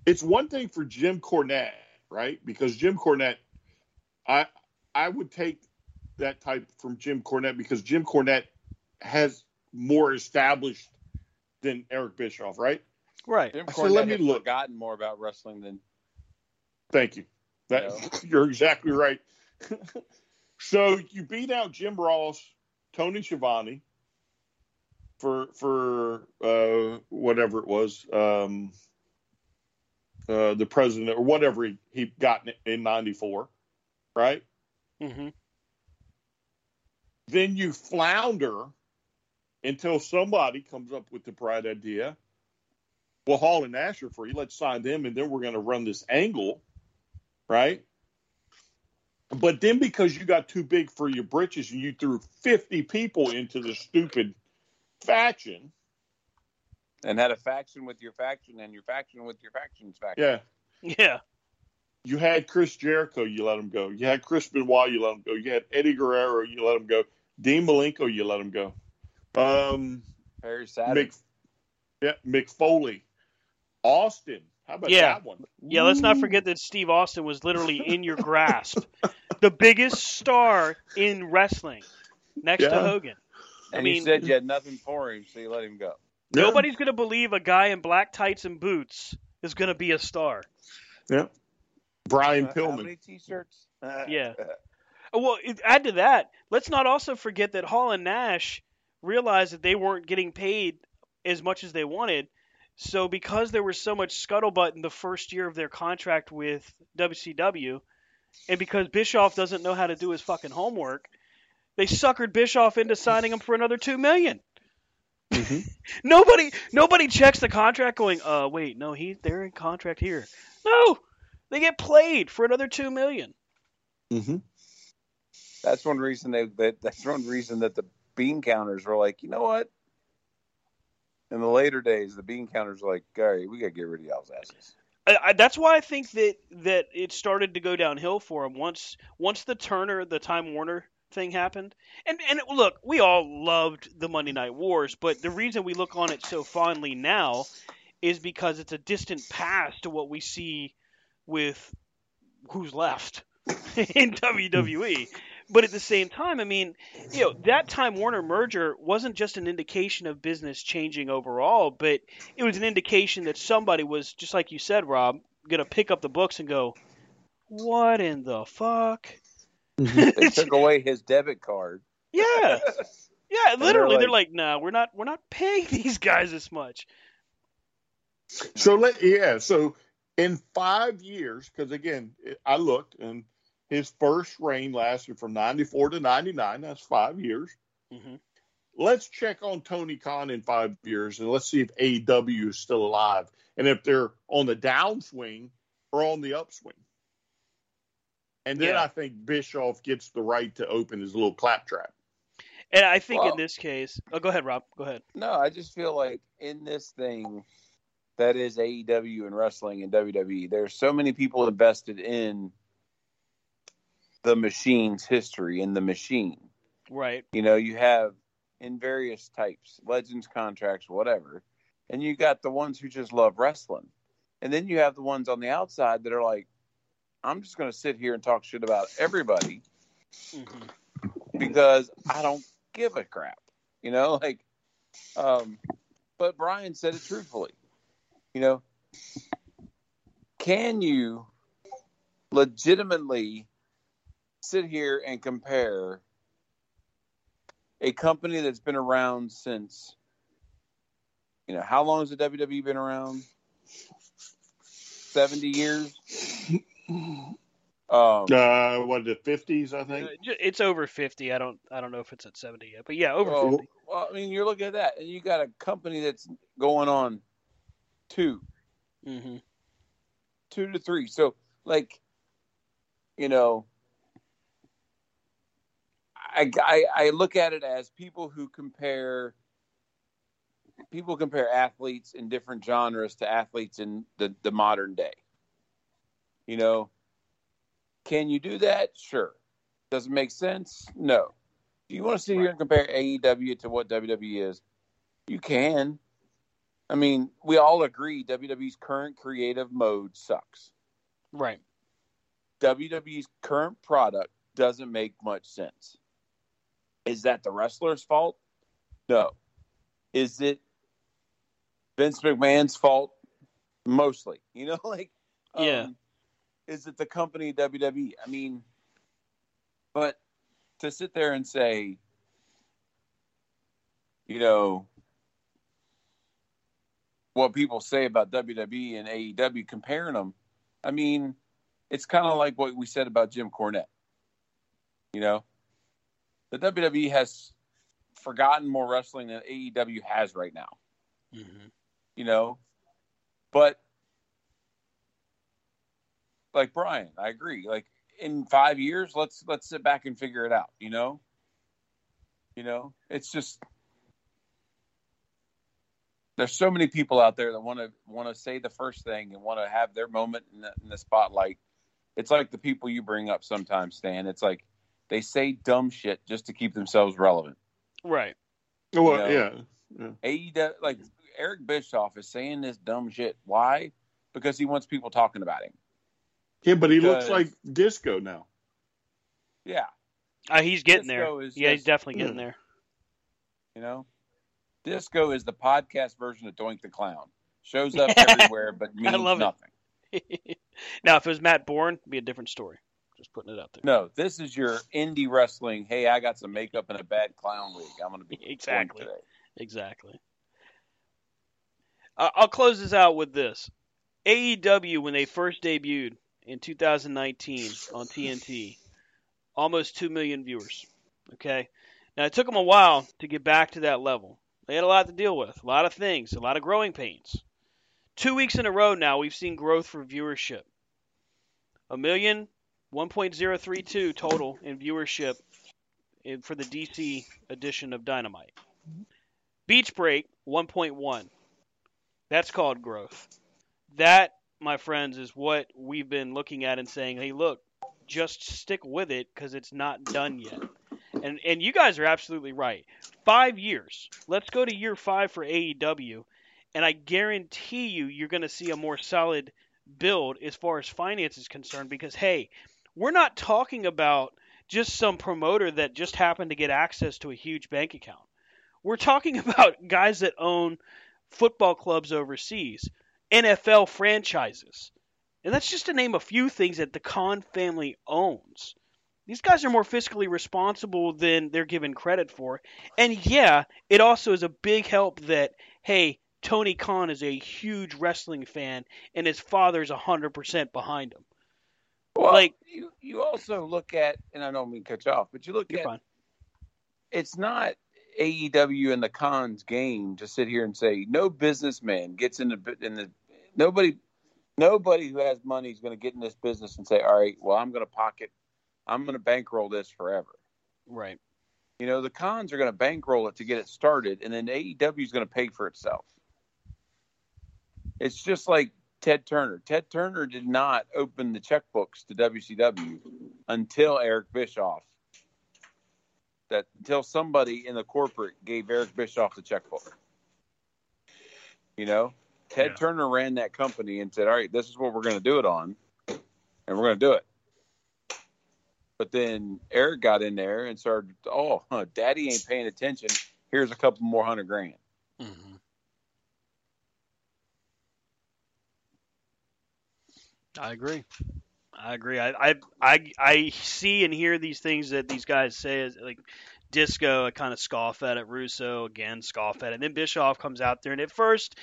it's one thing for Jim Cornette, right? Because Jim Cornette, I I would take that type from Jim Cornette because Jim Cornette has more established than Eric Bischoff, right? Right. Jim So let me look. forgotten more about wrestling than Thank you. That No. you're exactly right. so you beat out Jim Ross, Tony Schiavone for for uh, whatever it was, um, uh, the president or whatever he, he got in, in '94, right? Mm-hmm. Then you flounder until somebody comes up with the bright idea. Well, Hall and Nash are free. Let's sign them, and then we're going to run this angle, right? But then because you got too big for your britches and you threw 50 people into the stupid faction, and had a faction with your faction and your faction with your faction's faction. yeah, Yeah. you had Chris Jericho, you let him go. You had Chris Benoit, you let him go. You had Eddie Guerrero, you let him go. Dean Malenko, you let him go. Um, Very sad. Mick, yeah, Mick Foley, Austin. How about Yeah. that one? Yeah, let's not forget that Steve Austin was literally in your grasp. the biggest star in wrestling next to Hogan. and I mean- you said you had nothing for him, so you let him go. Yeah. Nobody's going to believe a guy in black tights and boots is going to be a star. Yeah. Brian Uh, How Pillman. many T-shirts? Yeah. Well, add to that, let's not also forget that Hall and Nash realized that they weren't getting paid as much as they wanted. So because there was so much scuttlebutt in the first year of their contract with WCW, and because Bischoff doesn't know how to do his fucking homework, they suckered Bischoff into signing him for another two million. nobody nobody checks the contract going, uh wait, no, he they're in contract here. No. They get played for another two million. Mm-hmm. That's one reason they. That, that's one reason that the bean counters were like, you know what? In the later days, the bean counters were like, Gary, we gotta get rid of y'all's asses. I, I, that's why I think that that it started to go downhill for him once once the Turner the Time Warner thing happened. And and look, we all loved the Monday Night Wars, but the reason we look on it so fondly now is because it's a distant past to what we see with who's left in WWE. But at the same time, I mean, you know, that Time Warner merger wasn't just an indication of business changing overall, but it was an indication that somebody was, just like you said, Rob, going to pick up the books and go, "What in the fuck?" Mhm. They took away his debit card. Yeah, yeah. they're Literally, they're like- like, "No, we're not. We're not paying these guys as much." So let yeah. So in five years, because again, I looked and his first reign lasted from '94 to '99. That's five years. hmm Let's check on Tony Khan in five years, and let's see if AEW is still alive, and if they're on the downswing or on the upswing. And then Yeah. I think Bischoff gets the right to open his little claptrap. And I think Well- in this case, oh, go ahead, Rob. Go ahead. No, I just feel like in this thing that is AEW and wrestling and WWE, there's so many people invested in the machine's history in the machine. Right. You know, you have in various types, legends contracts, whatever, and you got the ones who just love wrestling. And then you have the ones on the outside that are like, I'm just going to sit here and talk shit about everybody hmm because I don't give a crap. You know, like, um, but Brian said it truthfully. You know, can you legitimately sit here and compare a company that's been around since, you know, how long has the WWE been around? 70 years? Um, Uh, what the fifties, I think. Uh, It's over fifty. I don't. I don't know if it's at seventy yet, but yeah, over well, fifty. well, I mean, you're looking at that, and you got a company that's going on two, hmm two to three. So, like, you know, I, I, I look at it as people who compare people compare athletes in different genres to athletes in the, the modern day. You know, can you do that? Sure. Does it make sense? No. Do you want to sit here and compare AEW to what WWE is? You can. I mean, we all agree WWE's current creative mode sucks. Right. WWE's current product doesn't make much sense. Is that the wrestler's fault? No. Is it Vince McMahon's fault? Mostly. You know, like, um, Yeah. Is it the company WWE? I mean, but to sit there and say, you know, what people say about WWE and AEW comparing them, I mean, it's kind of like what we said about Jim Cornette. You know, the WWE has forgotten more wrestling than AEW has right now. Mm-hmm. You know, but like Brian, I agree. Like in five years, let's let's sit back and figure it out. You know, you know, it's just there's so many people out there that want to want to say the first thing and want to have their moment in the, in the spotlight. It's like the people you bring up sometimes, Stan. It's like they say dumb shit just to keep themselves relevant. Right. Well, You know? yeah. AEW, like Eric Bischoff is saying this dumb shit. Why? Because he wants people talking about him. Yeah, but he looks like disco now. Yeah, Uh, he's getting Disco there. is Yeah, he's definitely getting there. you know, Disco is the podcast version of Doink the Clown. Shows up everywhere, but means love nothing. now, if it was Matt Borne, it'd be a different story. Just putting it out there. No, this is your indie wrestling. Hey, I got some makeup and a bad clown wig. I'm going to be Exactly. today. Exactly. I'll close this out with this. AEW, when they first debuted in 2019 on TNT, almost 2 million viewers. Okay? Now, it took them a while to get back to that level. They had a lot to deal with, a lot of things, a lot of growing pains. Two weeks in a row now, we've seen growth for viewership. A million, 1.032 total in viewership in, for the DC edition of Dynamite. Beach Break 1.1. That's called growth. That, my friends, is what we've been looking at and saying, hey, look, just stick with it because it's not done yet. And and you guys are absolutely right. Five years. Let's go to year five for AEW, and I guarantee you, you're going to see a more solid build as far as finance is concerned. Because hey, we're not talking about just some promoter that just happened to get access to a huge bank account. We're talking about guys that own football clubs overseas, NFL franchises. And that's just to name a few things that the Khan family owns. These guys are more fiscally responsible than they're given credit for. And yeah, it also is a big help that, hey, Tony Khan is a huge wrestling fan and his father's 100% behind him. Well, Like- you, you also look at, and I don't mean cut you off, but you look at fine. it's not AEW and the Khans game to sit here and say no businessman gets in the in the nobody nobody who has money is going to get in this business and say all right well I'm going to pocket I'm going to bankroll this forever. Right. You know the Khans are going to bankroll it to get it started, and then AEW is going to pay for itself. It's just like Ted Turner. Ted Turner did not open the checkbooks to WCW until Eric Bischoff. That until somebody in the corporate gave Eric Bischoff the checkbook. You know, Ted Yeah. Turner ran that company and said, "All right, this is what we're going to do it on, and we're going to do it." But then Eric got in there and started, "Oh, huh, Daddy ain't paying attention. Here's a couple more hundred grand." Mm-hmm. I agree. I agree. I, I I I see and hear these things that these guys say is like disco. I kind of scoff at it. Russo again scoff at it. And then Bischoff comes out there, and at first,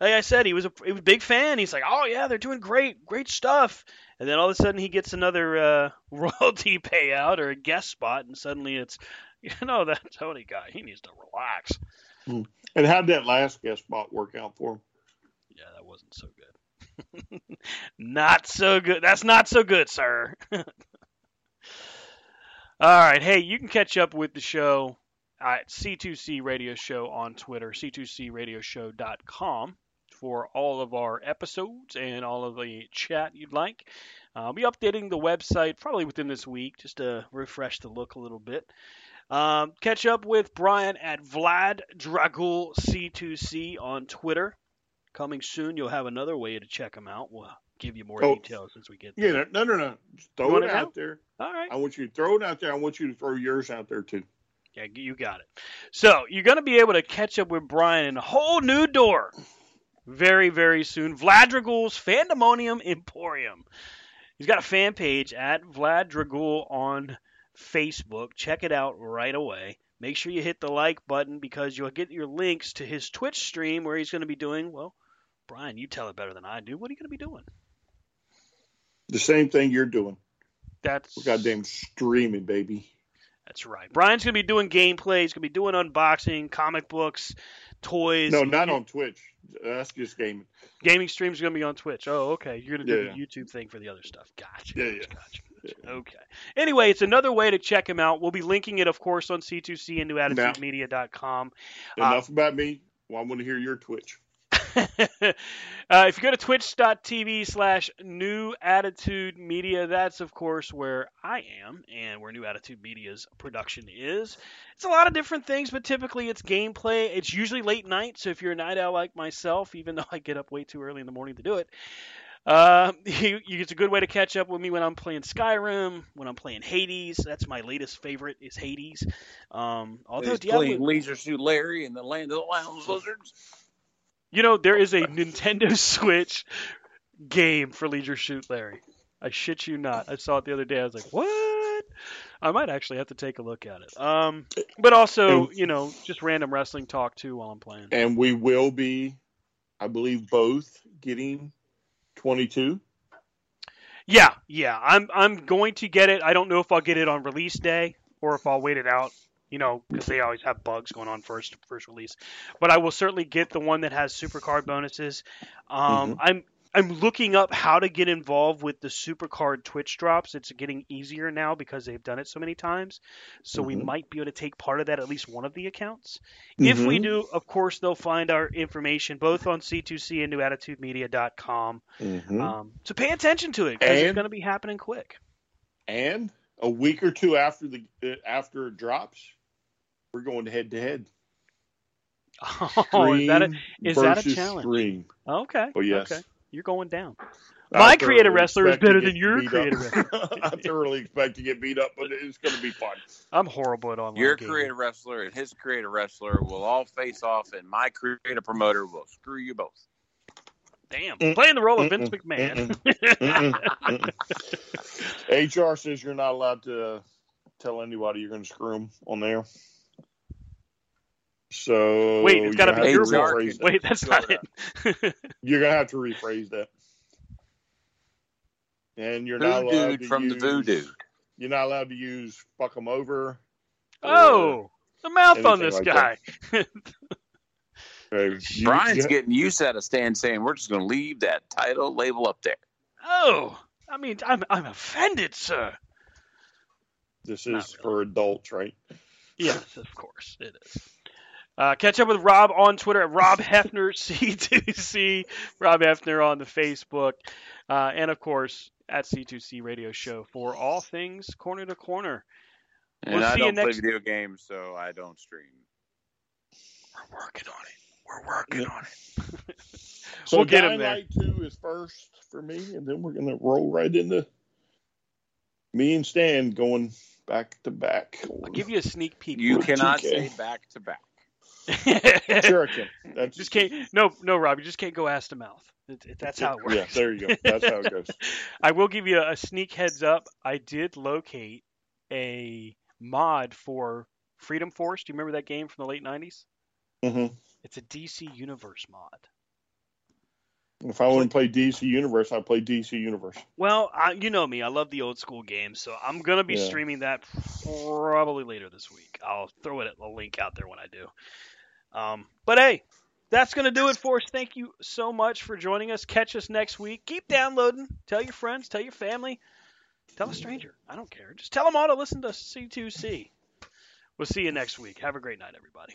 like I said, he was a he was a big fan. He's like, oh yeah, they're doing great, great stuff. And then all of a sudden, he gets another uh, royalty payout or a guest spot, and suddenly it's, you know, that Tony guy, he needs to relax. And how'd that last guest spot work out for him? Yeah, that wasn't so good. not so good. That's not so good, sir. All right. Hey, you can catch up with the show at C2C Radio Show on Twitter, c2cradioshow.com for all of our episodes and all of the chat you'd like. I'll be updating the website probably within this week just to refresh the look a little bit. Um, catch up with Brian at Vlad Dragul C2C on Twitter coming soon. You'll have another way to check them out. We'll give you more Oh. details as we get there. Yeah, no, no, no. Just throw it out there. All right. I want you to throw it out there. I want you to throw yours out there too. Yeah, you got it. So you're going to be able to catch up with Brian in a whole new door very, very soon. Vladragul's Fandemonium Emporium. He's got a fan page at Vladragul on Facebook. Check it out right away. Make sure you hit the like button because you'll get your links to his Twitch stream where he's going to be doing, well, Brian, you tell it better than I do. What are you going to be doing? The same thing you're doing. That's We're goddamn streaming, baby. That's right. Brian's going to be doing gameplay. He's going to be doing unboxing, comic books, toys. No, not on Twitch. That's just gaming. Gaming streams are going to be on Twitch. Oh, okay. You're going to do Yeah. the YouTube thing for the other stuff. Gotcha. Yeah, yeah. Gotcha. Okay. Anyway, it's another way to check him out. We'll be linking it, of course, on C2C and newattitudemedia.com. Uh, Enough about me. Well, I want to hear your Twitch. uh, if you go to twitch.tv slash new attitude media that's of course where i am and where new attitude media's production is it's a lot of different things but typically it's gameplay it's usually late night so if you're a night owl like myself even though i get up way too early in the morning to do it uh, you, you, it's a good way to catch up with me when I'm playing Skyrim, when I'm playing Hades. That's my latest favorite is Hades. Um, although He's Diablo, playing Leisure Suit Larry in the Land of the Lounge Lizards. You know, there is a Nintendo Switch game for Leisure Suit Larry. I shit you not. I saw it the other day. I was like, what? I might actually have to take a look at it. Um, but also, you know, just random wrestling talk too while I'm playing. And we will be, I believe, both getting 22. Yeah, yeah. I'm I'm going to get it. I don't know if I'll get it on release day or if I'll wait it out. You know, because they always have bugs going on first first release. But I will certainly get the one that has Supercard bonuses. Um, I'm I'm looking up how to get involved with the Supercard Twitch drops. It's getting easier now because they've done it so many times. So we Mhm. might be able to take part of that at least one of the accounts. If we Mhm. do, of course, they'll find our information both on C2C and newattitudemedia.com. Mhm. Um, so pay attention to it because it's going to be happening quick. and a week or two after the uh, after it drops, we're going head to head. Oh, is that a, is that a challenge? Stream. okay? Oh yes. Okay, you're going down. I My creative wrestler is better than your beat creative up. I thoroughly expect to get beat up, but it's going to be fun. I'm horrible at online Your gaming. creative wrestler and his creative wrestler will all face off, and my creative promoter will screw you both. Damn, Mm, playing the role of Vince McMahon. Mm-mm, mm-mm. HR says you're not allowed to uh, tell anybody you're going to screw them on there. So Wait, it's gotta be gonna your have to fault. rephrase that. Wait, that's not it. You're gonna have to rephrase that. And you're Voodoo not allowed dude to from use, the voodoo. You're not allowed to use "fuck them over." oh, the mouth on this like guy. or you- Brian's you- getting used to a stand saying we're just going to leave that title label up there. oh, I mean, I'm I'm offended, sir. This Not is for adults, right? Yes, of course it is. Uh, catch up with Rob on Twitter at Rob Hefner C2C, Rob Hefner on the Facebook, uh, and of course at C2C Radio Show for all things corner to corner. And We'll I see you don't play next- video games, so I don't stream. We're working on it. We're working on it. So We'll get him there. Light Two is first for me, and then we're gonna roll right into me and Stan going back to back. I'll give you a sneak peek. You cannot 2K. say back to back. Sure, That's just can't. No, no, Rob. You just can't go ass to mouth. It, it- that's how it works. Yeah, there you go. That's how it goes. I will give you a, a sneak heads up. I did locate a mod for Freedom Force. Do you remember that game from the late '90s? hmm It's a DC Universe mod. If I want to play DC Universe, I play DC Universe. Well, I, you know me. I love the old school games, so I'm gonna be Yeah. streaming that probably later this week. I'll throw it a link out there when I do. Um, but hey, that's gonna do it for us. Thank you so much for joining us. Catch us next week. Keep downloading. Tell your friends. Tell your family. Tell a stranger. I don't care. Just tell them all to listen to C2C. We'll see you next week. Have a great night, everybody.